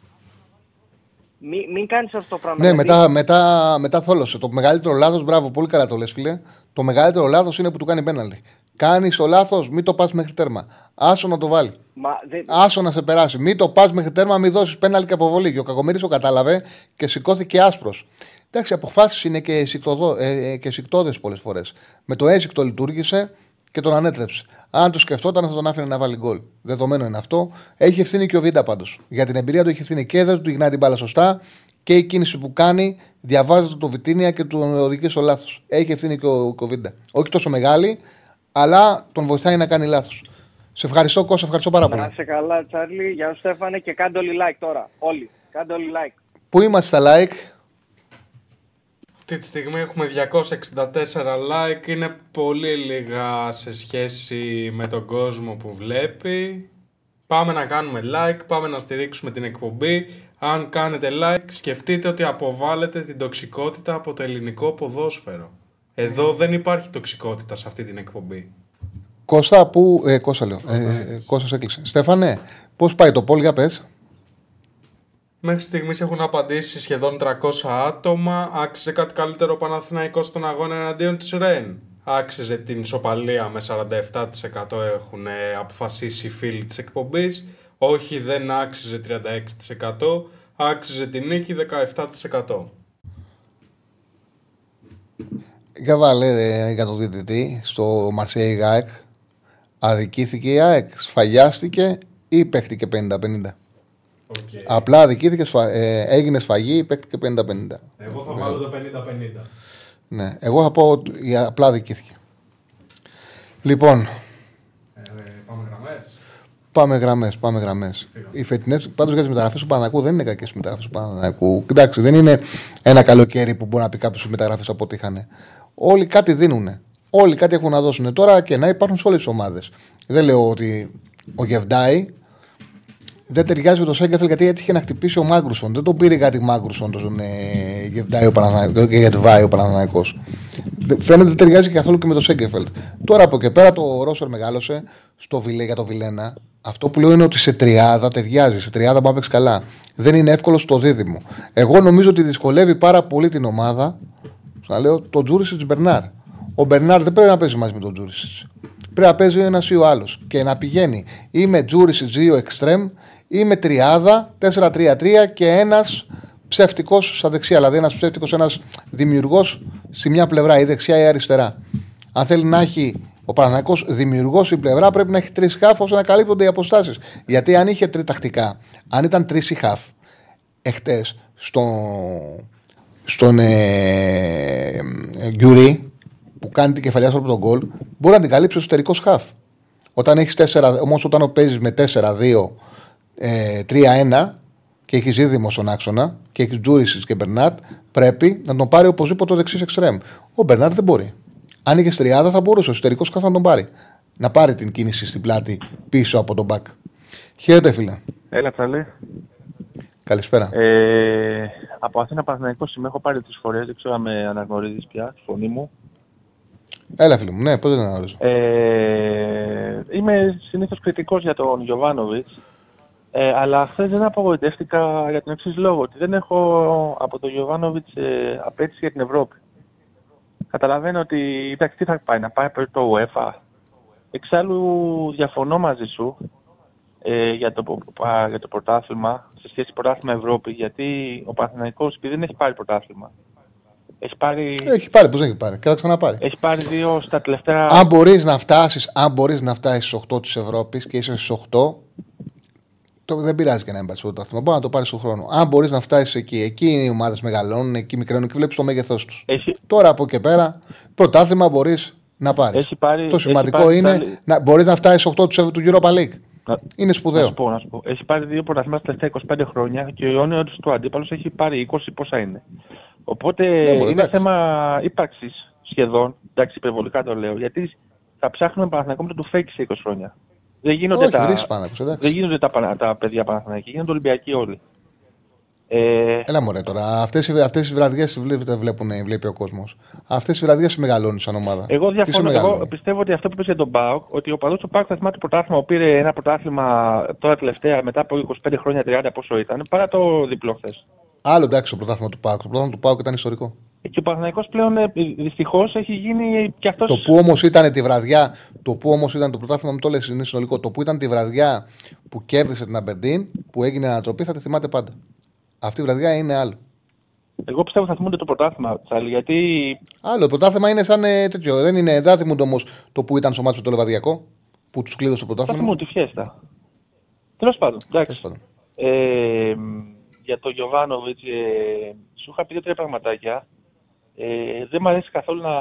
E: Μην, μην κάνεις αυτό το πράγμα.
A: Ναι,
E: γιατί-
A: μετά, μετά, μετά θόλωσε. Το μεγαλύτερο λάθος, μπράβο, πολύ καλά το λες, φίλε. Το μεγαλύτερο λάθος είναι που του κάνει πέναλτι. Κάνεις το λάθος, μην το πας μέχρι τέρμα. Άσο να το βάλει.
E: Μα, δεν-
A: Άσο να σε περάσει. Μην το πας μέχρι τέρμα, μην δώσεις πέναλτι και αποβολή. Και ο Κακομίρη το κατάλαβε και σηκώθηκε άσπρος. Εντάξει, αποφάσει είναι και, σικτοδό, ε, ε, και σικτόδες πολλές φορές. Με το έσυκτο λειτουργήσε και τον ανέτρεψε. Αν το σκεφτόταν, θα τον άφηνε να βάλει γκολ. Δεδομένο είναι αυτό. Έχει ευθύνη και ο Βίντα πάντως. Για την εμπειρία του έχει ευθύνη και δεν του γυρνάει την μπάλα σωστά και η κίνηση που κάνει διαβάζεται το Βιτίνια και του οδηγεί στο λάθος. Έχει ευθύνη και ο, και ο Βίντα. Όχι τόσο μεγάλη, αλλά τον βοηθάει να κάνει λάθος. Σε ευχαριστώ, Κώστα, ευχαριστώ πάρα πολύ.
E: Να είσαι καλά, Τσάρλι. Γεια σου, Στέφανε, και κάντε όλοι like τώρα. Όλοι. Κάντε όλοι like.
A: Πού είμαστε στα like,
B: Αυτή τη στιγμή έχουμε 264 like. Είναι πολύ λίγα σε σχέση με τον κόσμο που βλέπει. Πάμε να κάνουμε like, πάμε να στηρίξουμε την εκπομπή. Αν κάνετε like, σκεφτείτε ότι αποβάλλετε την τοξικότητα από το ελληνικό ποδόσφαιρο. Εδώ δεν υπάρχει τοξικότητα σε αυτή την εκπομπή.
A: Κώστα, που. Ε, Κώστα λέω. Ε, ε, Κώστας έκλεισε. Στέφανε, πώς πάει το πόλ, για πες.
B: Μέχρι στιγμής έχουν απαντήσει σχεδόν 300 άτομα. Άξιζε κάτι καλύτερο ο Παναθηναϊκός στον αγώνα εναντίον της ΡΕΝ. Άξιζε την ισοπαλία με 47% έχουν ε, αποφασίσει οι φίλοι της εκπομπής. Όχι, δεν άξιζε 36%. Άξιζε την νίκη 17%.
A: Για βάλε ε, για το διαιτητή στο Μαρσέη ΓΑΕΚ. Αδικήθηκε η ΑΕΚ, σφαγιάστηκε ή παίχτηκε 50-50.
B: Okay.
A: Απλά αδικήθηκε, σφα... ε, έγινε σφαγή ή παίχτηκε 50-50.
B: Εγώ θα βάλω το 50-50.
A: Ναι, εγώ θα πω ότι η- απλά αδικήθηκε. Λοιπόν,
B: Ε, πάμε γραμμές.
A: πάμε γραμμές, πάμε γραμμές. Οι φετινές, πάντως για τις μεταγραφές του Πανανακού δεν είναι κακές οι μεταγραφές του Πανανακού. Κοιτάξτε, δεν είναι ένα καλοκαίρι που μπορεί να πει κάποιος οι μεταγραφές αποτύχανε. Όλοι κάτι δίνουν. Όλοι κάτι έχουν να δώσουν. Τώρα και να υπάρχουν σε όλες τις ομάδες. Δεν λέω ότι ο Γεβντάη δεν ταιριάζει με το Σέγκεφελ γιατί έτυχε να χτυπήσει ο Μάγκρουσον. Δεν τον πήρε κάτι Μάγκρουσον τον ε, Γεβντάη ο Παναθηναϊκός- και Γετβάη ο Παναθηναϊκός. Δε- Φαίνεται δεν ταιριάζει καθόλου και με το Σέγκεφελτ. Τώρα από εκεί πέρα το Ρόσερ μεγάλωσε στο Βιλέ για το Βιλένα. Αυτό που λέω είναι ότι σε τριάδα ταιριάζει. Σε τριάδα μπορεί να παίξει καλά. Δεν είναι εύκολο στο δίδυμο. Εγώ νομίζω ότι δυσκολεύει πάρα πολύ την ομάδα. Να λέω το Τζούρισιτς Μπερνάρ. Ο Μπερνάρ δεν πρέπει να παίζει μαζί με τον Τζούρισιτς. Πρέπει να παίζει ο ένας ή ο άλλος. Και να πηγαίνει ή με Τζούρισιτς ή ο Εκστρέμ ή με τριάδα 4-3-3 και ένας ψεύτικος στα δεξιά. Δηλαδή ένας ψεύτικος, ένας δημιουργός σε μια πλευρά, ή δεξιά ή αριστερά. Αν θέλει να έχει ο Παναγικό δημιουργός στην πλευρά, πρέπει να έχει τρεις χάφ ώστε να καλύπτονται οι αποστάσεις. Γιατί αν είχε τριτακτικά, αν ήταν τρεις ή χάφ, εχθές στο, στον ε, ε, Γκιουρί που κάνει την κεφαλιά στο τον γκολ, μπορεί να την καλύψει ο εσωτερικός χάφ. Όταν έχεις 4, όμως όταν παίζεις με 4-2, ε, 3-1 και έχεις δίδυμο στον άξονα και έχεις Τζούρισι και Μπερνάρτ, πρέπει να τον πάρει οπωσδήποτε ο δεξί εξτρέμ. Ο Μπερνάρτ δεν μπορεί. Αν είχες τριάδα, θα μπορούσε ο εσωτερικός χάφ να τον πάρει. Να πάρει την κίνηση στην πλάτη πίσω από τον μπακ. Χαίρετε, φίλε.
F: Έλα, Τσαλή.
A: Καλησπέρα.
F: Ε, από Αθήνα Παναθηναϊκός είμαι, έχω πάρει τρεις φορές. Δεν ξέρω αν με αναγνωρίζεις πια τη φωνή μου.
A: Έλα, φίλε μου. Ναι, πότε δεν αναγνωρίζω.
F: Ε, είμαι συνήθως κριτικός για τον Γιωβάνοβιτς. Ε, αλλά χθες δεν απογοητεύτηκα για τον εξής λόγο. Ότι δεν έχω από τον Γιωβάνοβιτς ε, απέτηση για την Ευρώπη. Καταλαβαίνω ότι εντάξει, τι θα πάει, να πάει προς το UEFA. Εξάλλου διαφωνώ μαζί σου ε, για, το, α, για το πρωτάθλημα σε σχέση πρωτάθλημα Ευρώπη. Γιατί ο Παναθηναϊκός επειδή δεν έχει πάρει πρωτάθλημα. Έχει πάρει,
A: Έχει πάρει, πώς δεν έχει πάρει. Και θα ξαναπάρει.
F: έχει πάρει δύο στα τελευταία.
A: Αν μπορείς να φτάσεις, αν μπορείς να φτάσεις στις 8 της Ευρώπης και είσαι στις 8, το, δεν πειράζει και να μην πάρεις το πρωτάθλημα. Μπορεί να το πάρεις στον χρόνο. Αν μπορείς να φτάσεις εκεί, εκεί οι ομάδες μεγαλώνουν, εκεί μικραίνουν και βλέπεις το μέγεθός τους.
F: Έχει,
A: Τώρα από εκεί πέρα, πρωτάθλημα μπορείς να πάρεις.
F: Έχει πάρει-
A: Το
F: έχει
A: σημαντικό
F: πάρει
A: είναι
F: πάλι-
A: να μπορείς να φτάσεις 8 τους, του Europa League.
F: Να-
A: Είναι
F: Να
A: σπουδαίο.
F: σου πω, να σου πω. Έχει πάρει δύο πρωταθλήματα τα τελευταία 25 χρόνια και ο αιώνιος του αντίπαλος έχει πάρει 20 πόσα είναι. Οπότε
A: μπορεί,
F: είναι
A: εντάξει.
F: θέμα ύπαρξης σχεδόν. Εντάξει, υπερβολικά το λέω. Γιατί θα ψάχνουμε Παναθηναϊκό με το του fake σε 20 χρόνια. Δεν γίνονται,
A: Όχι,
F: τα,
A: βρίσκει πάνω, εντάξει.
F: δεν γίνονται τα, πανα- τα παιδιά Παναθηναϊκοί, γίνονται Ολυμπιακοί όλοι. Ε,
A: Έλα μωρέ τώρα. Αυτές αυτές οι βραδιές βλέπουν, βλέπει ο κόσμος. Αυτές οι βραδιές μεγαλώνει σαν ομάδα.
F: Εγώ
A: Τι σε
F: διαφωνώ. Εγώ
A: μεγαλώνει;
F: πιστεύω ότι αυτό που είπε για τον Πάοκ, ότι ο παδό του Πάοκ θα θυμάται το πρωτάθλημα που πήρε ένα πρωτάθλημα τώρα τελευταία μετά από 25 χρόνια 30 πόσο ήταν, παρά το διπλό χθες.
A: Άλλο εντάξει το πρωτάθλημα του Πάουκ. Το πρωτάθλημα του Πάουκ ήταν ιστορικό.
F: Και ο Παναθηναϊκός πλέον δυστυχώς έχει γίνει και αυτό.
A: Το που όμως ήταν τη βραδιά, το που όμως ήταν το πρωτάθλημα, μην το λες, είναι συνολικό. Το που ήταν τη βραδιά που κέρδισε την Αμπερντίν, που έγινε ανατροπή, θα τη θυμάται πάντα. Αυτή η βραδιά είναι άλλο.
F: Εγώ πιστεύω θα θυμούνται το πρωτάθλημα, Τσάλι, γιατί
A: Άλλο. Το πρωτάθλημα είναι σαν ε, τέτοιο. Δεν είναι, δεν θα θυμούνται όμως το που ήταν στο μάτσο με το Λεβαδιακό, που τους κλείδωσε το
F: θα
A: πρωτάθλημα.
F: θυμούνται τη φιέστα. Τέλος πάντων, εντάξει.
A: Τέλος πάντων.
F: Ε, για τον Γιωβάνοβιτς, ε, σου είχα πει δύο-τρία πραγματάκια. Ε, δεν μου αρέσει καθόλου να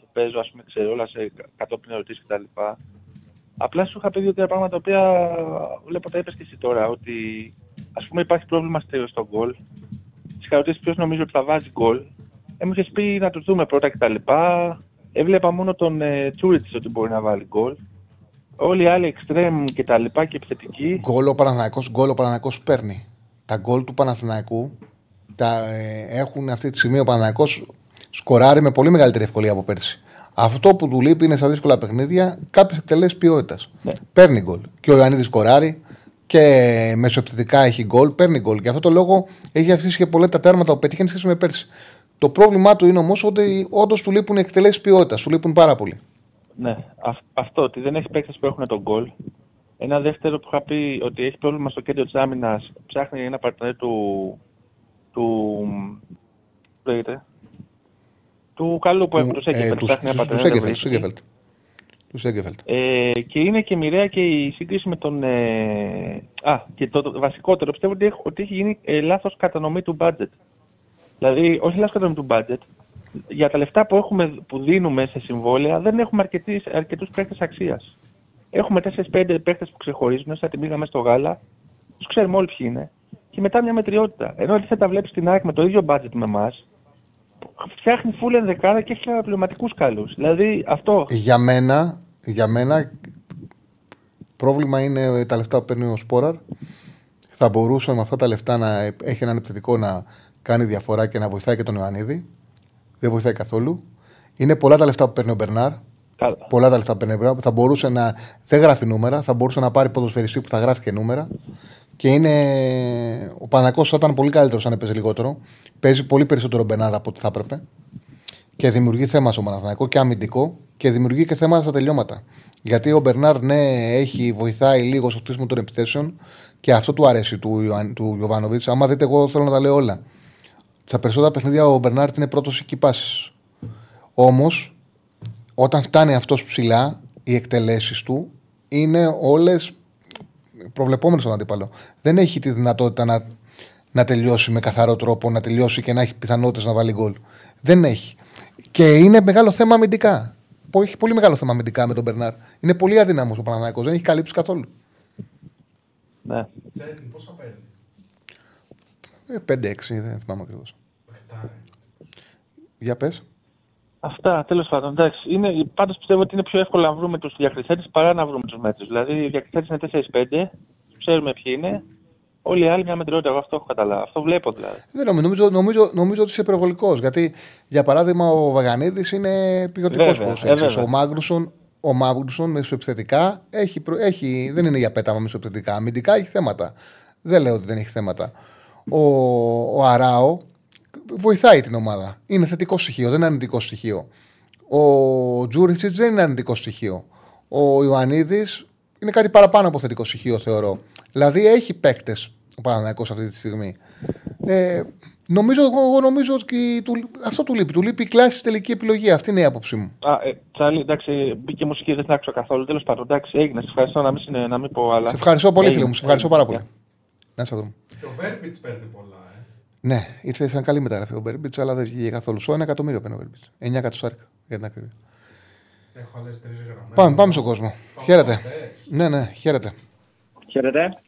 F: το παίζω, ας πούμε, ξέρω, όλα σε κατόπιν ερωτήσεις κτλ. Απλά σου είχα πει δύο-τρία πράγματα τα οποία βλέπω τα είπες και εσύ τώρα. Ότι ας πούμε υπάρχει πρόβλημα στο στο γκολ. Τις ερωτήσει ποιος νομίζω ότι θα βάζει γκολ. Ε, μου είχες πει να τους δούμε πρώτα κτλ. Έβλεπα μόνο τον ε, Τσούριτς ότι μπορεί να βάλει γκολ. Όλοι οι άλλοι εξτρέμ και τα λοιπά και επιθετικοί.
A: Γκολ ο Παναθηναϊκός, γκολ ο Παναθηναϊκός παίρνει. Τα γκολ του Παναθηναϊκού τα, ε, έχουν αυτή τη στιγμή ο Παναθηναϊκός σκοράρει με πολύ μεγαλύτερη ευκολία από πέρσι. Αυτό που του λείπει είναι στα δύσκολα παιχνίδια κάποιες εκτελέσεις ποιότητας.
F: Ναι.
A: Παίρνει γκολ. Και ο Ιωαννίδης σκοράρει και μεσοεπιθετικά έχει γκολ, παίρνει γκολ. Και αυτό το λόγο έχει αφήσει και πολλά τα τέρματα που πετύχει σχέση με πέρσι. Το πρόβλημά του είναι όμως ότι όντως του λείπουν εκτελέσεις ποιότητας. Του λείπουν πάρα πολύ.
F: Ναι, αυ- αυτό ότι δεν έχει παίκτες που έχουν τον γκολ. Ένα δεύτερο που είχα πει ότι έχει πρόβλημα στο κέντρο της άμυνας, ψάχνει ένα παρτενέρ του. Του. πώς λέγεται, του καλού που έχουν του Σέγκεφελτ.
A: του
F: Ψάχνει ένα
A: του
F: παρτενέρ. δεν
A: Σέγκεφελτ.
F: βρίσκει.
A: Σέγκεφελτ. Του Σέγκεφελτ.
F: Ε, και είναι και μοιραία και η σύγκριση με τον. Ε, α, και το, το βασικότερο πιστεύω ότι έχει, ότι έχει γίνει ε, λάθος κατανομή του budget. Δηλαδή, όχι λάθος κατανομή του budget. Για τα λεφτά που, έχουμε, που δίνουμε σε συμβόλαια δεν έχουμε αρκετούς παίκτες αξίας. Έχουμε 4-5 παίκτες που ξεχωρίζουν, σαν την πήγαμε στο γάλα. Τους ξέρουμε όλοι ποιοι είναι. Και μετά μια μετριότητα. Ενώ αντίθετα βλέπεις την ΑΕΚ με το ίδιο budget με εμάς, φτιάχνει φούλ ενδεκάδα και έχει αναπληρωματικού καλούς. Δηλαδή αυτό
A: Για μένα, για μένα πρόβλημα είναι τα λεφτά που παίρνει ο Σπόραρ. Θα μπορούσε με αυτά τα λεφτά να έχει έναν επιθετικό να κάνει διαφορά και να βοηθάει και τον Ιωαννίδη. Δεν βοηθάει καθόλου. Είναι πολλά τα λεφτά που παίρνει ο Μπερνάρ.
F: Καλά.
A: Πολλά τα λεφτά που παίρνει ο Μπερνάρ. Θα μπορούσε να. Δεν γράφει νούμερα. Θα μπορούσε να πάρει ποδοσφαιριστή που θα γράφει και νούμερα. Και είναι. Ο Πανακό θα ήταν πολύ καλύτερος αν έπαιζε λιγότερο. Παίζει πολύ περισσότερο ο Μπερνάρ από ό,τι θα έπρεπε. Και δημιουργεί θέμα στο Παναθηναϊκό και αμυντικό και δημιουργεί και θέματα στα τελειώματα. Γιατί ο Μπερνάρ, ναι, έχει, βοηθάει λίγο στο χτίσιμο των επιθέσεων και αυτό του αρέσει του, Ιωαν- του Γιωβάνοβιτ. Άμα δείτε, εγώ θέλω να τα λέω όλα. Στα περισσότερα παιχνίδια ο Μπερνάρ είναι πρώτος εκεί πάσει. Όμως, όταν φτάνει αυτός ψηλά, οι εκτελέσεις του είναι όλες προβλεπόμενε στον αντίπαλο. Δεν έχει τη δυνατότητα να, να τελειώσει με καθαρό τρόπο, να τελειώσει και να έχει πιθανότητες να βάλει γκολ. Δεν έχει. Και είναι μεγάλο θέμα αμυντικά. Πο- Έχει πολύ μεγάλο θέμα αμυντικά με τον Μπερνάρ. Είναι πολύ αδύναμος ο Παναναναϊκός, Δεν έχει καλύψει καθόλου.
F: Ναι.
B: Τσέριν, πόσα παίρνει;
A: Ε, 5-6, δεν θυμάμαι ακριβώς.
B: Πεχτάρι.
A: Για πες.
F: Αυτά, τέλος πάντων. Εντάξει, είναι, πάντως πιστεύω ότι είναι πιο εύκολο να βρούμε τους διακριθέντε παρά να βρούμε τους μέτρους. Δηλαδή, οι διακριθέντε είναι 4-5, ξέρουμε ποιοι είναι. Όλοι οι άλλοι μια μετριότητα. Εγώ αυτό έχω καταλάβει. Αυτό βλέπω δηλαδή.
A: Δεν νομίζω, νομίζω, νομίζω, νομίζω ότι είσαι υπερβολικός. Γιατί, για παράδειγμα, ο Βαγανίδης είναι ποιοτικό
F: Βέβαια,
A: ποδοσφαιριστής.
F: ε, βέβαια.
A: Ο Μάγνουσον, ο Μάγνουσον μεσοεπιθετικά έχει, προ- έχει, δεν είναι για πέταμα μεσοεπιθετικά. Αμυντικά έχει θέματα. Δεν λέω ότι δεν έχει θέματα. Ο, ο Αράο βοηθάει την ομάδα. Είναι θετικό στοιχείο, δεν είναι αρνητικό στοιχείο. Ο Τζούρισιτς δεν είναι αρνητικό στοιχείο. Ο Ιωαννίδης είναι κάτι παραπάνω από θετικό στοιχείο, θεωρώ. Δηλαδή έχει παίκτες ο Παναναναϊκός αυτή τη στιγμή. Ε, νομίζω, εγώ νομίζω ότι του, αυτό του λείπει. Του λείπει η κλάση τελική επιλογή. Αυτή είναι η άποψή μου.
F: Α, ε, Τσάλι, εντάξει, μπήκε μουσική, δεν την άκουσα καθόλου. Τέλος πάντων, εντάξει, έγινε. Σε ευχαριστώ να μην, συνε- να μην πω άλλα.
A: Σε ευχαριστώ πολύ,
F: Έγινε,
A: φίλε μου. Σε ευχαριστώ πάρα
F: έγινε.
A: πολύ. Να σε βρούμε.
B: Και ο Βέρμπιτ παίρνει πολλά, ε.
A: Ναι, ήρθε σαν καλή μεταγραφή ο Μπέρμπιτς, αλλά δεν βγήκε καθόλου. Στο ένα εκατομμύριο παίρνει ο Μπέρμπιτς. 9 εκατοστάρικα για την ακρίβεια.
B: Έχω άλλες τρεις γραμμές.
A: Πάμε, πάμε στον κόσμο. Χαίρετε. Ναι, ναι, χαίρετε.
E: Χαίρετε.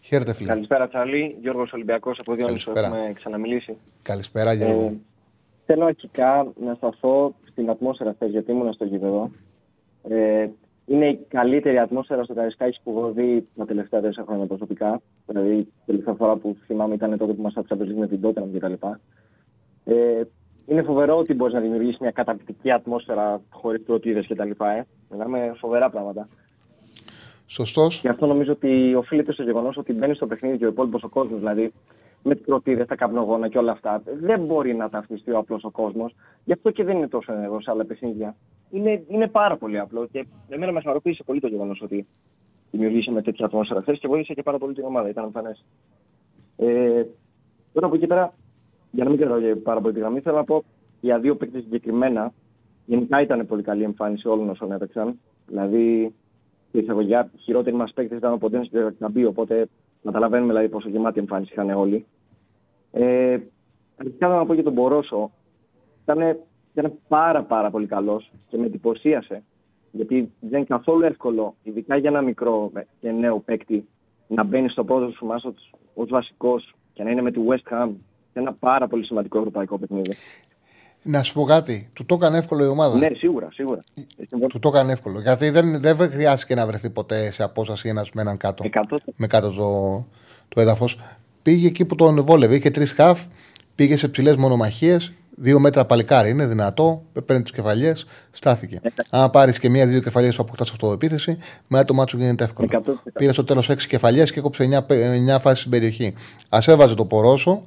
A: Χαίρετε, φίλε.
E: Καλησπέρα, Τσάλι. Γιώργος Ολυμπιακός από Διόνυσο.
A: Καλησπέρα.
E: Έχουμε ξαναμιλήσει.
A: Καλησπέρα, Γιώργο.
E: Ε, θέλω αρχικά να σταθώ στην ατμόσφαιρα χθες, γιατί ήμουν στο γήπεδο. Ε, είναι η καλύτερη ατμόσφαιρα στο Καρισκάκη που έχω δει τα τελευταία τέσσερα χρόνια προσωπικά. Δηλαδή, η τελευταία φορά που θυμάμαι ήταν τότε που μα άφησε με την Tottenham κτλ. Ε, είναι φοβερό ότι μπορείς να δημιουργήσεις μια καταπληκτική ατμόσφαιρα χωρίς πρωτίδε κτλ. Ε. Μιλάμε φοβερά πράγματα.
A: Σωστός.
E: Και αυτό νομίζω ότι οφείλεται στο γεγονός ότι μπαίνει στο παιχνίδι και ο υπόλοιπος ο κόσμος, δηλαδή με τι κροτίδε, τα καπνογόνα και όλα αυτά, δεν μπορεί να ταυτιστεί ο απλός ο κόσμος. Γι' αυτό και δεν είναι τόσο ενεργός σε άλλα παιχνίδια. Είναι, είναι πάρα πολύ απλό και εμένα με χαροποίησε πολύ το γεγονός ότι δημιουργήσαμε τέτοια ατμόσφαιρα χθες και βοήθησε και πάρα πολύ την ομάδα. Ήταν εμφανές. Ε, τώρα από εκεί πέρα, για να μην κρατάω και πάρα πολύ τη γραμμή, θέλω να πω για δύο παίκτες συγκεκριμένα. Γενικά ήταν πολύ καλή εμφάνιση όλων όσων έπαιξαν. Δηλαδή, στην εισαγωγιά, χειρότεροι μας παίκτες ήταν ο Ποντένς και ο Καμπή, οπότε καταλαβαίνουμε δηλαδή πόσο γεμάτη εμφάνιση είχαν όλοι. Ε, αρχικά θέλω να πω για τον Μπορόσο. Ήταν, ήταν πάρα πάρα πολύ καλός και με εντυπωσίασε. Γιατί δεν είναι καθόλου εύκολο, ειδικά για ένα μικρό και νέο παίκτη, να μπαίνει στο πρώτο σου μάσο ως βασικός και να είναι με τη West Ham σε ένα πάρα πολύ σημαντικό ευρωπαϊκό παιχνίδι.
A: Να σου πω κάτι. Του το έκανε εύκολο η ομάδα.
E: Ναι, σίγουρα, σίγουρα.
A: Του το έκανε εύκολο. Γιατί δεν, δεν χρειάστηκε να βρεθεί ποτέ σε απόσταση ένας με έναν κάτω.
E: 100%.
A: Με κάτω το, το έδαφος. Πήγε εκεί που τον βόλευε. Είχε τρεις χαφ. Πήγε σε ψηλές μονομαχίες. Δύο μέτρα παλικάρι είναι δυνατό. Παίρνει τις κεφαλιές. Στάθηκε. Αν πάρεις και μία-δύο κεφαλιές που αποκτά αυτοεπίθεση, μετά το μάτσο γίνεται εύκολο.
E: 100%.
A: Πήρε στο τέλος 6 κεφαλιές και έκοψε 9, 9 φάσεις στην περιοχή. Α έβαζε το πορόσο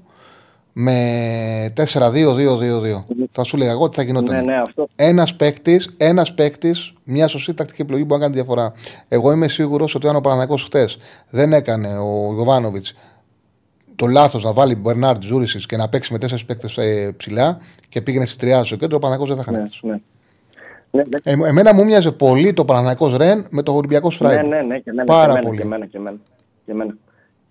A: με 4-2-2-2-2. Θα σου λέγα εγώ τι θα γινόταν.
E: Ναι, ναι, αυτό.
A: Ένας παίκτης, ένας παίκτης, μια σωστή τακτική επιλογή μπορεί να κάνει διαφορά. Εγώ είμαι σίγουρος ότι αν ο Παναγό χτε δεν έκανε ο Γιωβάνοβιτς το λάθος να βάλει Μπερνάρντ Ζούρισι και να παίξει με τέσσερις παίκτες ε, ψηλά και πήγαινε στη τριάδα στο κέντρο, ο Παναγό δεν θα είχαν
E: Ναι,
A: έρθει.
E: ναι. Ναι, ναι,
A: Ε, εμένα μου μοιάζε πολύ το Παναγό Ρεν με το Ολυμπιακό
E: ναι,
A: Στράιμπ.
E: ναι, ναι, και εμένα,
A: Πάρα
E: και εμένα,
A: πολύ.
E: Και εμένα, και εμένα. Και εμένα.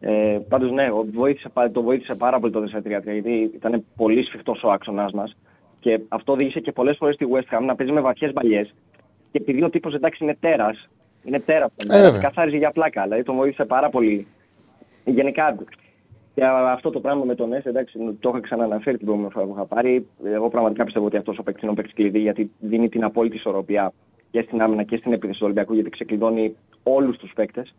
E: Ε, Πάντως, ναι, ο- βοήθησε, πα- το βοήθησε πάρα πολύ το 4-3 γιατί ήταν πολύ σφιχτός ο άξονα μας. Και αυτό οδήγησε και πολλές φορές στη West Ham να παίζει με βαθιές μπαλιές. Και επειδή ο τύπος εντάξει είναι τέρας, είναι τέρας,
A: Ε, βέβαια.
E: καθάριζε για πλάκα. Δηλαδή τον βοήθησε πάρα πολύ. Γενικά, και αυτό το πράγμα με τον Έσαι, εντάξει, το είχα ξανααναφέρει την προηγούμενη φορά που είχα πάρει. Εγώ πραγματικά πιστεύω ότι αυτός ο παίκτης είναι ο παίκτης κλειδί, γιατί δίνει την απόλυτη ισορροπία και στην άμυνα και στην επίθεση του Ολυμπιακού, γιατί ξεκλειδώνει όλους τους παίκτες.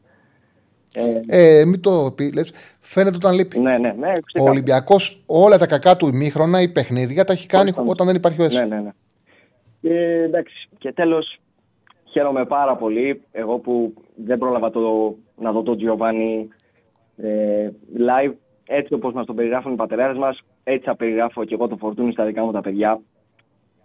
E: Ε,
A: Ε, μην το πει, λες, φαίνεται όταν λείπει.
E: ναι, ναι, ναι.
A: Ο
E: ξεκάθαρα.
A: Ολυμπιακός όλα τα κακά του ημίχρονα ή παιχνίδια τα έχει κάνει
E: Όταν-
A: όταν δεν υπάρχει ο Έσαι.
E: Ναι, ναι, ναι. Και εντάξει, και τέλος χαίρομαι πάρα πολύ. Εγώ που δεν πρόλαβα το, να δω τον Giovanni ε, live, έτσι όπως μας το περιγράφουν οι πατεράδες μας, έτσι θα περιγράφω και εγώ το φορτούνι στα δικά μου τα παιδιά.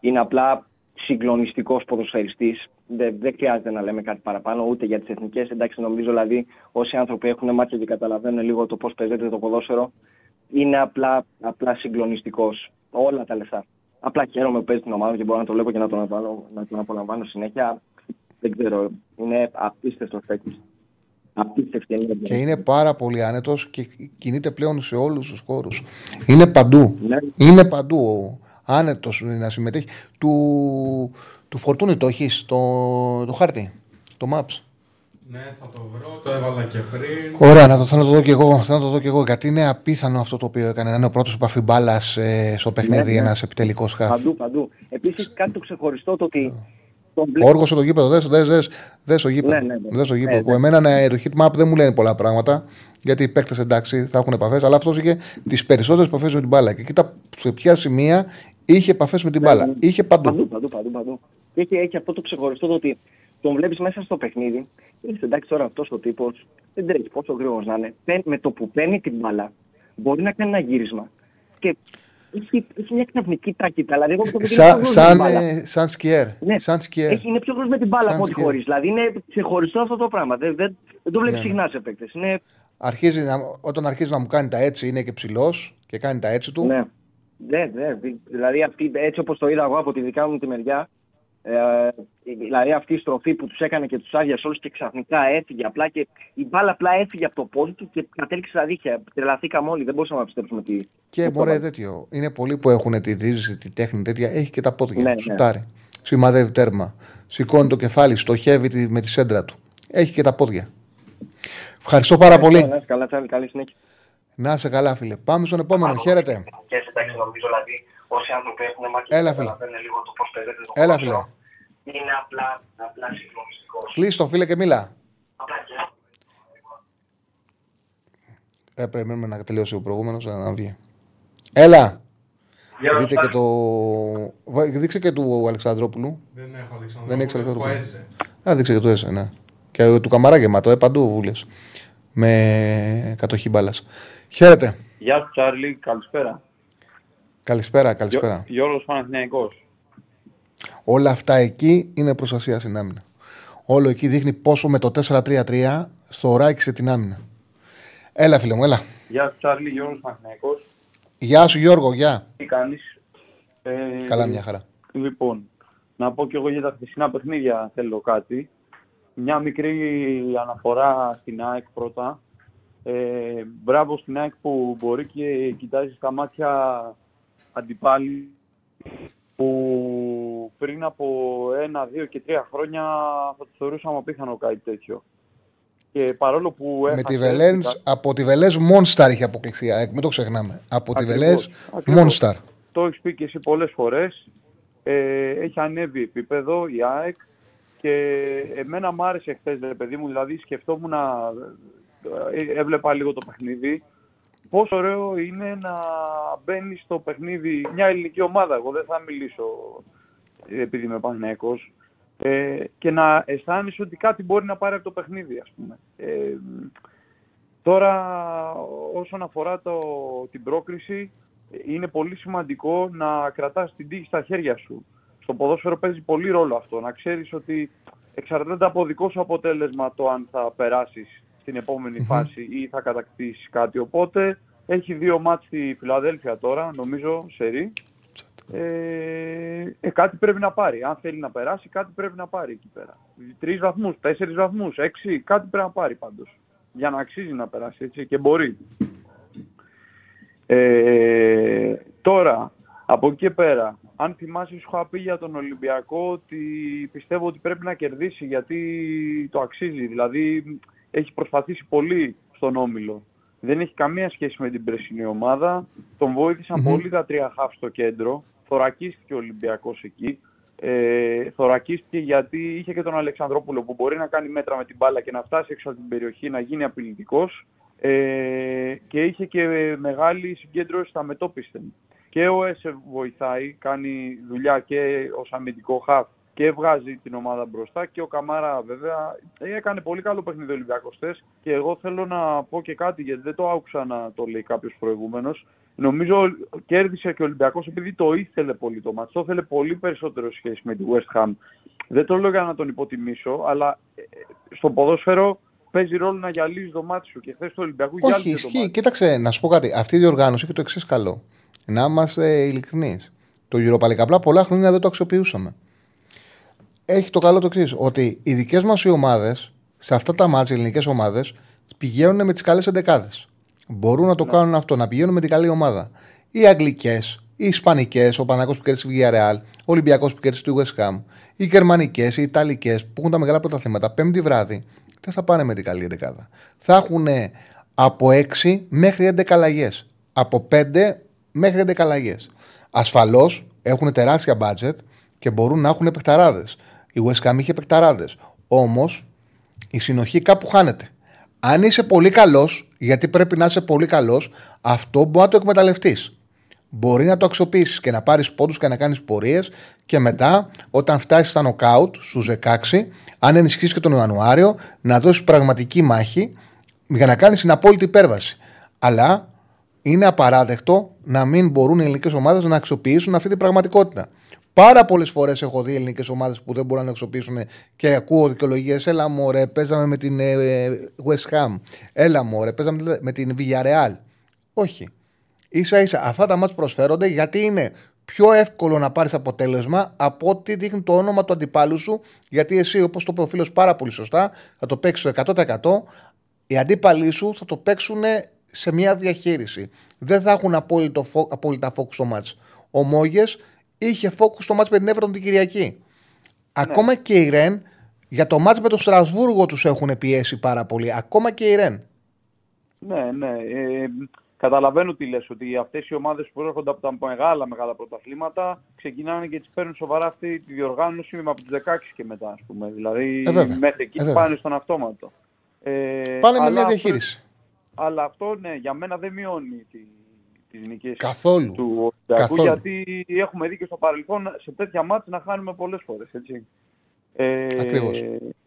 E: Είναι απλά συγκλονιστικός ποδοσφαιριστής. Δεν, δεν χρειάζεται να λέμε κάτι παραπάνω ούτε για τις εθνικές. Εντάξει, νομίζω δηλαδή όσοι άνθρωποι έχουν μάτια και καταλαβαίνουν λίγο το πώς παίζεται το ποδόσφαιρο, είναι απλά, απλά συγκλονιστικός. Όλα τα λεφτά. Απλά χαίρομαι που παίζει την ομάδα και μπορώ να το βλέπω και να τον, απολαμβάνω, να τον απολαμβάνω συνέχεια. Δεν ξέρω, είναι απίστευτος παίκτης. Απίστευτη ενέργεια.
A: Και είναι πάρα πολύ άνετος και κινείται πλέον σε όλους τους χώρους. Είναι παντού.
E: Ναι.
A: Είναι παντού. Άνετος να συμμετέχει. Του, του φορτούνι το έχεις, το, το χάρτη, το maps.
B: Ναι, θα το βρω, το έβαλα και πριν.
A: Ωραία, να το, θέλω να το δω κι εγώ. Θέλω να το δω κι εγώ. Γιατί είναι απίθανο αυτό το οποίο έκανε. Να είναι ο πρώτος επαφή μπάλας ε, στο παιχνίδι,
E: ναι.
A: ένας επιτελικός χάφ.
E: Παντού, παντού. Επίσης κάτι το ξεχωριστό το ότι τον βλέπω.
A: Όργος το γήπεδο, δες, δες, δες, δες το γήπεδο.
E: Ναι, ναι, ναι.
A: Δες το γήπεδο.
E: Ναι,
A: Που
E: ναι.
A: εμένα ναι, το heat map δεν μου λένε πολλά πράγματα. Γιατί οι παίκτες εντάξει θα έχουν επαφές, αλλά αυτός είχε τις περισσότερες επαφές με την μπάλα. Και κοίτα σε ποια σημεία είχε επαφές με την
E: Ναι,
A: μπάλα.
E: ναι.
A: Είχε παντού.
E: Παντού, παντού, παντού. παντού. Και έχει, έχει αυτό το ξεχωριστό το ότι τον βλέπεις μέσα στο παιχνίδι. Είσαι εντάξει τώρα αυτός ο τύπος, δεν τρέχει πόσο γρήγορος να είναι. Παίρνει- Με το που παίρνει την μπάλα, μπορεί να κάνει ένα γύρισμα. Και έχει, έχει μια ξαφνική τάκητα. Δηλαδή, εγώ το
A: Σα, σαν, ε, σαν σκιέρ.
E: Ναι.
A: Σαν σκιέρ.
E: Έχει, είναι πιο γρήγορο με την μπάλα
A: Σαν
E: από ό,τι
A: σκιέρ.
E: χωρίς. Δηλαδή είναι ξεχωριστό αυτό το πράγμα. Δεν, δεν, δεν το βλέπεις
A: Ναι, ναι.
E: συχνά σε παίκτες. Είναι
A: Αρχίζει να, όταν αρχίζει να μου κάνει τα έτσι, είναι και ψηλός και κάνει τα έτσι του.
E: Ναι. Ναι, ναι. Δηλαδή αυτή, έτσι όπως το είδα εγώ από τη δικά μου τη μεριά, ε, δηλαδή αυτή η στροφή που τους έκανε και τους άδειασε όλους και ξαφνικά έφυγε απλά και η μπάλα απλά έφυγε από το πόδι του και κατέληξε στα δίχτυα. Τρελαθήκαμε όλοι, δεν μπορούσαμε να πιστέψουμε τι.
A: Και
E: τι
A: μωρέ
E: το
A: τέτοιο. Είναι πολλοί που έχουν τη δίζηση, τη τέχνη τέτοια. Έχει και τα πόδια.
E: Ναι, ναι.
A: Σουτάρει. Σημαδεύει τέρμα. Σηκώνει το κεφάλι, στοχεύει τη- με τη σέντρα του. Έχει και τα πόδια. Ευχαριστώ πάρα πολύ.
E: Ναι, καλά, Τσάρλι, καλή συνέχεια.
A: Να είσαι καλά, φίλε. Πάμε στον επόμενο. Χαίρετε.
E: Και εντάξει, νομίζω δηλαδή όσοι άνθρωποι έχουν μάτια
A: Έλα, φίλε.
E: λίγο το πώς παίζεται το
A: Έλα, φίλε.
E: Είναι απλά, απλά συγκλονιστικός.
A: Κλείστο, φίλε, και μίλα. Ε, περιμένουμε να τελειώσει ο προηγούμενος να βγει. Έλα. Δείτε και το... βα- Δείξε και του Αλεξανδρόπουλου.
B: Δεν έχω Αλεξανδρόπουλο.
A: Δεν έχεις Αλεξανδρόπουλο.
B: έχω Έζε.
A: Α, δείξε και του Έσε, ναι. Και του Καμαρά γεμάτο, ε, παντού βούλες. Με κατοχή μπάλας. Χαίρετε.
G: Γεια σου Τσάρλι, καλησπέρα.
A: Καλησπέρα, καλησπέρα.
G: Γιώ- Γιώργος Παναθηναϊκός.
A: Όλα αυτά εκεί είναι προστασία στην άμυνα. Όλο εκεί δείχνει πόσο με το 4-3-3 στο ράκισε την άμυνα. Έλα, φίλε μου, έλα.
G: Γεια σου Τσάρλι, Γιώργος Παναθηναϊκός.
A: Γεια σου, Γιώργο, γεια.
G: Τι κάνεις; Ε,
A: Καλά, μια χαρά.
G: Λοιπόν, να πω και εγώ για τα χθεσινά παιχνίδια θέλω κάτι. Μια μικρή αναφορά στην ΑΕΚ πρώτα. Ε, μπράβο στην ΑΕΚ που μπορεί και κοιτάζεις στα μάτια αντιπάλοι που πριν από ένα, δύο και τρία χρόνια θα το θεωρούσαμε απίθανο κάτι τέτοιο. Και παρόλο που
A: Με
G: έχασε,
A: τη Βελένς, από τη Βελές Μόνσταρ είχε αποκλειστεί. η ΑΕΚ, Μην το ξεχνάμε. Από τη
G: Ακριβώς,
A: Βελές
G: ακριβώς.
A: Μόνσταρ.
G: Το έχεις πει και εσύ πολλές φορές. Ε, έχει ανέβει επίπεδο η ΑΕΚ και εμένα μου άρεσε χθες, ρε παιδί μου. Δηλαδή σκεφτόμουν να ε, έβλεπα λίγο το παιχνίδι. Πόσο ωραίο είναι να μπαίνεις στο παιχνίδι μια ελληνική ομάδα. Εγώ δεν θα μιλήσω ε, επειδή είμαι Παναθηναϊκός. Ε, και να αισθάνεσαι ότι κάτι μπορεί να πάρει από το παιχνίδι, ας πούμε. Ε, Τώρα, όσον αφορά το, την πρόκριση, είναι πολύ σημαντικό να κρατάς την τύχη στα χέρια σου. Στο ποδόσφαιρο παίζει πολύ ρόλο αυτό. Να ξέρεις ότι εξαρτάται από δικό σου αποτέλεσμα το αν θα περάσεις στην επόμενη φάση ή θα κατακτήσεις κάτι. Οπότε έχει δύο μάτς στη Φιλαδέλφια τώρα, νομίζω, σερί. Ε, ε, κάτι πρέπει να πάρει. Αν θέλει να περάσει, κάτι πρέπει να πάρει εκεί πέρα. Τρεις βαθμούς, τέσσερις βαθμούς, έξι, κάτι πρέπει να πάρει πάντως. Για να αξίζει να περάσει έτσι και μπορεί. Ε, τώρα, από εκεί και πέρα, αν θυμάσαι, σου είχα πει για τον Ολυμπιακό ότι πιστεύω ότι πρέπει να κερδίσει γιατί το αξίζει. Δηλαδή, έχει προσπαθήσει πολύ στον Όμιλο. Δεν έχει καμία σχέση με την πρεσινή ομάδα. Τον βοήθησαν πολύ τα τρία χαφ στο κέντρο. Θωρακίστηκε ο Ολυμπιακός εκεί. Ε, θωρακίστηκε γιατί είχε και τον Αλεξανδρόπουλο που μπορεί να κάνει μέτρα με την μπάλα και να φτάσει έξω από την περιοχή, να γίνει απειλητικός. Ε, και είχε και μεγάλη συγκέντρωση στα μετόπισθεν. Και ο ΕΣΕ βοηθάει, κάνει δουλειά και ως αμυντικό χαφ και βγάζει την ομάδα μπροστά. Και ο Καμάρα, βέβαια, έκανε πολύ καλό παιχνίδι ο Ολυμπιακός Και εγώ θέλω να πω και κάτι, γιατί δεν το άκουσα να το λέει κάποιος προηγούμενος. Νομίζω κέρδισε και ο Ολυμπιακός επειδή το ήθελε πολύ το μάτι. Το ήθελε πολύ περισσότερο σχέση με τη West Ham. Δεν το λέω για να τον υποτιμήσω, αλλά ε, στο ποδόσφαιρο παίζει ρόλο να γυαλίζει το μάτι σου. Και χθες το Ολυμπιακό
A: Όχι, ισχύει. Κοίταξε, να σου πω κάτι. Αυτή η διοργάνωση έχει το εξής καλό. Να είμαστε ειλικρινείς. Το Europa απλά πολλά χρόνια δεν το αξιοποιούσαμε έχει το καλό το εξής, ότι οι δικές μας οι ομάδες, σε αυτά τα μάτια, οι ελληνικές ομάδες, πηγαίνουν με τις καλές εντεκάδες. Μπορούν να το ναι. κάνουν αυτό, να πηγαίνουν με την καλή ομάδα. Οι Αγγλικές, οι Ισπανικές, ο Παναγό που κέρδισε τη Villarreal, ο Ολυμπιακός που κέρδισε τη West Ham, οι Γερμανικές, οι Ιταλικές που έχουν τα μεγάλα πρωταθλήματα, πέμπτη βράδυ, δεν θα πάνε με την καλή εντεκάδα. Θα έχουν από 6 μέχρι 11 αλλαγές. Από 5 μέχρι 11 αλλαγές. Ασφαλώς έχουν τεράστια budget και μπορούν να έχουν επεκταράδε. Η West Ham είχε παικταράδες. Όμως η συνοχή κάπου χάνεται. Αν είσαι πολύ καλός, γιατί πρέπει να είσαι πολύ καλός, αυτό μπορεί να το εκμεταλλευτείς. Μπορεί να το αξιοποιήσεις και να πάρεις πόντους και να κάνεις πορείες και μετά, όταν φτάσεις στα νοκάουτ στου 16, αν ενισχύσεις και τον Ιανουάριο, να δώσεις πραγματική μάχη για να κάνεις την απόλυτη υπέρβαση. Αλλά είναι απαράδεκτο να μην μπορούν οι ελληνικές ομάδες να αξιοποιήσουν αυτή την πραγματικότητα. Πάρα πολλές φορές έχω δει ελληνικές ομάδες που δεν μπορούν να εξοπλίσουν και ακούω δικαιολογίες. Έλα μωρέ, παίζαμε με την ε, West Ham. Έλα μωρέ, παίζαμε με την Villarreal. Όχι. σα ίσα αυτά τα μάτια προσφέρονται γιατί είναι πιο εύκολο να πάρεις αποτέλεσμα από ότι δείχνει το όνομα του αντιπάλου σου. Γιατί εσύ, όπως το προφίλω πάρα πολύ σωστά, θα το παίξεις στο 100%. Οι αντίπαλοι σου θα το παίξουν σε μια διαχείριση. Δεν θα έχουν απόλυτο, απόλυτα focus στο μάτς. Ο Μόγες είχε φόκου στο μάτς με την Everton την Κυριακή. Ναι. Ακόμα και η Ρεν για το μάτς με το Στρασβούργο τους έχουν πιέσει πάρα πολύ. Ακόμα και η Ρεν.
G: Ναι, ναι. Ε, καταλαβαίνω τι λες, ότι αυτές οι ομάδες που έρχονται από τα μεγάλα μεγάλα πρωταθλήματα ξεκινάνε και τις παίρνουν σοβαρά αυτή τη διοργάνωση με από τις 16 και μετά, ας πούμε. Δηλαδή ε, μέχρι εκεί ε, πάνε στον αυτόματο.
A: Ε, πάνε με μια διαχείριση.
G: αλλά αυτό, ναι, για μένα δεν μειώνει τη, τις νίκες
A: Καθόλου.
G: του Ολυμπιακού γιατί έχουμε δει και στο παρελθόν σε τέτοια μάτια να χάνουμε πολλές φορές. Έτσι.
A: Ε, Ακριβώς.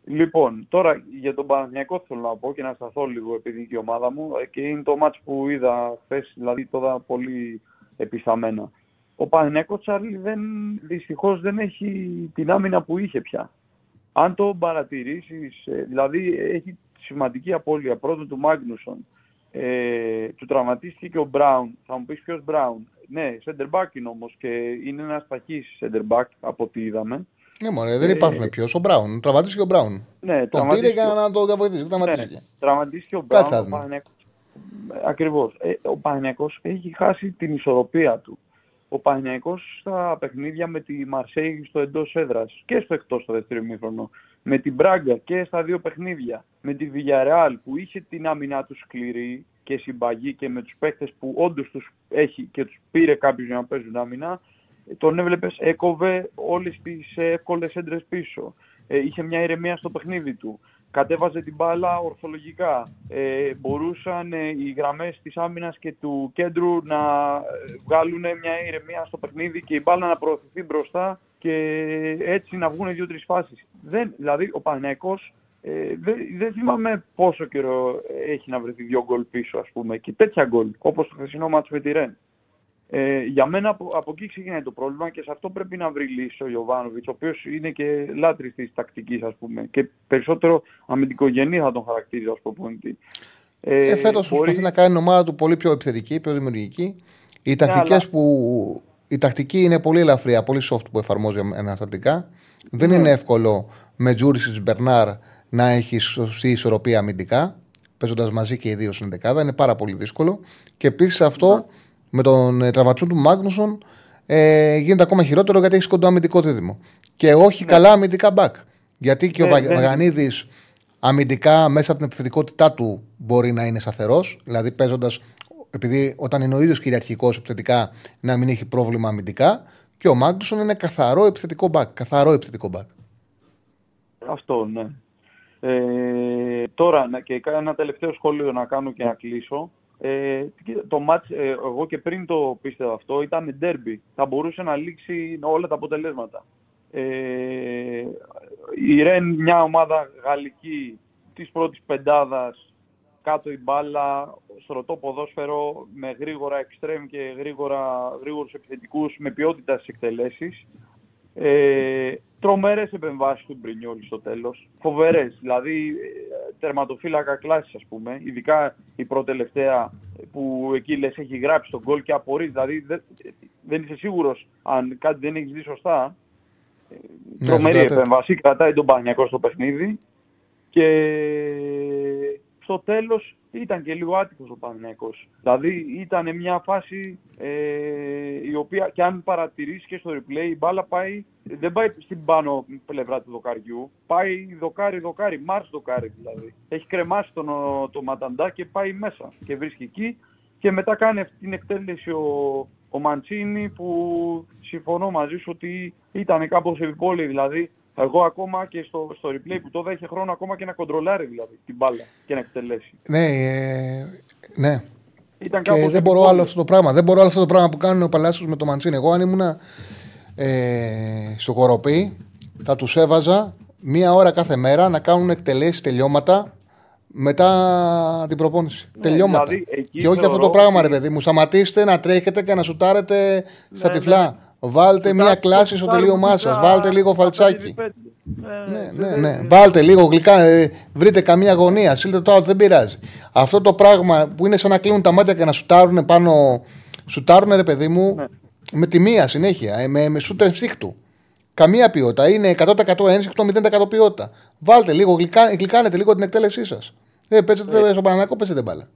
G: Λοιπόν, τώρα για τον Παναθηναϊκό θέλω να πω και να σταθώ λίγο επειδή και η ομάδα μου ε, και είναι το μάτς που είδα χθες, δηλαδή τώρα πολύ επισταμένα. Ο Παναθηναϊκός Τσάρλι δεν, δυστυχώς δεν έχει την άμυνα που είχε πια. Αν το παρατηρήσεις, ε, δηλαδή έχει σημαντική απώλεια πρώτον του Μάγνουσον, ε, του τραυματίστηκε και ο Μπράουν. Θα μου πεις ποιος Μπράουν. Ναι, center back είναι όμως και είναι ένας ταχύ center back από ό,τι είδαμε.
A: Ναι, μωρέ, δεν ε, υπάρχουν ποιος. Ο Μπράουν. Τραυματίστηκε ο Μπράουν.
G: Ναι,
A: τον πήρε για να τον βοηθήσει. Τραυματίστηκε. Ναι,
G: τραυματίστηκε ο Μπράουν. Ακριβώς. Ε, ο Παναγιακό έχει χάσει την ισορροπία του. Ο Παναγιακό στα παιχνίδια με τη Μαρσέη στο εντός έδρας και στο εκτός στο δεύτερο ημίχρονο με την Μπράγκα και στα δύο παιχνίδια, με τη Villarreal που είχε την άμυνά του σκληρή και συμπαγή και με τους παίχτες που όντως τους έχει και τους πήρε κάποιος για να παίζουν άμυνα, τον έβλεπες έκοβε όλες τις εύκολες έντρες πίσω. Ε, είχε μια ηρεμία στο παιχνίδι του. Κατέβαζε την μπάλα ορθολογικά. Ε, μπορούσαν ε, οι γραμμές της άμυνας και του κέντρου να ε, βγάλουν μια ηρεμία στο παιχνίδι και η μπάλα να προωθηθεί μπροστά και έτσι να βγουν δύο-τρεις φάσεις. Δηλαδή, ο Παναγιακός ε, δεν, δεν θυμάμαι πόσο καιρό έχει να βρεθεί δύο γκολ πίσω, ας πούμε, και τέτοια γκολ, όπως το χθεσινό μάτσο με τη Ρεν. Ε, για μένα από, από εκεί ξεκινάει το πρόβλημα και σε αυτό πρέπει να βρει λύση ο Ιωβάνοβιτς, ο οποίος είναι και λάτρης της τακτικής, ας πούμε, και περισσότερο αμυντικογενή θα τον χαρακτηρίζει ως προπονητή.
A: Ε, ε, Φέτος μπορεί... προσπαθεί να κάνει την ομάδα του πολύ πιο επιθετική, πιο δημιουργική. Οι ναι, τακτικές αλλά... που η τακτική είναι πολύ ελαφριά, πολύ soft που εφαρμόζει αναστατικά. Δεν είναι εύκολο με Τζούρισιτς Μπερνάρ να έχει σωστή ισορροπία αμυντικά, παίζοντας μαζί και οι δύο στην δεκάδα. Είναι πάρα πολύ δύσκολο. Και επίσης αυτό με τον ε, τραυματισμό του Μάγνουσον ε, γίνεται ακόμα χειρότερο γιατί έχει κοντό αμυντικό δίδυμο. Και όχι ναι. καλά αμυντικά back. Γιατί και ο Βαγανίδης αμυντικά μέσα από την επιθετικότητά του μπορεί να είναι σταθερός, δηλαδή παίζοντας επειδή όταν είναι ο ίδιος κυριαρχικός επιθετικά να μην έχει πρόβλημα αμυντικά. Και ο Μάγκλουσον είναι καθαρό επιθετικό μπακ. Καθαρό επιθετικό μπακ.
G: Αυτό, ναι. Ε, τώρα και ένα τελευταίο σχόλιο να κάνω και να κλείσω. Ε, το μάτς, ε, εγώ και πριν το πίστευα αυτό, ήταν ντέρμπι. Θα μπορούσε να λήξει όλα τα αποτελέσματα. Ε, η Ρεν, μια ομάδα γαλλική της πρώτης πεντάδας, κάτω η μπάλα, στρωτό ποδόσφαιρο, με γρήγορα εξτρέμ και γρήγορα, γρήγορους επιθετικούς, με ποιότητα στις εκτελέσεις. Ε, Τρομερές επεμβάσεις του Μπρινιόλη στο τέλος. Φοβερές. Δηλαδή, ε, τερματοφύλακα κλάσης, ας πούμε. Ειδικά η πρώτη τελευταία που εκεί λες έχει γράψει τον γκολ και απορεί. Δηλαδή, δεν, δεν είσαι σίγουρος αν κάτι δεν έχεις δει σωστά. Ναι, Τρομερή επέμβαση. Κρατάει τον Πανιακό στο παιχνίδι. Και στο τέλος ήταν και λίγο άτυχος ο Παναθηναϊκός. Δηλαδή ήταν μια φάση ε, η οποία και αν παρατηρήσεις και στο replay η μπάλα πάει, δεν πάει στην πάνω πλευρά του δοκαριού, πάει δοκάρι-δοκάρι, μάρς δοκάρι δηλαδή. Έχει κρεμάσει τον, το Ματαντά και πάει μέσα και βρίσκει εκεί και μετά κάνει αυτή την εκτέλεση ο, ο Μαντσίνη που συμφωνώ μαζί σου ότι ήταν κάπως επιπόλαιη δηλαδή εγώ ακόμα και στο, στο replay που το είχε χρόνο ακόμα και να κοντρολάρει δηλαδή την μπάλα και να εκτελέσει.
A: Ναι, ε, ναι. Ήταν και δεν μπορώ άλλο αυτό το πράγμα. Δεν μπορώ άλλο αυτό το πράγμα που κάνουν ο Παλάσιος με το Μαντσίνη. Εγώ αν ήμουν ε, στο κοροπή θα τους έβαζα μία ώρα κάθε μέρα να κάνουν εκτελέσει τελειώματα μετά την προπόνηση. Ναι, τελειώματα. Δηλαδή, και όχι αυτό το πράγμα, ρε παιδί μου. Σταματήστε να τρέχετε και να σουτάρετε στα ναι, τυφλά. Ναι. Βάλτε μια κλάση στο τελείωμά σας. Βάλτε λίγο φαλτσάκι. Ναι, ναι, ναι. Βάλτε λίγο γλυκά. Ε, βρείτε καμία γωνία. Σύλλετε το άλλο, δεν πειράζει. Αυτό το πράγμα που είναι σαν να κλείνουν τα μάτια και να σουτάρουν πάνω. Σουτάρουν, ρε παιδί μου, ναι. με τη μία συνέχεια. Ε, με, με σούτ ενσύχτου. Καμία ποιότητα. Είναι 100% ένσυχτο, 0% ποιότητα. Βάλτε λίγο, γλυκά, γλυκάνετε λίγο την εκτέλεσή σας. Ε, παίζετε ε. στο Παναναναϊκό, παίζετε μπάλα.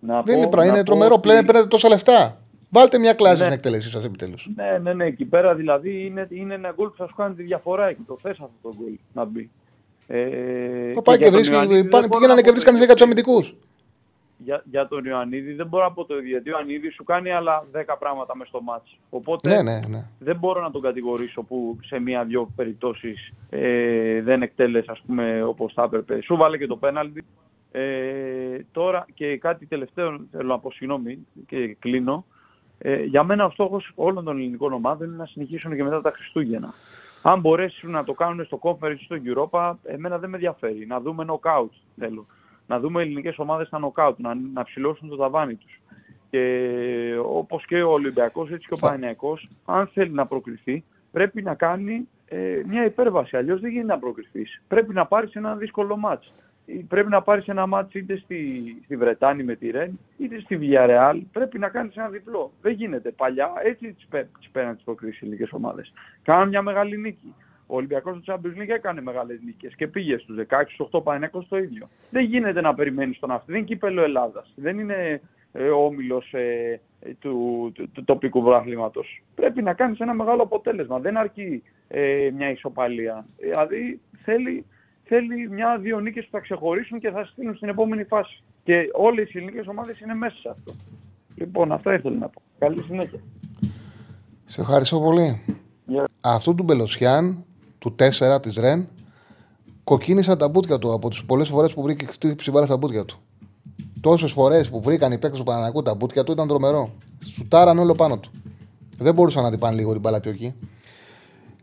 A: Να δεν είναι, είναι τρομερό. Πλέον παίρνετε τόσα λεφτά. Βάλτε μια κλάση ναι. στην εκτέλεσή σας επιτέλους.
G: Ναι, ναι, ναι. Εκεί πέρα δηλαδή είναι, είναι ένα γκολ που θα σου κάνει τη διαφορά εκεί. Το θες αυτό το γκολ να μπει.
A: Ε, πάει και, βρίσκει. Πήγαιναν και βρίσκαν 10 του αμυντικού.
G: Για, για τον Ιωαννίδη δεν μπορώ να πω το ίδιο. Γιατί ο Ιωαννίδης σου κάνει άλλα 10 πράγματα μες στο μάτς. Οπότε
A: ναι, ναι, ναι.
G: δεν μπορώ να τον κατηγορήσω που σε μία-δυο περιπτώσεις ε, δεν εκτέλεσε ας πούμε όπως θα έπρεπε. Σου βάλε και το πέναλτι. Ε, τώρα και κάτι τελευταίο θέλω να πω συγγνώμη και κλείνω. Ε, για μένα ο στόχος όλων των ελληνικών ομάδων είναι να συνεχίσουν και μετά τα Χριστούγεννα. Αν μπορέσουν να το κάνουν στο Conference στο Europa, εμένα δεν με ενδιαφέρει. Να δούμε knockout θέλω. Να δούμε ελληνικές ομάδες στα knockout, να, να ψηλώσουν το ταβάνι τους. Και όπως και ο Ολυμπιακός, έτσι και ο Παναγιακό, αν θέλει να προκριθεί, πρέπει να κάνει ε, μια υπέρβαση. Αλλιώς δεν γίνεται να προκριθείς. Πρέπει να πάρεις ένα δύσκολο μάτσο πρέπει να πάρεις ένα μάτσο είτε στη, στη Βρετάνη με τη Ρεν, είτε στη Villarreal. Πρέπει να κάνεις ένα διπλό. Δεν γίνεται. Παλιά έτσι τις πέραν τις προκρίσεις οι ελληνικέ ομάδες. Κάναν μια μεγάλη νίκη. Ο Ολυμπιακός του Champions League έκανε μεγάλες νίκες και πήγε στους 16, στους 8 πανέκο το ίδιο. Δεν γίνεται να περιμένεις τον αυτό. Δεν είναι κύπελο Ελλάδας. Δεν είναι ε, όμιλος ε, του, του, του, τοπικού βραθλήματο. Πρέπει να κάνεις ένα μεγάλο αποτέλεσμα. Δεν αρκεί ε, μια ισοπαλία. Δηλαδή θέλει θέλει μια-δύο νίκες που θα ξεχωρίσουν και θα στείλουν στην επόμενη φάση. Και όλες οι ελληνικέ ομάδες είναι μέσα σε αυτό. Λοιπόν, αυτό ήθελα να πω. Καλή συνέχεια.
A: Σε ευχαριστώ πολύ. Yeah. Αυτού του Μπελοσιάν, του 4 της Ρεν, κοκκίνησαν τα μπούτια του από τις πολλές φορές που βρήκε χτύπηση μπάλα στα μπούτια του. Τόσες φορές που βρήκαν οι παίκτες του Πανανακού τα μπούτια του ήταν τρομερό. Σουτάραν όλο πάνω του. Δεν μπορούσαν να την πάνε λίγο την μπάλα πιο εκεί.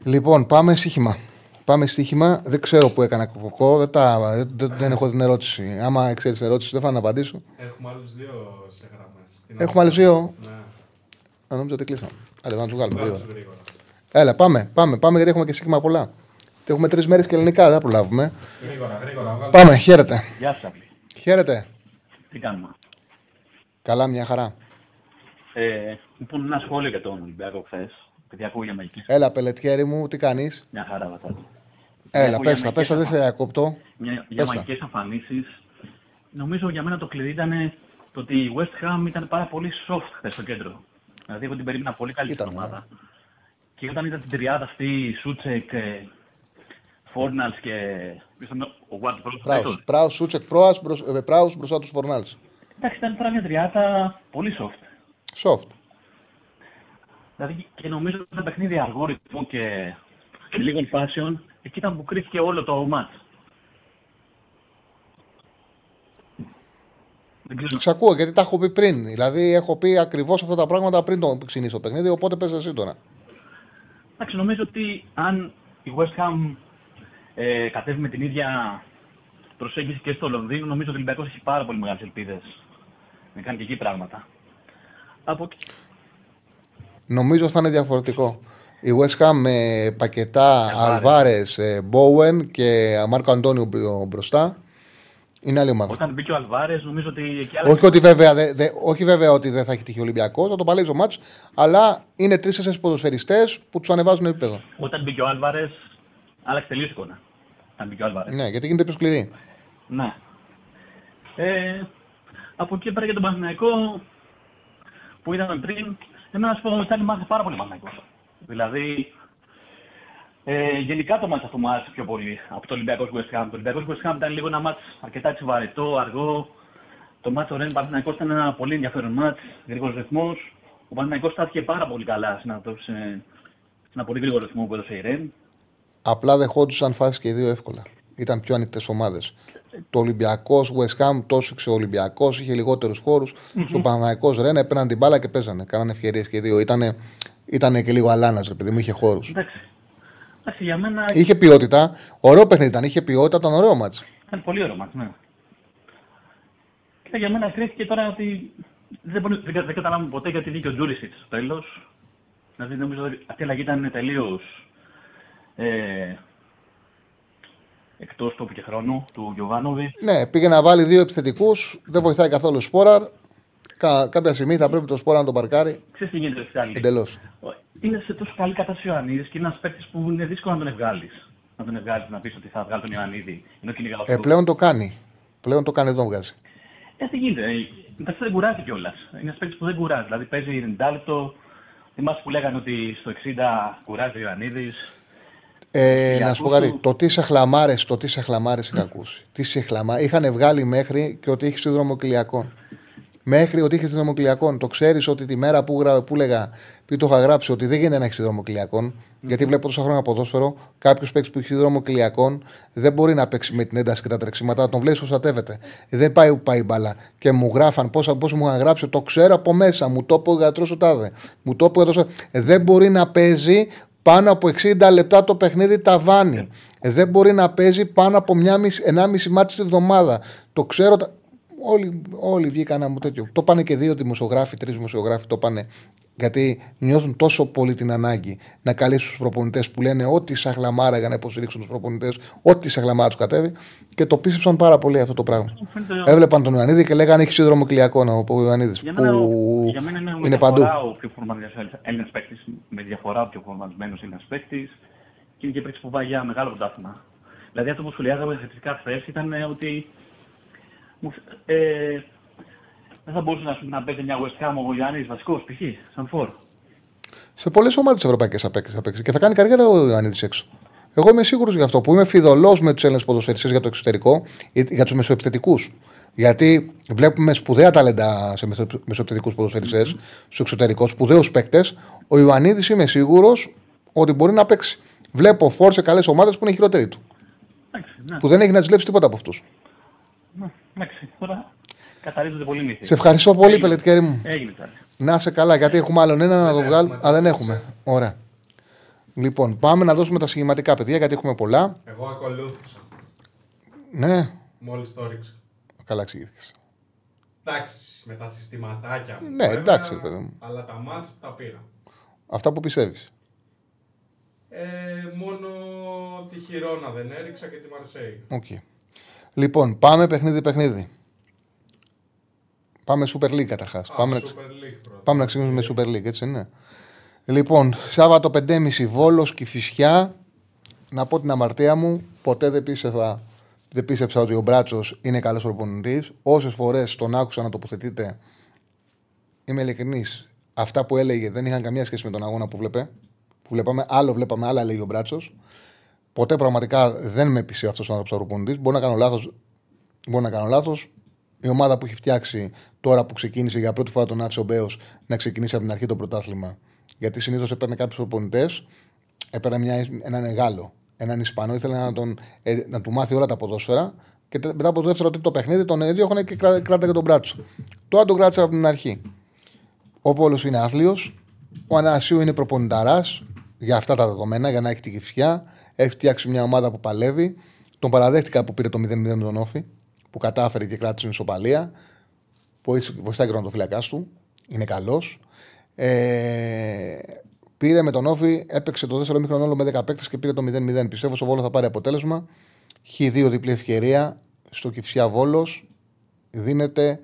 A: Λοιπόν, πάμε σύγχυμα. Πάμε στοίχημα. Δεν ξέρω που έκανα κοκοκό. Δεν, τα, δεν, δεν έχω την ερώτηση. Άμα ξέρεις την ερώτηση, δεν θα να απαντήσω.
B: Έχουμε άλλους δύο σε
A: γραμμέ. Έχουμε άλλους δύο. Ναι. Αν νόμιζα ότι κλείσαμε. Άντε, να τους βγάλουμε γρήγορα. Έλα, πάμε, πάμε, πάμε γιατί έχουμε και στοίχημα πολλά. Έχουμε τρεις μέρες και ελληνικά, δεν θα προλάβουμε.
B: Γρήγορα, γρήγορα.
A: Πάμε, χαίρετε.
H: Γεια σας.
A: Χαίρετε.
H: Τι κάνουμε;
A: Καλά, μια χαρά.
H: Ε, λοιπόν, ένα σχόλιο για τον Ολυμπιακό χθες.
A: Έλα, πελετιέρι μου, τι κάνεις;
H: Μια χαρά, βατάτη.
A: Έλα, πες τα, πες δεν σε διακόπτω.
H: Για, για μαγικέ εμφανίσει. Νομίζω για μένα το κλειδί ήταν το ότι η West Ham ήταν πάρα πολύ soft χθες στο κέντρο. Δηλαδή, εγώ την περίμενα πολύ καλή στην ομάδα. Ναι. Και όταν είδα την τριάδα αυτή, Σούτσεκ, Φόρναλ και. Ο Γουάρτ
A: Πράου, Σούτσεκ, Πράου μπροστά τους Φόρναλ.
H: Εντάξει, ήταν τώρα μια τριάδα πολύ soft.
A: Soft.
H: Δηλαδή και νομίζω ότι ένα παιχνίδι αργό ρυθμό και, και λίγων φάσεων, εκεί ήταν που κρίθηκε όλο το μάτς. Δεν ξέρω.
A: Σ' ακούω γιατί τα έχω πει πριν. Δηλαδή, έχω πει ακριβώς αυτά τα πράγματα πριν το ξεκινήσει το παιχνίδι. Οπότε πες εσύ τώρα.
H: Εντάξει, νομίζω ότι αν η West Ham ε, κατέβει με την ίδια προσέγγιση και στο Λονδίνο, νομίζω ότι ο Ολυμπιακός έχει πάρα πολύ μεγάλες ελπίδες να κάνει και εκεί πράγματα. Από εκεί.
A: Νομίζω θα είναι διαφορετικό. Η West Ham με Πακετά,
H: Αλβάρες.
A: Αλβάρες, Μπόουεν και Μάρκο Αντώνιο μπρο- μπροστά είναι άλλη ομάδα.
H: Όταν μπήκε ο Αλβάρες, νομίζω ότι εκεί άλλαξε.
A: Όχι, ότι βέβαια, δε- δε- όχι βέβαια ότι δεν θα έχει τύχει ο Ολυμπιακός, θα το παλέψει το ματς, αλλά είναι τρεις-τέσσερις ποδοσφαιριστές που τους ανεβάζουν επίπεδο.
H: Όταν μπήκε ο Άλβαρες, άλλαξε τελείως η εικόνα. Όταν μπήκε ο Άλβαρες.
A: Ναι, γιατί γίνεται πιο σκληρή.
H: Ναι. Ε, από εκεί και πέρα για τον Παναθηναϊκό που είδαμε πριν, εμένα να σου πω ότι θα μάθει πάρα πολύ Παναθηναϊκός. Δηλαδή, ε, γενικά το μάτς αυτό μου άρεσε πιο πολύ από το Ολυμπιακός West Ham. Το Ολυμπιακός West Ham ήταν λίγο ένα μάτς αρκετά έτσι βαρετό, αργό. Το μάτς ο Ρεν Παναθηναϊκός ήταν ένα πολύ ενδιαφέρον μάτς, γρήγορος ρυθμός. Ο Παναθηναϊκός στάθηκε πάρα πολύ καλά σε ένα, σε, σε ένα πολύ γρήγορο ρυθμό που έδωσε η Ρεν.
A: Απλά δεχόντουσαν φάσεις και οι δύο εύκολα. Ήταν πιο ανοιχτέ ομάδες. Το Ολυμπιακός West Ham, τόσο ο Ολυμπιακός, είχε λιγότερους χώρους. Στο Παναναϊκό Ρεν έπαιρναν την μπάλα και παίζανε. Κάνανε ευκαιρίες και οι δύο. Ήτανε, ήτανε και λίγο αλάνας, ρε παιδί μου, είχε χώρους.
H: Εντάξει. Εντάξει, για μένα
A: Είχε ποιότητα. Ωραίο παιχνίδι ήταν. Είχε ποιότητα, ήταν ωραίο μάτς.
H: Ήταν πολύ ωραίο μάτς, ναι. Και για μένα κρίθηκε τώρα ότι δεν, μπορεί, δεν, κα- δεν καταλάβουμε ποτέ γιατί βγήκε ο Τζούρισιτ στο τέλος. Δηλαδή νομίζω ότι αυτή η αλλαγή ήταν τελείως ε, εκτός τόπου και χρόνου του Γιωβάνοβιτς.
A: Ναι, πήγε να βάλει δύο επιθετικούς. Δεν βοηθάει καθόλου ο Σπόραρ. Κα, κάποια στιγμή θα πρέπει το Σπόραρ να τον παρκάρει.
H: Ξέρεις τι γίνεται στην άλλη.
A: Εντελώς.
H: Είναι σε τόσο καλή κατάσταση ο Ιωαννίδης και είναι ένας παίκτης που είναι δύσκολο να τον βγάλει. Να τον βγάλει να πεις ότι θα βγάλει τον Ιωαννίδη. Ενώ κυνηγάω
A: Ε, πλέον το κάνει. Πλέον το κάνει, δεν τον βγάζει.
H: Ε, τι γίνεται. ε, Εντάξει, δεν κουράζει κιόλας. Είναι ένας παίκτης που δεν κουράζει. Δηλαδή παίζει 90 λεπτό. Θυμάσαι που λέγανε ότι στο 60 κουράζει ο Ιωαννίδης.
A: Ε,
H: Για
A: να σου πω
H: αυτούς
A: κάτι.
H: που-
A: Το τι σε χλαμάρες, το τι σε χλαμάρες είχα ακούσει. Τι σε χλαμά... Είχαν βγάλει μέχρι και ότι έχει σύνδρομο κοιλιακών. Μέχρι ότι είχες σύνδρομο κοιλιακών. Το ξέρεις ότι τη μέρα που, γρα... που έλεγα, που το είχα γράψει, ότι δεν γίνεται να έχεις σύνδρομο κοιλιακών. Γιατί βλέπω τόσα χρόνια ποδόσφαιρο, κάποιος παίκτη που έχει σύνδρομο κοιλιακών δεν μπορεί να παίξει με την ένταση και τα τρεξίματα. Τον βλέπεις προστατεύεται. Δεν πάει που πάει η μπαλά. Και μου γράφαν πόσα πώς μου είχαν γράψει, το ξέρω από μέσα. Μου το είπε ο γιατρός ο τάδε. Μου το είπε ο γιατρός ο- Ε, Δεν μπορεί να παίζει πάνω από 60 λεπτά το παιχνίδι ταβάνι. Ε, δεν μπορεί να παίζει πάνω από μια μισή, 1,5 μάτι τη εβδομάδα. Το ξέρω. τα- Όλοι, όλοι βγήκαν να μου τέτοιο. Το πάνε και δύο δημοσιογράφοι, τρεις δημοσιογράφοι το πάνε. Γιατί νιώθουν τόσο πολύ την ανάγκη να καλύψουν τους προπονητές που λένε ό,τι σαν χλαμάρα για να υποστηρίξουν τους προπονητές, ό,τι σαν χλαμάρα τους κατέβει. Και το πίστεψαν πάρα πολύ αυτό το πράγμα.
H: Φαίνεται-
A: Έβλεπαν τον Ιωαννίδη και λέγανε έχει σύνδρομο κοιλιακό ο Ιωαννίδης.
H: Για μένα,
A: Που
H: για μένα είναι, με
A: είναι παντού.
H: διαφορά ο πιο φορμαρισμένο Έλληνας παίκτης. Με διαφορά ο πιο φορμαρισμένο Έλληνας παίκτης. Και είναι και παίκτης που πάει για μεγάλο πρωτάθλημα. Δηλαδή αυτό που σχολιάζαμε θετικά χθες ήταν ε, ότι. μου φ- Ε, δεν θα μπορούσε να, να παίζει μια West Ham ο Γιάννης βασικός π.χ. σαν φόρ.
A: Σε πολλές ομάδες ευρωπαϊκέ θα παίξει, θα παίξει. Και θα κάνει καριέρα ο Ιωαννίδης έξω. Εγώ είμαι σίγουρος γι' αυτό που είμαι φιδωλός με τους Έλληνες ποδοσφαιριστές για το εξωτερικό, ή για τους μεσοεπιθετικούς. Γιατί βλέπουμε σπουδαία ταλέντα σε μεσοεπιθετικούς ποδοσφαιριστές, στους εξωτερικούς, σπουδαίους παίκτες. Ο Ιωαννίδης είμαι σίγουρος ότι μπορεί να παίξει. Βλέπω φόρ σε καλές ομάδες που είναι χειρότεροι του.
H: Εντάξει, ναι.
A: Που δεν έχει να ζηλέψει τίποτα από αυτούς.
H: Ναι, Εντάξει, τώρα καθαρίζονται πολύ μύθοι.
A: Σε ευχαριστώ πολύ,
H: Έγινε.
A: πελετικέρι μου.
H: Έγινε τώρα.
A: Να σε καλά, γιατί έχουμε άλλον ένα να το βγάλουμε. Α, δεν έχουμε. Ωραία. Λοιπόν, πάμε να δώσουμε τα σχηματικά παιδιά, γιατί έχουμε πολλά.
B: Εγώ ακολούθησα.
A: Ναι,
B: Μόλις το ρίξα.
A: καλά εξηγήθηκες.
B: Εντάξει, με τα συστηματάκια μου.
A: Ναι, εντάξει, ρε παιδί μου.
B: Αλλά τα μάτς τα πήρα.
A: Αυτά που πιστεύεις.
B: Ε, μόνο τη Χιρόνα δεν έριξα και τη Μαρσέη.
A: Okay. Λοιπόν, πάμε παιχνίδι-παιχνίδι. Πάμε Super League καταρχάς.
B: Α,
A: Πάμε, να-
B: Super League πρώτα.
A: πάμε να ξεκινήσουμε με Super League, έτσι είναι. Λοιπόν, Σάββατο 5.30 Βόλος και Φυσιά. Να πω την αμαρτία μου, ποτέ δεν πίστευα, δεν πίστεψα ότι ο Μπράτσος είναι καλός προπονητής. Όσες φορές τον άκουσα να τοποθετείται, είμαι ειλικρινής. Αυτά που έλεγε δεν είχαν καμία σχέση με τον αγώνα που βλέπε. Που βλέπαμε, άλλο βλέπαμε, άλλα λέγει ο Μπράτσος. Ποτέ πραγματικά δεν με πείσει αυτός ο άνθρωπος προπονητής. Μπορεί να κάνω λάθος. Μπορεί να κάνω λάθος. Η ομάδα που έχει φτιάξει τώρα που ξεκίνησε για πρώτη φορά τον Άξο Μπέος να ξεκινήσει από την αρχή το πρωτάθλημα. Γιατί συνήθως έπαιρνε κάποιους προπονητές, έπαιρνε μια, έναν Γάλλο, έναν Ισπανό, ήθελε να, τον, ε, να του μάθει όλα τα ποδόσφαιρα. Και τε- μετά από το δεύτερο τρίτο παιχνίδι τον έδιωχνε και κρά- κράταγε τον μπράτσο. Τώρα τον κράτησε από την αρχή. Ο Βόλος είναι άθλιος. Ο Ανασίου είναι προπονηταράς για αυτά τα δεδομένα, για να έχει τη κυφσιά. Έχει φτιάξει μια ομάδα που παλεύει. Τον παραδέχτηκα που πήρε το 0-0 με τον Όφη, που κατάφερε και κράτησε την ισοπαλία. Βοήθησε- Βοηθάει και τον φυλακά του. Είναι καλός. Ε, πήρε με τον Όφη, έπαιξε το δεύτερο μήχρονο όλο με 10 παίκτες και πήρε το 0-0. Πιστεύω στο Βόλο θα πάρει αποτέλεσμα. Χ2 διπλή ευκαιρία. Στο Κυφσιά Βόλος δίνεται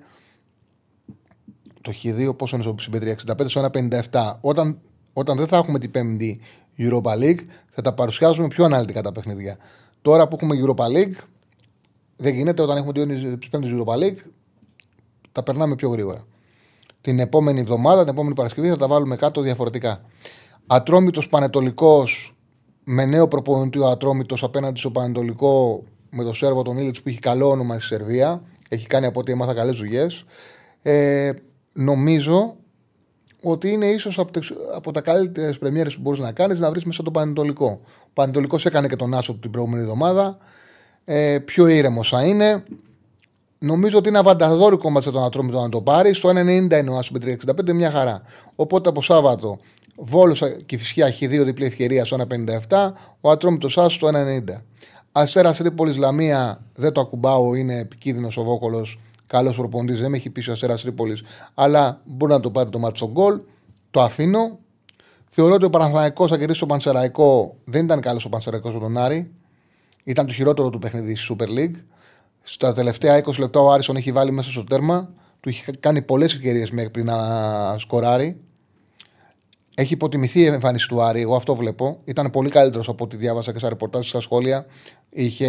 A: το Χ2 πόσο είναι στο συμπέτρια 65 στο 1,57. Όταν, όταν δεν θα έχουμε την πέμπτη Europa League, θα τα παρουσιάζουμε πιο αναλυτικά τα παιχνίδια. Τώρα που έχουμε Europa League, δεν γίνεται όταν έχουμε την πέμπτη Europa League, τα περνάμε πιο γρήγορα. Την επόμενη εβδομάδα, την επόμενη Παρασκευή θα τα βάλουμε κάτω διαφορετικά. Ατρόμητος Πανετολικός με νέο προπονητή ο Ατρόμητος απέναντι στο Πανετολικό με το Σέρβο τον Ήλιτς που έχει καλό όνομα στη Σερβία. Έχει κάνει από ό,τι έμαθα καλές δουλειές. Ε, νομίζω ότι είναι ίσως από, τις- από τα καλύτερες πρεμιέρες που μπορείς να κάνεις να βρεις μέσα τον Πανετολικό. Ο Πανετολικός έκανε και τον Άσο του την προηγούμενη εβδομάδα. Ε, πιο ήρεμος θα είναι. Νομίζω ότι είναι αβανταδόρικο μα τον Ατρόμητο να το πάρει. Στο 1,90 είναι ο Άσο με 3,65 μια χαρά. Οπότε από Σάββατο Βόλος και φυσικά έχει δύο διπλή ευκαιρία στο 1,57. Ο Ατρόμητος Άσος στο 1,90. Αστέρας Τρίπολης Λαμία δεν το ακουμπάω, είναι επικίνδυνος ο Βόκολος. Καλός προποντή, δεν με έχει πείσει ο Αστέρας Τρίπολης, αλλά μπορεί να το πάρει το μάτσο γκολ. Το αφήνω. Θεωρώ ότι ο Παναθηναϊκός θα κερδίσει τον Πανσεραϊκό. Δεν ήταν καλός ο Πανσεραϊκός με τον Άρη. Ήταν το χειρότερο του παιχνίδι στη Super League. Στα τελευταία 20 λεπτά ο Άρισον έχει βάλει μέσα στο τέρμα. Του έχει κάνει πολλές ευκαιρίες μέχρι πριν να σκοράρει. Έχει υποτιμηθεί η εμφάνιση του Άρη. Εγώ αυτό βλέπω. Ήταν πολύ καλύτερος από ό,τι διάβασα και στα ρεπορτάζ στα σχόλια. Είχε...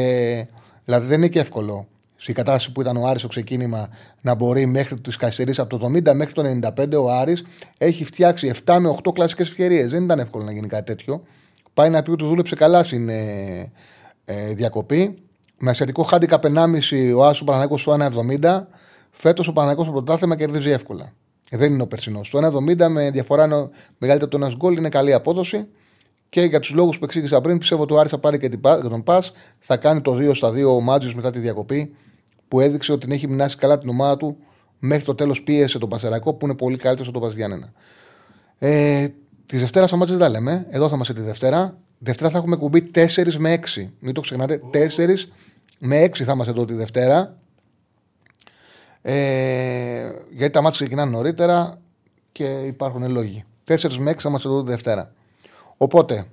A: Δηλαδή δεν είναι και εύκολο στην κατάσταση που ήταν ο Άρης στο ξεκίνημα να μπορεί μέχρι τις καθυστερήσει από το 70 μέχρι το 95 ο Άρης έχει φτιάξει 7 με 8 κλασικές ευκαιρίες. Δεν ήταν εύκολο να γίνει κάτι τέτοιο. Πάει να πει ότι δούλεψε καλά στην ε, ε, διακοπή. Με ασιατικό χάντικα 1,5 ο Άσος Παναγάκο στο 1,70. Φέτος ο Παναγάκο στο πρωτάθλημα κερδίζει εύκολα. Ε, Δεν είναι ο περσινός. Το 1,70 με διαφορά νο- μεγαλύτερη από το ένας γκολ είναι καλή απόδοση. Και για τους λόγους που εξήγησα πριν, πιστεύω ότι ο Άρης θα πάρει και την πα- και τον πας. Θα κάνει το 2 στα 2 ο Μάτζιος μετά τη διακοπή που έδειξε ότι την έχει μηνάσει καλά την ομάδα του. Μέχρι το τέλος πίεσε τον Πασερακό που είναι πολύ καλύτερος από τον Πασγιάννενα. Ε, τη Δευτέρα στα μάτια δεν τα λέμε. Εδώ θα είμαστε τη Δευτέρα. Δευτέρα θα έχουμε κουμπί 4 με 6. Μην το ξεχνάτε. 4 με 6 θα είμαστε εδώ τη Δευτέρα. Ε, γιατί τα μάτια ξεκινάνε νωρίτερα και υπάρχουν λόγοι. 4 με 6 θα είμαστε εδώ τη Δευτέρα. Οπότε,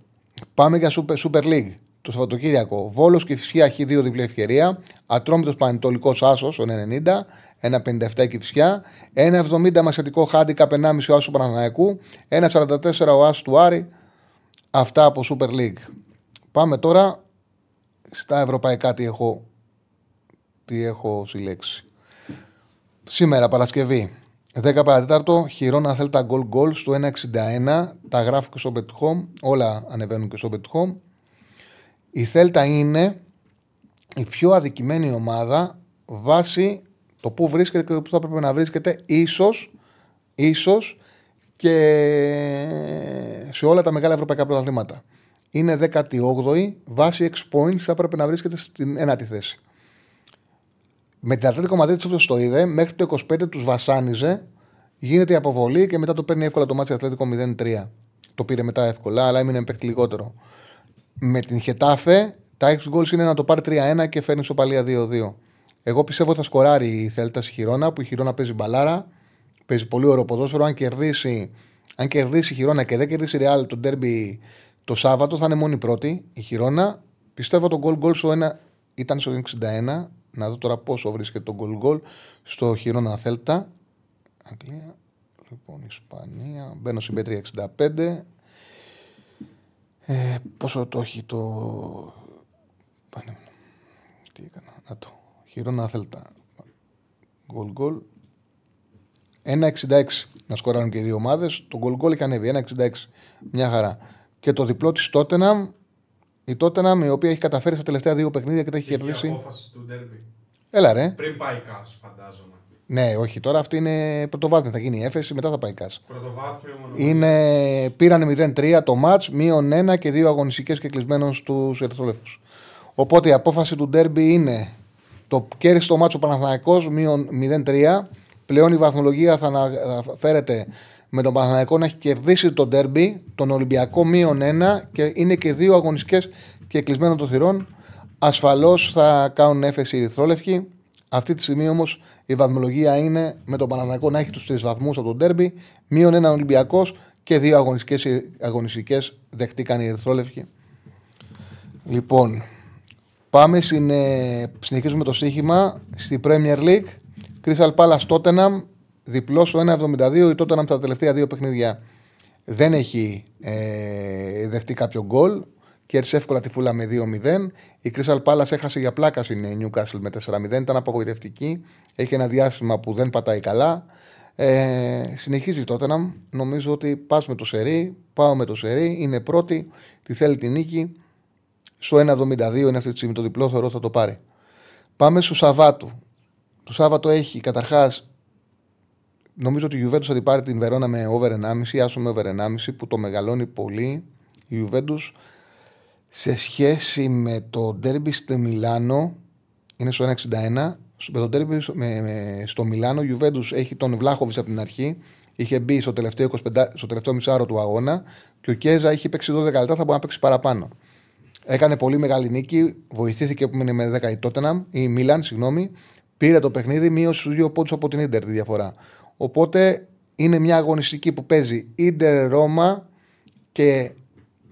A: πάμε για Super, Super League το Σαββατοκύριακο. Βόλος και Φυσιά έχει δύο διπλή ευκαιρία. Ατρόμητος Πανετολικός Άσος, ο 90, 1,57 η Φυσιά. 1,70 μασιατικό χάντικα 1,5 ο Άσος Παναναναϊκού. 1,44 ο Άσος του Άρη. Αυτά από Super League. Πάμε τώρα στα ευρωπαϊκά τι έχω, τι έχω συλλέξει. Σήμερα Παρασκευή 10 παρατέταρτο, χειρόνα θέλτα γκολ γκολ στο 1,61. Τα γράφω και στο Bet Home. Όλα ανεβαίνουν και στο Bet Home. Η Θέλτα είναι η πιο αδικημένη ομάδα βάσει το που βρίσκεται και το που θα πρέπει να βρίσκεται ίσως, ίσως και σε όλα τα μεγάλα ευρωπαϊκά πρωταθλήματα. Είναι 18η, βάσει 6 points θα έπρεπε να βρίσκεται στην ένατη θέση. Με την Ατλέτικο Μαδρίτη όπως το είδε, μέχρι το 25 τους βασάνιζε, γίνεται η αποβολή και μετά το παίρνει εύκολα το μάτι Ατλέτικο 0-3. Το πήρε μετά εύκολα, αλλά έμεινε παίκτη λιγότερο. Με την Χετάφε, τα 6 goals είναι να το πάρει 3-1 και φέρνει σοπαλία 2-2. Εγώ πιστεύω θα σκοράρει η Θέλτα στη Χιρόνα, που η Χιρόνα παίζει μπαλάρα. Παίζει πολύ ωραίο ποδόσφαιρο. Αν κερδίσει, αν κερδίσει η Χιρόνα και δεν κερδίσει η Real το ντέρμπι το Σάββατο, θα είναι μόνη πρώτη η Χιρόνα. Πιστεύω το goal goal στο 1 ήταν στο 61. Να δω τώρα πόσο βρίσκεται το goal goal στο Χιρόνα Θέλτα. Αγγλία. Λοιπόν, Ισπανία. Μπαίνω στην Πέτρια 65. Ε, πόσο το έχει το. Πάνε. Τι έκανα; Να το. Χιρόνα Θέλτα. Γκολ γκολ. 1,66 να σκοράρουν και οι δύο ομάδες. Το γκολ γκολ έχει ανέβει. 1,66. Μια χαρά. Και το διπλό της Τότεναμ. Η Τότεναμ η οποία έχει καταφέρει στα τελευταία δύο παιχνίδια και τα έχει
B: Είχε
A: κερδίσει.
B: απόφαση του ντέρμπι.
A: Έλα ρε.
B: Πριν πάει η ΚΑΣ, φαντάζομαι.
A: Ναι, όχι τώρα αυτή είναι πρωτοβάθμια. Θα γίνει η έφεση, μετά θα πάει η Κάς.
B: Πρωτοβάθμιο μόνο.
A: Είναι, πήραν 0-3 το μάτς, μείον 1 και δύο αγωνιστικές και κλεισμένων στους ερυθρόλευκους. Οπότε η απόφαση του ντέρμπι είναι Το κέρδισε το μάτσο Παναθηναϊκός μείον 0-3. Πλέον η βαθμολογία θα αναφέρεται με τον Παναθηναϊκό να έχει κερδίσει το ντέρμπι, τον Ολυμπιακό μείον 1 και είναι και δύο αγωνιστικές και κλεισμένο των θυρών. Ασφαλώς θα κάνουν έφεση οι Ερυθρόλευκοι. Αυτή τη στιγμή όμως η βαθμολογία είναι με τον Παναθηναϊκό να έχει τους τρεις βαθμούς από τον ντέρμπι, μείον ένα Ολυμπιακός και δύο αγωνιστικές δεχτήκαν οι Ερυθρόλευκοι. Λοιπόν, πάμε στην, ε, συνεχίζουμε το στοίχημα στη Premier League. Crystal Palace Tottenham, διπλός στο 1,72 η Tottenham τα τελευταία δύο παιχνίδια δεν έχει ε, δεχτεί κάποιο γκολ. Κέρδισε εύκολα τη φούλα με 2-0. Η Crystal Palace έχασε για πλάκα στην Newcastle με 4-0. Ήταν απογοητευτική. Έχει ένα διάστημα που δεν πατάει καλά. Ε, συνεχίζει τότε να νομίζω ότι πας με το σερί, πάω με το σερί, είναι πρώτη, τη θέλει την νίκη. Στο 1,72 είναι αυτή τη στιγμή το διπλό, θεωρώ θα το πάρει. Πάμε στο Σαββάτου. Το Σάββατο έχει καταρχάς, νομίζω ότι η Juventus θα την πάρει την Βερόνα με over 1,5, άσο με over 1,5 που το μεγαλώνει πολύ. Η Juventus σε σχέση με το ντέρμπι στο Μιλάνο είναι στο 1,61 με το τέρμι με, με, στο Μιλάνο, ο Ιουβέντου έχει τον Βλάχοβιτς από την αρχή. Είχε μπει στο τελευταίο, 25, στο τελευταίο μισάρο του αγώνα και ο Κέζα είχε παίξει 12 λεπτά, θα μπορεί να παίξει παραπάνω. Έκανε πολύ μεγάλη νίκη, βοηθήθηκε που μείνει με 10 η Τότεναμ, η Μίλαν, συγγνώμη. Πήρε το παιχνίδι, μείωσε του δύο πόντους από την ντερ τη διαφορά. Οπότε είναι μια αγωνιστική που παίζει ντερ Ρώμα και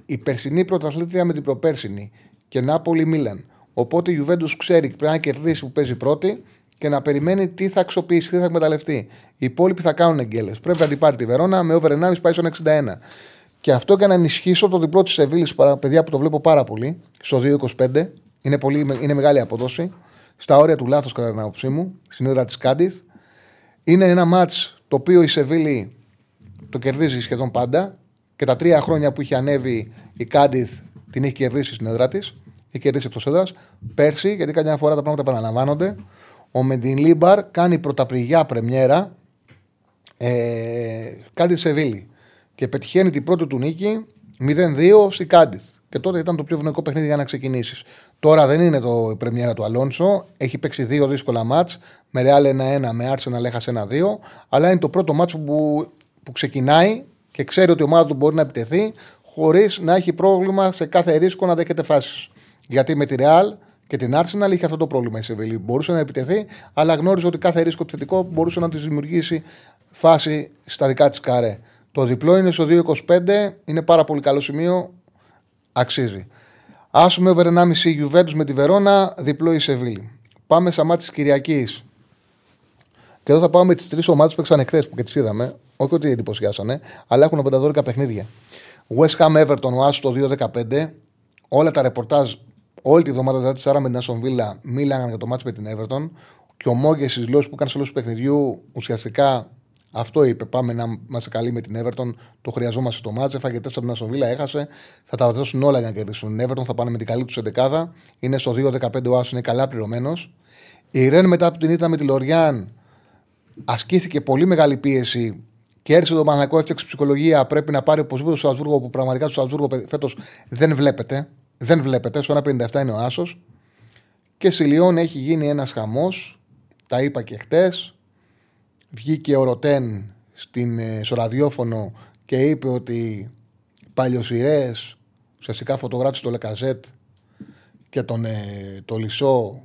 A: η περσινή πρωταθλήτρια με την προπέρσινη και Νάπολη Μίλαν. Οπότε η Juventus ξέρει πρέπει να κερδίσει που παίζει πρώτη και να περιμένει τι θα αξιοποιήσει, τι θα εκμεταλλευτεί. Οι υπόλοιποι θα κάνουν εγκέλε. Πρέπει να την πάρει τη Βερόνα με over 1,5 πάει στο 61. Και αυτό για να ενισχύσω το διπλό της Σεβίλης, παιδιά που το βλέπω πάρα πολύ, στο 2,25. Είναι, πολύ, είναι μεγάλη απόδοση. Στα όρια του λάθος, κατά την άποψή μου, στην ώρα της Κάντιθ. Είναι ένα ματς το οποίο η Σεβίλη το κερδίζει σχεδόν πάντα και τα τρία χρόνια που είχε ανέβει η Κάντιθ την έχει κερδίσει στην έδρα της έχει κερδίσει εκτός έδρας. Πέρσι, γιατί καμιά φορά τα πράγματα επαναλαμβάνονται, ο Μεντιλίμπαρ κάνει πρωταπριγιά πρεμιέρα ε, κάτι τη Σεβίλη και πετυχαίνει την πρώτη του νίκη 0-2 στη Κάντιθ. Και τότε ήταν το πιο ευνοϊκό παιχνίδι για να ξεκινήσεις. Τώρα δεν είναι το η πρεμιέρα του Αλόνσο. Έχει παίξει δύο δύσκολα μάτς. Με Real 1-1, με Arsenal έχασε 1-2. Αλλά είναι το πρώτο μάτς που, που ξεκινάει και ξέρει ότι η ομάδα του μπορεί να επιτεθεί χωρίς να έχει πρόβλημα σε κάθε ρίσκο να δέχεται φάσεις. Γιατί με τη Real και την Arsenal είχε αυτό το πρόβλημα η Σεβίλη. Μπορούσε να επιτεθεί, αλλά γνώριζε ότι κάθε ρίσκο επιθετικό μπορούσε να της δημιουργήσει φάση στα δικά της καρέ. Το διπλό είναι στο 2,25, είναι πάρα πολύ καλό σημείο, αξίζει. Άσουμε over 1,5 Juventus με τη Βερόνα, διπλό η Σεβίλη. Πάμε στα μάτια της Κυριακής. Και εδώ θα πάμε με τις τρεις ομάδες που έξανε χθε που και τις είδαμε. Όχι ότι εντυπωσιάσανε, αλλά έχουν πενταδόρικα παιχνίδια. West Ham Everton, ο Άσο το 2,15. Όλα τα ρεπορτάζ όλη τη βδομάδα δηλαδή της με την Άσον Βίλα μίλαγαν για το μάτσο με την Everton και ο Μόγκες στι δηλώσεις που έκανε σε όλο τους παιχνιδιού ουσιαστικά αυτό είπε. Πάμε να είμαστε καλοί με την Everton. Το χρειαζόμαστε στο μάτσο. Έφαγε τέσσερα την Άσον Βίλα, έχασε. Θα τα δώσουν όλα για να κερδίσουν. Την Everton θα πάνε με την καλή τους εντεκάδα. Είναι στο 2-15 ο Άσος, είναι καλά πληρωμένος. Η Ρεν μετά από την ήττα με τη Λοριάν ασκήθηκε πολύ μεγάλη πίεση και έρθει το Παναγικό, έφτιαξε ψυχολογία. Πρέπει να πάρει οπωσδήποτε το Σαλσβούργο που πραγματικά το Σαλσβούργο φέτος δεν βλέπετε. Δεν βλέπετε, στο 1,57 είναι ο Άσος. Και στη Λιόν έχει γίνει ένας χαμός. Τα είπα και χτες. Βγήκε ο Ρωτέν στην, ε, στο ραδιόφωνο και είπε ότι παλιοσυρές, ουσιαστικά φωτογράφησε το Λεκαζέτ και τον ε, το Λισό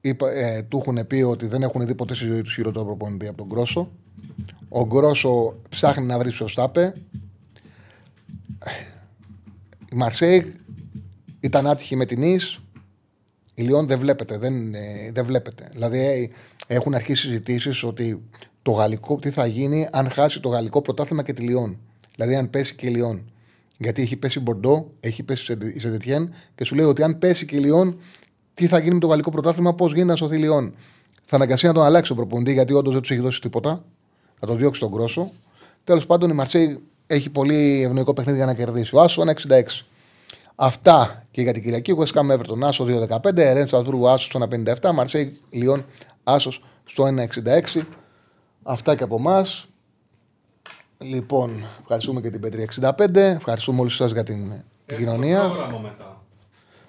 A: είπα, ε, του έχουν πει ότι δεν έχουν δει ποτέ στη ζωή τους χειρότερο προπονητή από τον Γκρόσο. Ο Γκρόσο ψάχνει να βρει ποιος τα Η Μαρσέη ήταν άτυχη με την Ις. Η Λιόν δεν βλέπετε. Δεν, ε, δεν βλέπετε. Δηλαδή ε, έχουν αρχίσει συζητήσεις ότι το γαλλικό, τι θα γίνει αν χάσει το γαλλικό πρωτάθλημα και τη Λιόν. Δηλαδή αν πέσει και η Λιόν. Γιατί έχει πέσει η Μπορντό, έχει πέσει η Σεντετιέν και σου λέει ότι αν πέσει και η Λιόν, τι θα γίνει με το γαλλικό πρωτάθλημα, πώς γίνεται να σωθεί η Λιόν. Θα αναγκαστεί να τον αλλάξει ο προποντή γιατί όντως δεν τους έχει δώσει τίποτα. Θα το διώξει τον κρόσο. Τέλος πάντων η Μαρσέη έχει πολύ ευνοϊκό παιχνίδι για να κερδίσει. Ο Άσο 1,66. Αυτά και για την Κυριακή. West Ham Everton Άσο 2-15, Ρεν Στρασβούργου Άσο στο 1,57, Μαρσέη Λιόν Άσος στο 1,66. Αυτά και από εμάς. Λοιπόν, ευχαριστούμε και την Πέτρια 65. Ευχαριστούμε όλους σας για την επικοινωνία.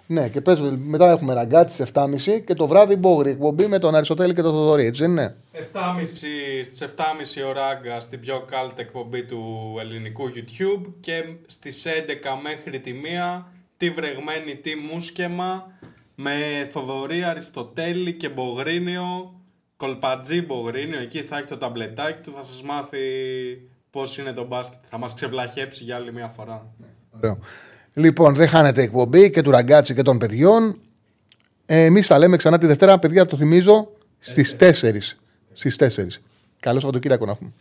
A: Ναι, και πες, μετά έχουμε ραγκάτσι στις 7.30 και το βράδυ μπόγρι εκπομπή με τον Αριστοτέλη και τον Θοδωρή, έτσι δεν είναι;
B: 7.30 στις 7.30 ο Ράγκα στην πιο κάλτα εκπομπή του ελληνικού YouTube και στις 11 μέχρι τη 1 τη βρεγμένη τι μουσκεμα με Θοδωρή, Αριστοτέλη και Μπογρίνιο Κολπατζή Μπογρίνιο, εκεί θα έχει το ταμπλετάκι του, θα σας μάθει πώς είναι το μπάσκετ. Θα μας ξεβλαχέψει για άλλη μια φορά.
A: Ωραίο. Λοιπόν, δεν χάνετε εκπομπή και του ραγκάτσι και των παιδιών. Ε, Εμείς τα λέμε ξανά τη Δευτέρα, παιδιά, το θυμίζω, στις 4. Στις 4. Καλό Σαββατοκύριακο να έχουμε.